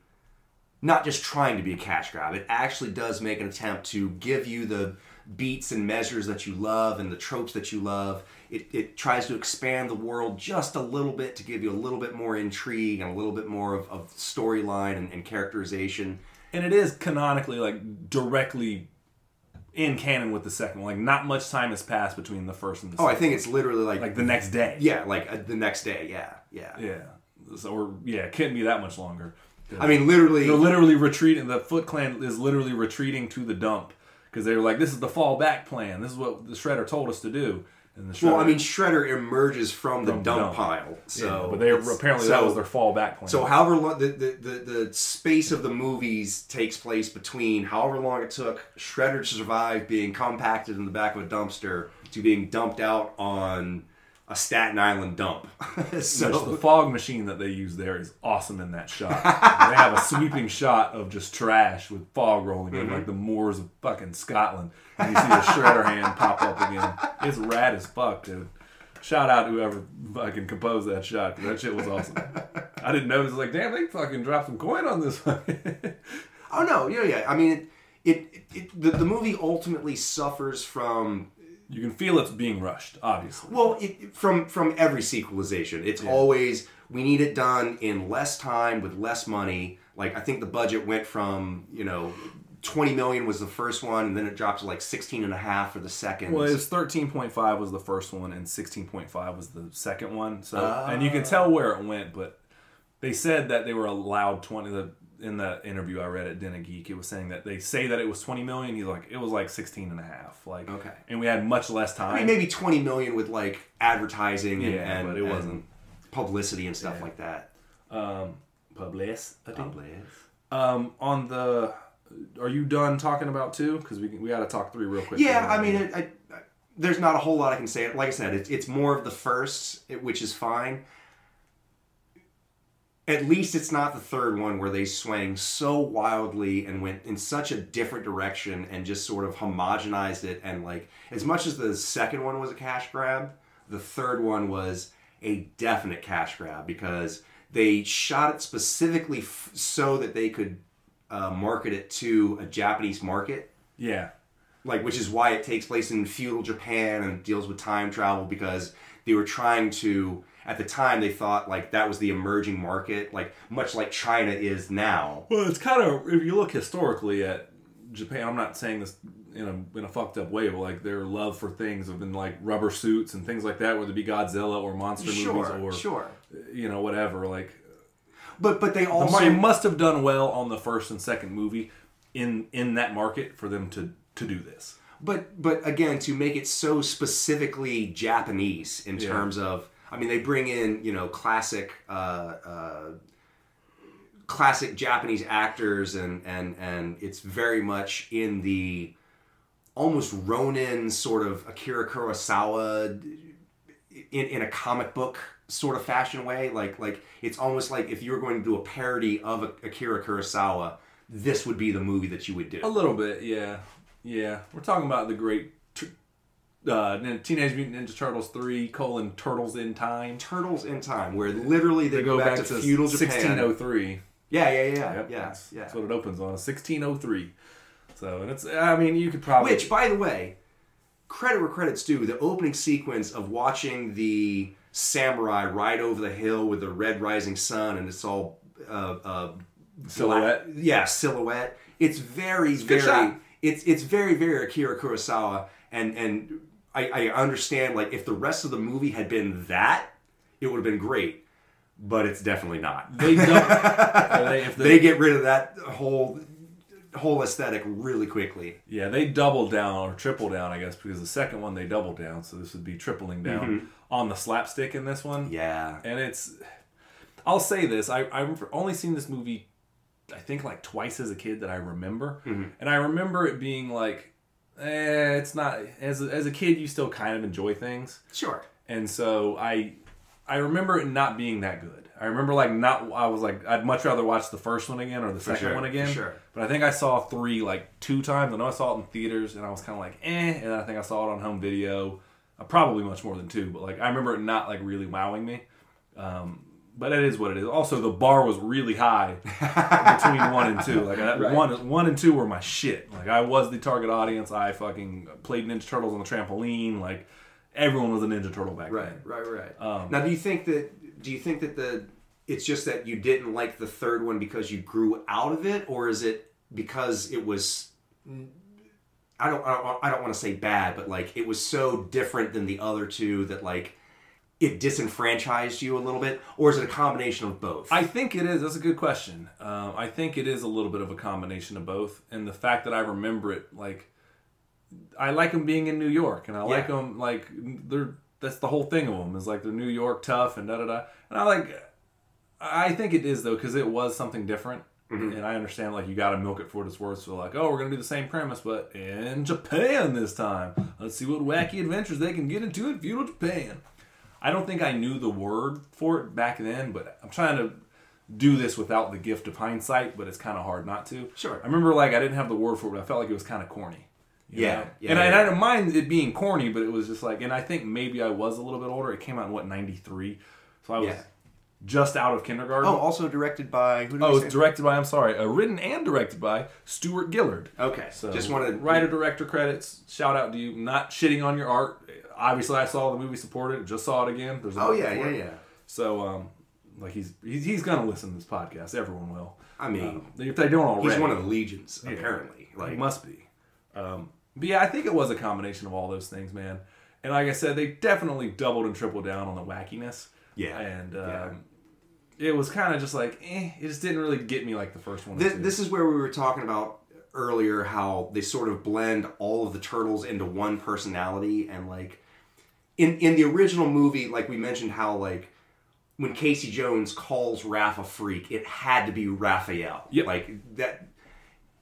not just trying to be a cash grab. It actually does make an attempt to give you the beats and measures that you love and the tropes that you love. It, it tries to expand the world just a little bit to give you a little bit more intrigue and a little bit more of, of storyline and, and characterization. and it is canonically like directly in canon with the second one. Like not much time has passed between the first and the Oh, I think it's literally like, like the next day. yeah, like uh, the next day. Yeah, yeah. yeah. So, or yeah, it couldn't be that much longer. I mean, literally. They're literally retreating. The Foot Clan is literally retreating to the dump because they were like, "This is the fallback plan. This is what the Shredder told us to do." And the Shredder, well, I mean, Shredder emerges from the From the dump, dump. pile. So, yeah, but they apparently so- that was their fallback plan. So however long the, the, the, the space of the movies takes place between however long it took Shredder to survive being compacted in the back of a dumpster to being dumped out on a Staten Island dump. <laughs> Which so the fog machine that they use there is awesome in that shot. they have a sweeping shot of just trash with fog rolling in, like mm-hmm. the moors of fucking Scotland. And you see the shredder hand pop up again. It's rad as fuck, dude. Shout out to whoever fucking composed that shot, that shit was awesome. I didn't notice, like, damn, they fucking dropped some coin on this <laughs> oh no, yeah, yeah. I mean, it, it, it the, the movie ultimately suffers from you can feel it's being rushed, obviously. Well, it, from from every sequelization, it's always we need it done in less time with less money. Like I think the budget went from you know. 20 million was the first one and then it dropped to like 16 and a half for the second Well, it was thirteen point five was the first one, and sixteen point five was the second one. So, and you can ah. tell where it went, but they said that they were allowed twenty. The in that interview I read at Den of Geek, it was saying that they say that it was twenty million. He's like, it was like 16 and a half. Like, Okay. and we had much less time. I mean, maybe 20 million with like advertising and, Yeah, and, but it and wasn't. publicity and stuff like that. um, publicity. Probably. Um, on the, are you done talking about two? Because we we got to talk three real quick. Yeah, I mean, it, I, I, there's not a whole lot I can say. Like I said, it's it's more of the first, it- which is fine. At least it's not the third one where they swang so wildly and went in such a different direction and just sort of homogenized it. And like, as much as the second one was a cash grab, the third one was a definite cash grab because they shot it specifically f- so that they could uh, market it to a Japanese market yeah. like which is why it takes place in feudal Japan and deals with time travel because they were trying to at the time they thought like that was the emerging market like much like China is now. Well, it's kind of if you look historically at Japan. I'm not saying this in a in a fucked up way, but like their love for things have been like rubber suits and things like that, whether it be Godzilla or monster Sure, movies or sure. you know whatever. Like But but they the also must have done well on the first and second movie in in that market for them to to do this. But but again, to make it so specifically Japanese in Yeah. terms of, I mean, they bring in you know classic uh, uh, classic Japanese actors, and and and it's very much in the almost Ronin sort of Akira Kurosawa in, in a comic book sort of fashion way. Like like it's almost like if you were going to do a parody of Akira Kurosawa, this would be the movie that you would do. A little bit, yeah, yeah. We're talking about the great uh, Teenage Mutant Ninja Turtles three colon Turtles in Time. Turtles in Time, where literally they, They go, go back, back to feudal Japan. 1603. Yeah, yeah, yeah, Yep, yeah, that's, yeah. that's what it opens on. 1603. So, and it's. I mean, you could probably. Which, by the way, credit where credit's due. The opening sequence of watching the samurai ride over the hill with the red rising sun, and it's all uh, uh, Silhouette. black- yeah, silhouette. It's very, good very. It's it's very, very Akira Kurosawa, and and I, I understand like if the rest of the movie had been that, it would have been great. But it's definitely not. They don't. <laughs> they, if They get rid of that whole whole aesthetic really quickly. Yeah, they double down or triple down, I guess, because the second one they double down, so this would be tripling down on the slapstick in this one. Mm-hmm. Yeah. And it's, I'll say this, I I've only seen this movie, I think like twice as a kid that I remember, Mm-hmm. and I remember it being like, eh, it's not as a, as a kid you still kind of enjoy things, Sure. and so I I remember it not being that good. I remember like not I was like I'd much rather watch the first one again or the second sure, one again. sure. But I think I saw three like two times. I know I saw it in theaters and I was kind of like eh, and then I think I saw it on home video. Uh, probably much more than two, but like I remember it not like really wowing me. Um, but it is what it is. Also, the bar was really high between <laughs> one and two. Like that, Right. one, one and two were my shit. Like I was the target audience. I fucking played Ninja Turtles on the trampoline. Like everyone was a Ninja Turtle back Right, then. right, right. Um, now, do you think that? Do you think that the? It's just that you didn't like the third one because you grew out of it, or is it because it was? I don't. I don't, I don't want to say bad, but like it was so different than the other two that like it disenfranchised you a little bit, or is it a combination of both? I think it is. That's a good question. Um, I think it is a little bit of a combination of both, and the fact that I remember it, like, I like them being in New York, and I like them like they're. That's the whole thing of them is like they're New York tough and da da da. And I like. I think it is though because it was something different, and I understand like you got to milk it for what it's worth. So like, oh, we're gonna do the same premise, but in Japan this time. Let's see what wacky adventures they can get into in feudal Japan. I don't think I knew the word for it back then, but I'm trying to do this without the gift of hindsight, but it's kind of hard not to. Sure. I remember like I didn't have the word for it, but I felt like it was kind of corny. Yeah, yeah, and, I, and yeah. I didn't mind it being corny, but it was just like, and I think maybe I was a little bit older. It came out in what '93, so I was Yeah. Just out of kindergarten. oh, also directed by who? Did Oh, it's directed by, I'm sorry, uh, written and directed by Stuart Gillard. Okay, So just wanted writer director credits. Shout out to you. Not shitting on your art. Obviously, I saw the movie, supported. Just saw it again. There's Oh yeah, yeah, it. yeah. So, um, like he's he's, he's gonna listen to this podcast. Everyone will. I mean, Um, if they don't already, he's one of the legions apparently. like Like, must be. Um, but yeah, I think it was a combination of all those things, man. And like I said, they definitely doubled and tripled down on the wackiness. Yeah, And um, yeah. It was kind of just like, eh, it just didn't really get me like the first one. This, this is where we were talking about earlier how they sort of blend all of the turtles into one personality and like in in the original movie like we mentioned how like when Casey Jones calls Raph a freak it had to be Raphael Yep. like that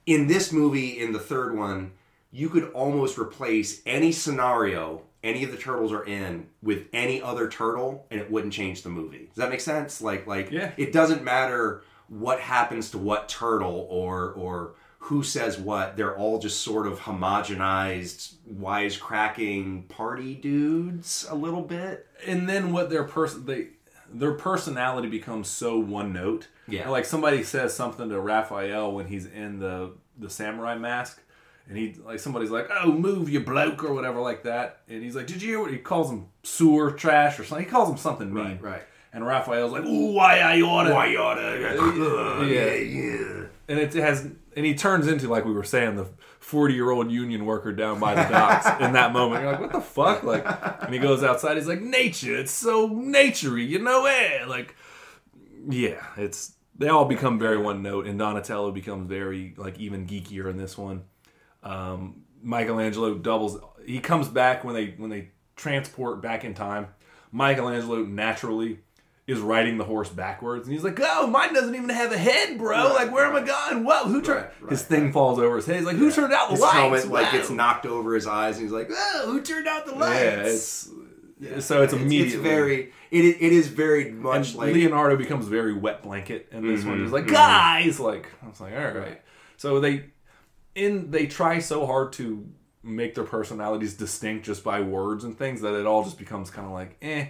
in this movie in the third one you could almost replace any scenario any of the turtles are in with any other turtle and it wouldn't change the movie does that make sense like like Yeah. it doesn't matter what happens to what turtle or or who says what they're all just sort of homogenized wisecracking party dudes a little bit and then what their person they their personality becomes so one note. Yeah. Like somebody says something to Raphael when he's in the the samurai mask, and he like somebody's like, "Oh, move you bloke" or whatever like that, and he's like, "Did you hear what he calls him sewer trash or something?" He calls him something mean. Right, right. And Raphael's like, "Ooh, why I oughta." why oughta <laughs> Yeah. yeah and it has and he turns into like we were saying the 40 year old union worker down by the docks <laughs> in that moment you're like what the fuck like and he goes outside he's like nature it's so naturey you know eh like yeah it's they all become very one note and donatello becomes very like even geekier in this one um Michelangelo doubles. He comes back when they when they transport back in time. Michelangelo naturally is riding the horse backwards, and he's like, "Oh, mine doesn't even have a head, bro. Right, like, where am I going? Whoa, who turned?" Right, right, his thing falls over his head. He's like, "Who turned out the His lights?" helmet like Wow. gets knocked over his eyes, and he's like, "Oh, who turned out the lights?" Yeah, it's so it's immediately It's very. It, it is very much and like Leonardo becomes very wet blanket in this one. Mhm, He's like, mhm. guys, like I was like, all right. Right. So they in they try so hard to make their personalities distinct just by words and things that it all just becomes kind of like eh.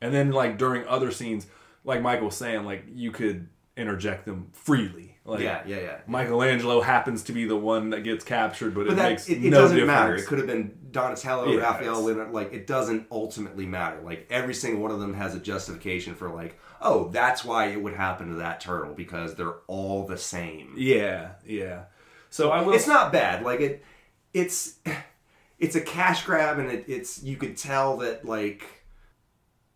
And then like during other scenes, like Michael was saying, like you could interject them freely. Like yeah, yeah, yeah. Michelangelo happens to be the one that gets captured, but, But it that makes it, it no doesn't difference. matter. It could have been Donatello, Yeah, Raphael, Leonardo. Like it doesn't ultimately matter. Like every single one of them has a justification for like, oh, that's why it would happen to that turtle because they're all the same. yeah, yeah. So I will. It's not bad. Like it, it's <sighs> it's a cash grab, and it, it's you could tell that like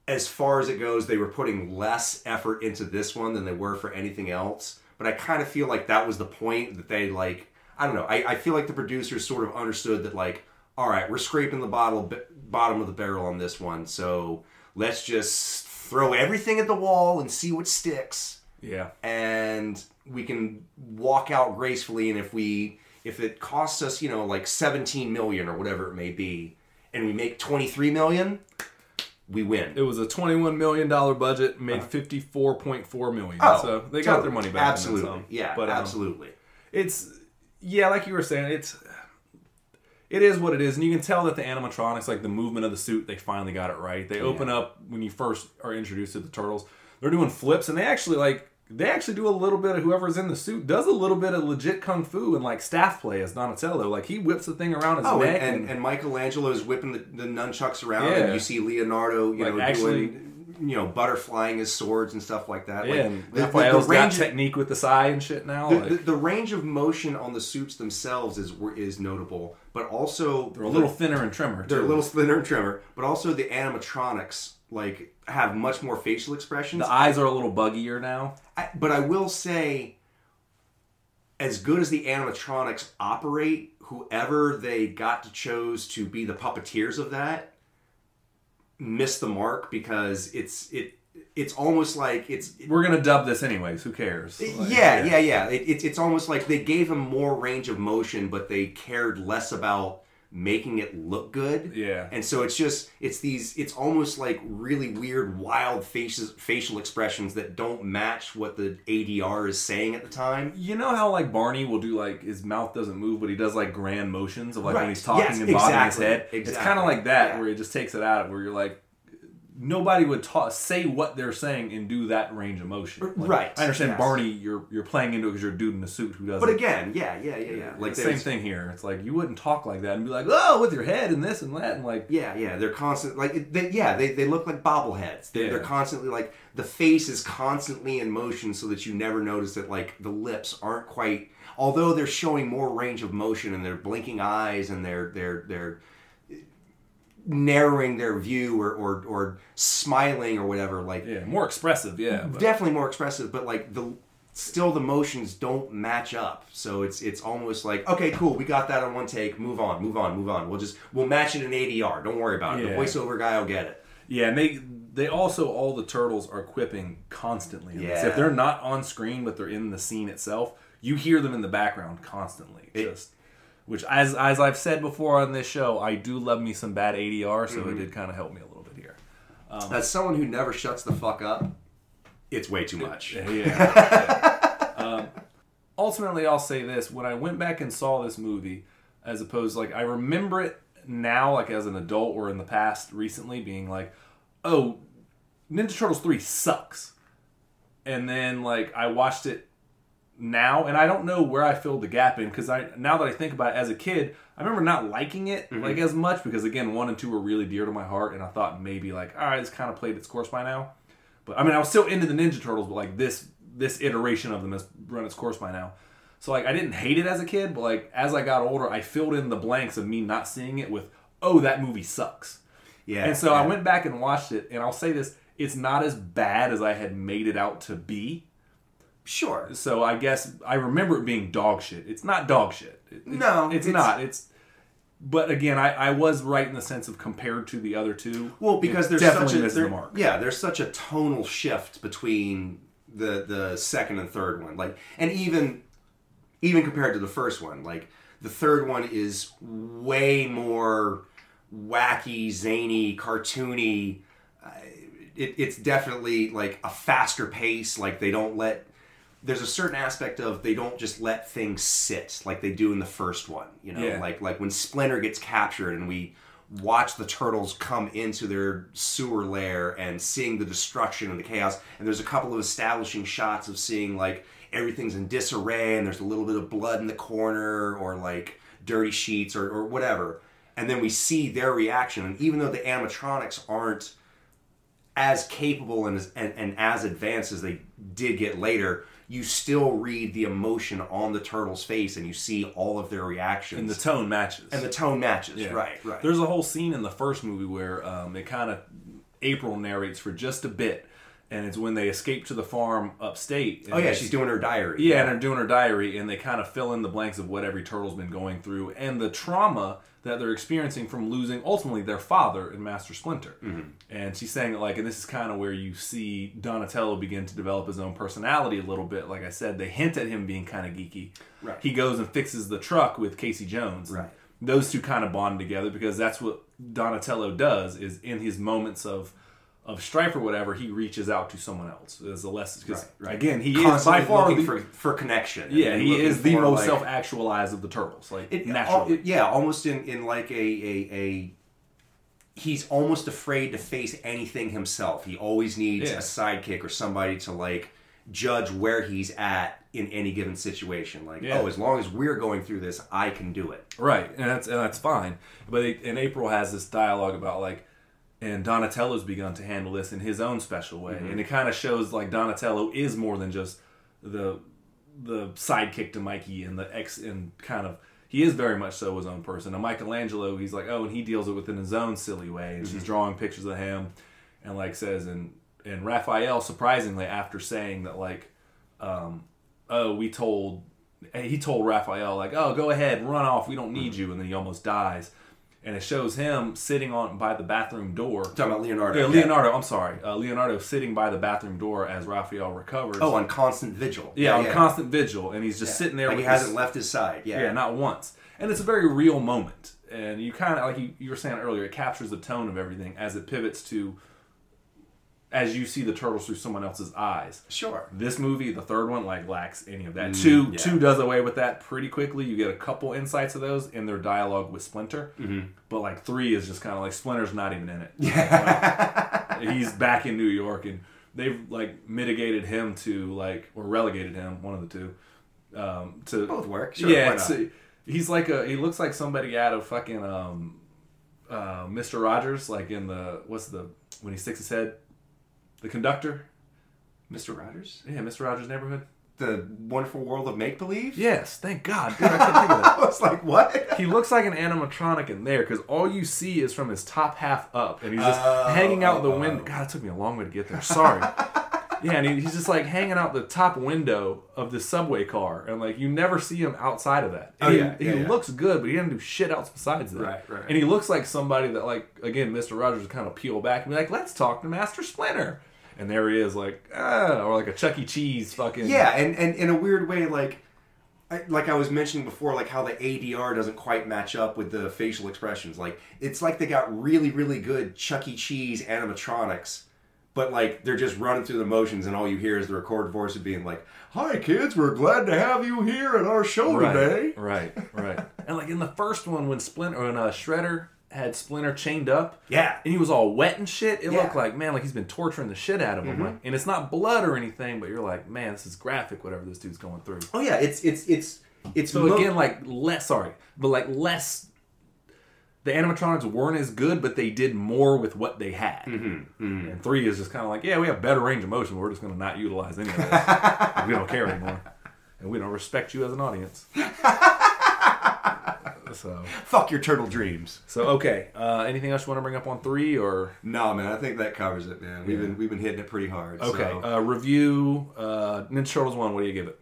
as far as it goes, they were putting less effort into this one than they were for anything else. But I kind of feel like that was the point that they like. I don't know. I, I feel like the producers sort of understood that like, all right, we're scraping the bottle bottom of the barrel on this one, so let's just throw everything at the wall and see what sticks yeah. and we can walk out gracefully and if we if it costs us you know like 17 million or whatever it may be and we make 23 million we win It was a twenty-one million dollar budget, made fifty-four point four million. Uh-huh. Oh, so they got their money back. absolutely yeah but um, absolutely it's yeah, like you were saying, it's it is what it is, and you can tell that the animatronics, like the movement of the suit, they finally got it right. They open up when you first are introduced to the turtles. They're doing flips, and they actually like they actually do a little bit of whoever's in the suit does a little bit of legit kung fu and like staff play as Donatello. Like he whips the thing around his oh neck and, and, and michelangelo's whipping the, the nunchucks around Yeah. and you see leonardo you Like, know actually- doing you know butterflying his swords and stuff like that yeah, like, and the, the, the got range technique with the sai and shit now. the, like, the, the range of motion on the suits themselves is is notable but also they're a little thinner and trimmer. They're too. a little thinner and trimmer, but also the animatronics like have much more facial expressions. The eyes are a little buggier now. I, but I will say, as good as the animatronics operate, whoever they got to chose to be the puppeteers of that missed the mark because it's it it's almost like it's We're gonna dub this anyways. Who cares? Like, yeah, yeah, yeah. It, it's it's almost like they gave him more range of motion, but they cared less about making it look good. Yeah. And so it's just it's these it's almost like really weird, wild faces facial expressions that don't match what the ADR is saying at the time. You know how like Barney will do like his mouth doesn't move, but he does like grand motions of like when he's talking Yes, and bobbing exactly. his head. It's kind of like that Yeah. where it just takes it out where you're like nobody would ta- say what they're saying and do that range of motion. Like, Right. I understand Yes. Barney, you're you're playing into it because you're a dude in a suit who does. It. But again, yeah, yeah, yeah, yeah. like same there's- thing here. It's like you wouldn't talk like that and be like, oh, with your head and this and that and like Yeah, yeah, they're constant like they, yeah, they, they look like bobbleheads. They're, Yeah. they're constantly like the face is constantly in motion, so that you never notice that like the lips aren't quite. Although they're showing more range of motion and they're blinking eyes and they're they're they're narrowing their view or or, or smiling or whatever. Like yeah, more expressive. Yeah, but- definitely more expressive, but like the still the motions don't match up. So it's it's almost like okay, cool, we got that on one take. Move on, move on, move on. We'll just we'll match it in ADR. Don't worry about it. Yeah. The voiceover guy will get it. Yeah, and they they also all the turtles are quipping constantly. Yeah. If they're not on screen but they're in the scene itself, you hear them in the background constantly. It- just which as as I've said before on this show, I do love me some bad ADR, so Mm-hmm. it did kind of help me a little bit here. As someone who never shuts the fuck up, it's way too much. Yeah. yeah. <laughs> um, ultimately, I'll say this: when I went back and saw this movie, as opposed like I remember it now, like as an adult or in the past recently, being like, "Oh, Ninja Turtles three sucks," and then like I watched it now, and I don't know where I filled the gap in because I now that I think about it, as a kid, I remember not liking it mm-hmm. like as much because again, one and two were really dear to my heart, and I thought maybe like, all right, it's kind of played its course by now. But I mean, I was still into the Ninja Turtles, but like this this iteration of them has run its course by now. So like, I didn't hate it as a kid, but like as I got older, I filled in the blanks of me not seeing it with, oh, that movie sucks. Yeah. And so I went back and watched it, and I'll say this: it's not as bad as I had made it out to be. Sure. So I guess I remember it being dog shit. It's not dog shit. It- No, it's, it's- not. It's but again, I, I was right in the sense of compared to the other two. Well, because there's definitely such a there- the mark. yeah, there's such a tonal shift between the the second and third one. Like, and even even compared to the first one, like the third one is way more wacky, zany, cartoony. Uh, it, it's definitely like a faster pace. Like they don't let. There's a certain aspect of they don't just let things sit like they do in the first one. You know, Yeah. like like when Splinter gets captured and we watch the turtles come into their sewer lair and seeing the destruction and the chaos. And there's a couple of establishing shots of seeing like everything's in disarray and there's a little bit of blood in the corner or like dirty sheets or, or whatever. And then we see their reaction. And even though the animatronics aren't as capable and as, and, and as advanced as they did get later, you still read the emotion on the turtle's face and you see all of their reactions. And the tone matches. and the tone matches. Yeah. Right, right. There's a whole scene in the first movie where um, it kind of April narrates for just a bit, and it's when they escape to the farm upstate. and oh, yeah, she's doing her diary. yeah, and they're doing her diary, and they kind of fill in the blanks of what every turtle's been going through and the trauma that they're experiencing from losing ultimately their father in Master Splinter. Mm-hmm. And she's saying that like, and this is kind of where you see Donatello begin to develop his own personality a little bit. Like I said, they hint at him being kind of geeky. Right. He goes and fixes the truck with Casey Jones. Right. Those two kind of bond together because that's what Donatello does. Is in his moments of of strife or whatever, he reaches out to someone else as a lesson. Because Right, right. again, he is by far looking the, for, for connection. yeah, he is the most like- self-actualized of the turtles. Like It, uh, naturally, al- it- yeah, almost in, in like a, a a he's almost afraid to face anything himself. He always needs Yeah. a sidekick or somebody to like judge where he's at in any given situation. Like, Yeah. oh, as long as we're going through this, I can do it. right, and that's and that's fine. But it, and April has this dialogue about like, and Donatello's begun to handle this in his own special way, mm-hmm. and it kind of shows like Donatello is more than just the the sidekick to Mikey and the ex and kind of. He is very much so his own person. And Michelangelo, he's like, oh, and he deals it within his own silly way. And she's mm-hmm. drawing pictures of him, and like says, and and Raphael, surprisingly, after saying that, like, um, oh, we told, he told Raphael, like, oh, go ahead, run off, we don't need mm-hmm. you, and then he almost dies, and it shows him sitting on by the bathroom door. Talking about Leonardo. Yeah, yeah. Leonardo, I'm sorry, uh, Leonardo sitting by the bathroom door as Raphael recovers. Oh, on constant vigil. yeah, on constant vigil, and he's just sitting there. Like he hasn't left his side. Yeah. yeah, not once. And it's a very real moment. And you kind of, like you, you were saying earlier, it captures the tone of everything as it pivots to, as you see the turtles through someone else's eyes. Sure. This movie, the third one, like lacks any of that. Mm, two, yeah. two does away with that pretty quickly. You get a couple insights of those in their dialogue with Splinter, Mm-hmm. but like three is just kind of like Splinter's not even in it. Yeah, he's back in New York, and they've like mitigated him to like or relegated him, one of the two, um, to Both work. Sure. yeah, he's like a he looks like somebody out of fucking um, uh, Mr. Rogers, like in the what's the when he sticks his head, the conductor. Mr. Rogers? Yeah, Mr. Rogers' Neighborhood. The Wonderful World of Make Believe? Yes, thank God, dude. I couldn't think of <laughs> that. I was like, what? He looks like an animatronic in there because all you see is from his top half up, and he's just Oh, hanging out the oh, window. oh. God, it took me a long way to get there. Sorry. <laughs> yeah, and he, he's just like hanging out the top window of the subway car, and like you never see him outside of that. And Oh, he, yeah, he yeah, looks good, but he doesn't do shit else besides that. Right, right. And he looks like somebody that, like, again, Mister Rogers would kind of peel back and be like, "Let's talk to Master Splinter." And there he is, like, ah, or like a Chuck E. Cheese fucking. Yeah, and, and in a weird way, like I, like I was mentioning before, like how the ADR doesn't quite match up with the facial expressions. Like it's like they got really, really good Chuck E. Cheese animatronics, but like they're just running through the motions, and all you hear is the recorded voice of being like, "Hi, kids, we're glad to have you here at our show right, today." Right, right. <laughs> and like in the first one, when Splinter, when uh, Shredder had Splinter chained up, Yeah, and he was all wet and shit, it Yeah. Mm-hmm. looked like man, like he's been torturing the shit out of him. Like, and it's not blood or anything, but you're like, man, this is graphic. Whatever this dude's going through. Oh yeah, it's it's it's it's So mo- again, like less sorry, but like less. The animatronics weren't as good, but they did more with what they had. Mm-hmm, And three is just kind of like, yeah, we have better range of motion. We're just going to not utilize any of this. <laughs> we don't care anymore, and we don't respect you as an audience. <laughs> so, fuck your turtle dreams. so okay. Uh, anything else you want to bring up on three or No, man, I think that covers it, man. We've Yeah. been we've been hitting it pretty hard. okay? so. Uh, review uh, Ninja Turtles one. What do you give it?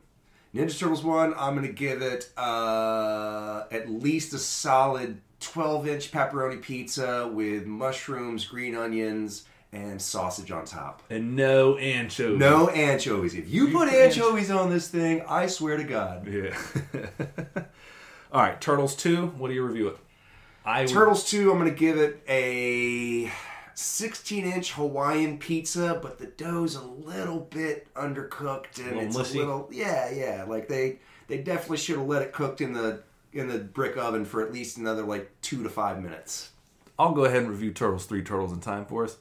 Ninja Turtles one, I'm gonna give it uh, at least a solid 12 inch pepperoni pizza with mushrooms, green onions, and sausage on top. And no anchovies. No anchovies. If you, put put anchovies on this thing, I swear to God. Yeah. <laughs> All right, Turtles 2. What do you review it? I would- Turtles 2, I'm going to give it a 16 inch Hawaiian pizza, but the dough's a little bit undercooked and little it's mushy? a little yeah, yeah. Like they they definitely should have let it cooked in the in the brick oven for at least another like two to five minutes. I'll go ahead and review Turtles 3 Turtles in Time for us.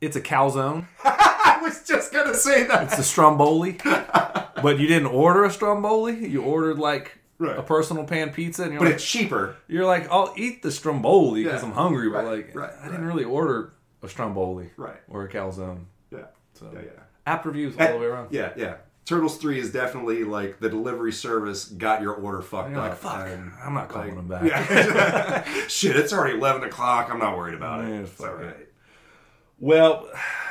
It's a calzone. <laughs> I was just gonna say that. It's a stromboli. but you didn't order a stromboli. You ordered like Right. a personal pan pizza, and you're But like, it's cheaper. you're like, I'll eat the stromboli because Yeah. I'm hungry. But Right, like, right, I didn't really order a stromboli Right. or a calzone. Yeah. So Yeah, yeah. app reviews all the way around. Yeah, yeah. Turtles 3 is definitely like the delivery service got your order fucked You're like, up. fuck, and, I'm not calling like, them back. Yeah. <laughs> Shit, it's already 11 o'clock. I'm not worried about it. It's all it. right. Well,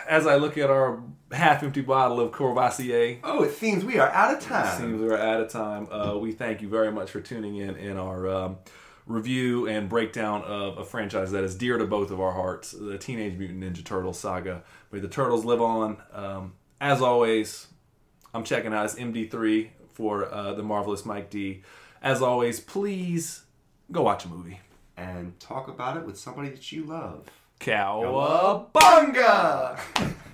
as I look at our half-empty bottle of Courvoisier, Oh, it seems we are out of time. seems we're out of time. Uh, we thank you very much for tuning in in our um, review and breakdown of a franchise that is dear to both of our hearts, the Teenage Mutant Ninja Turtles saga. May the turtles live on. Um, as always, I'm checking out as MD3 for uh, the marvelous Mike D. As always, please go watch a movie. and talk about it with somebody that you love. Cowabunga! Bunga! <laughs>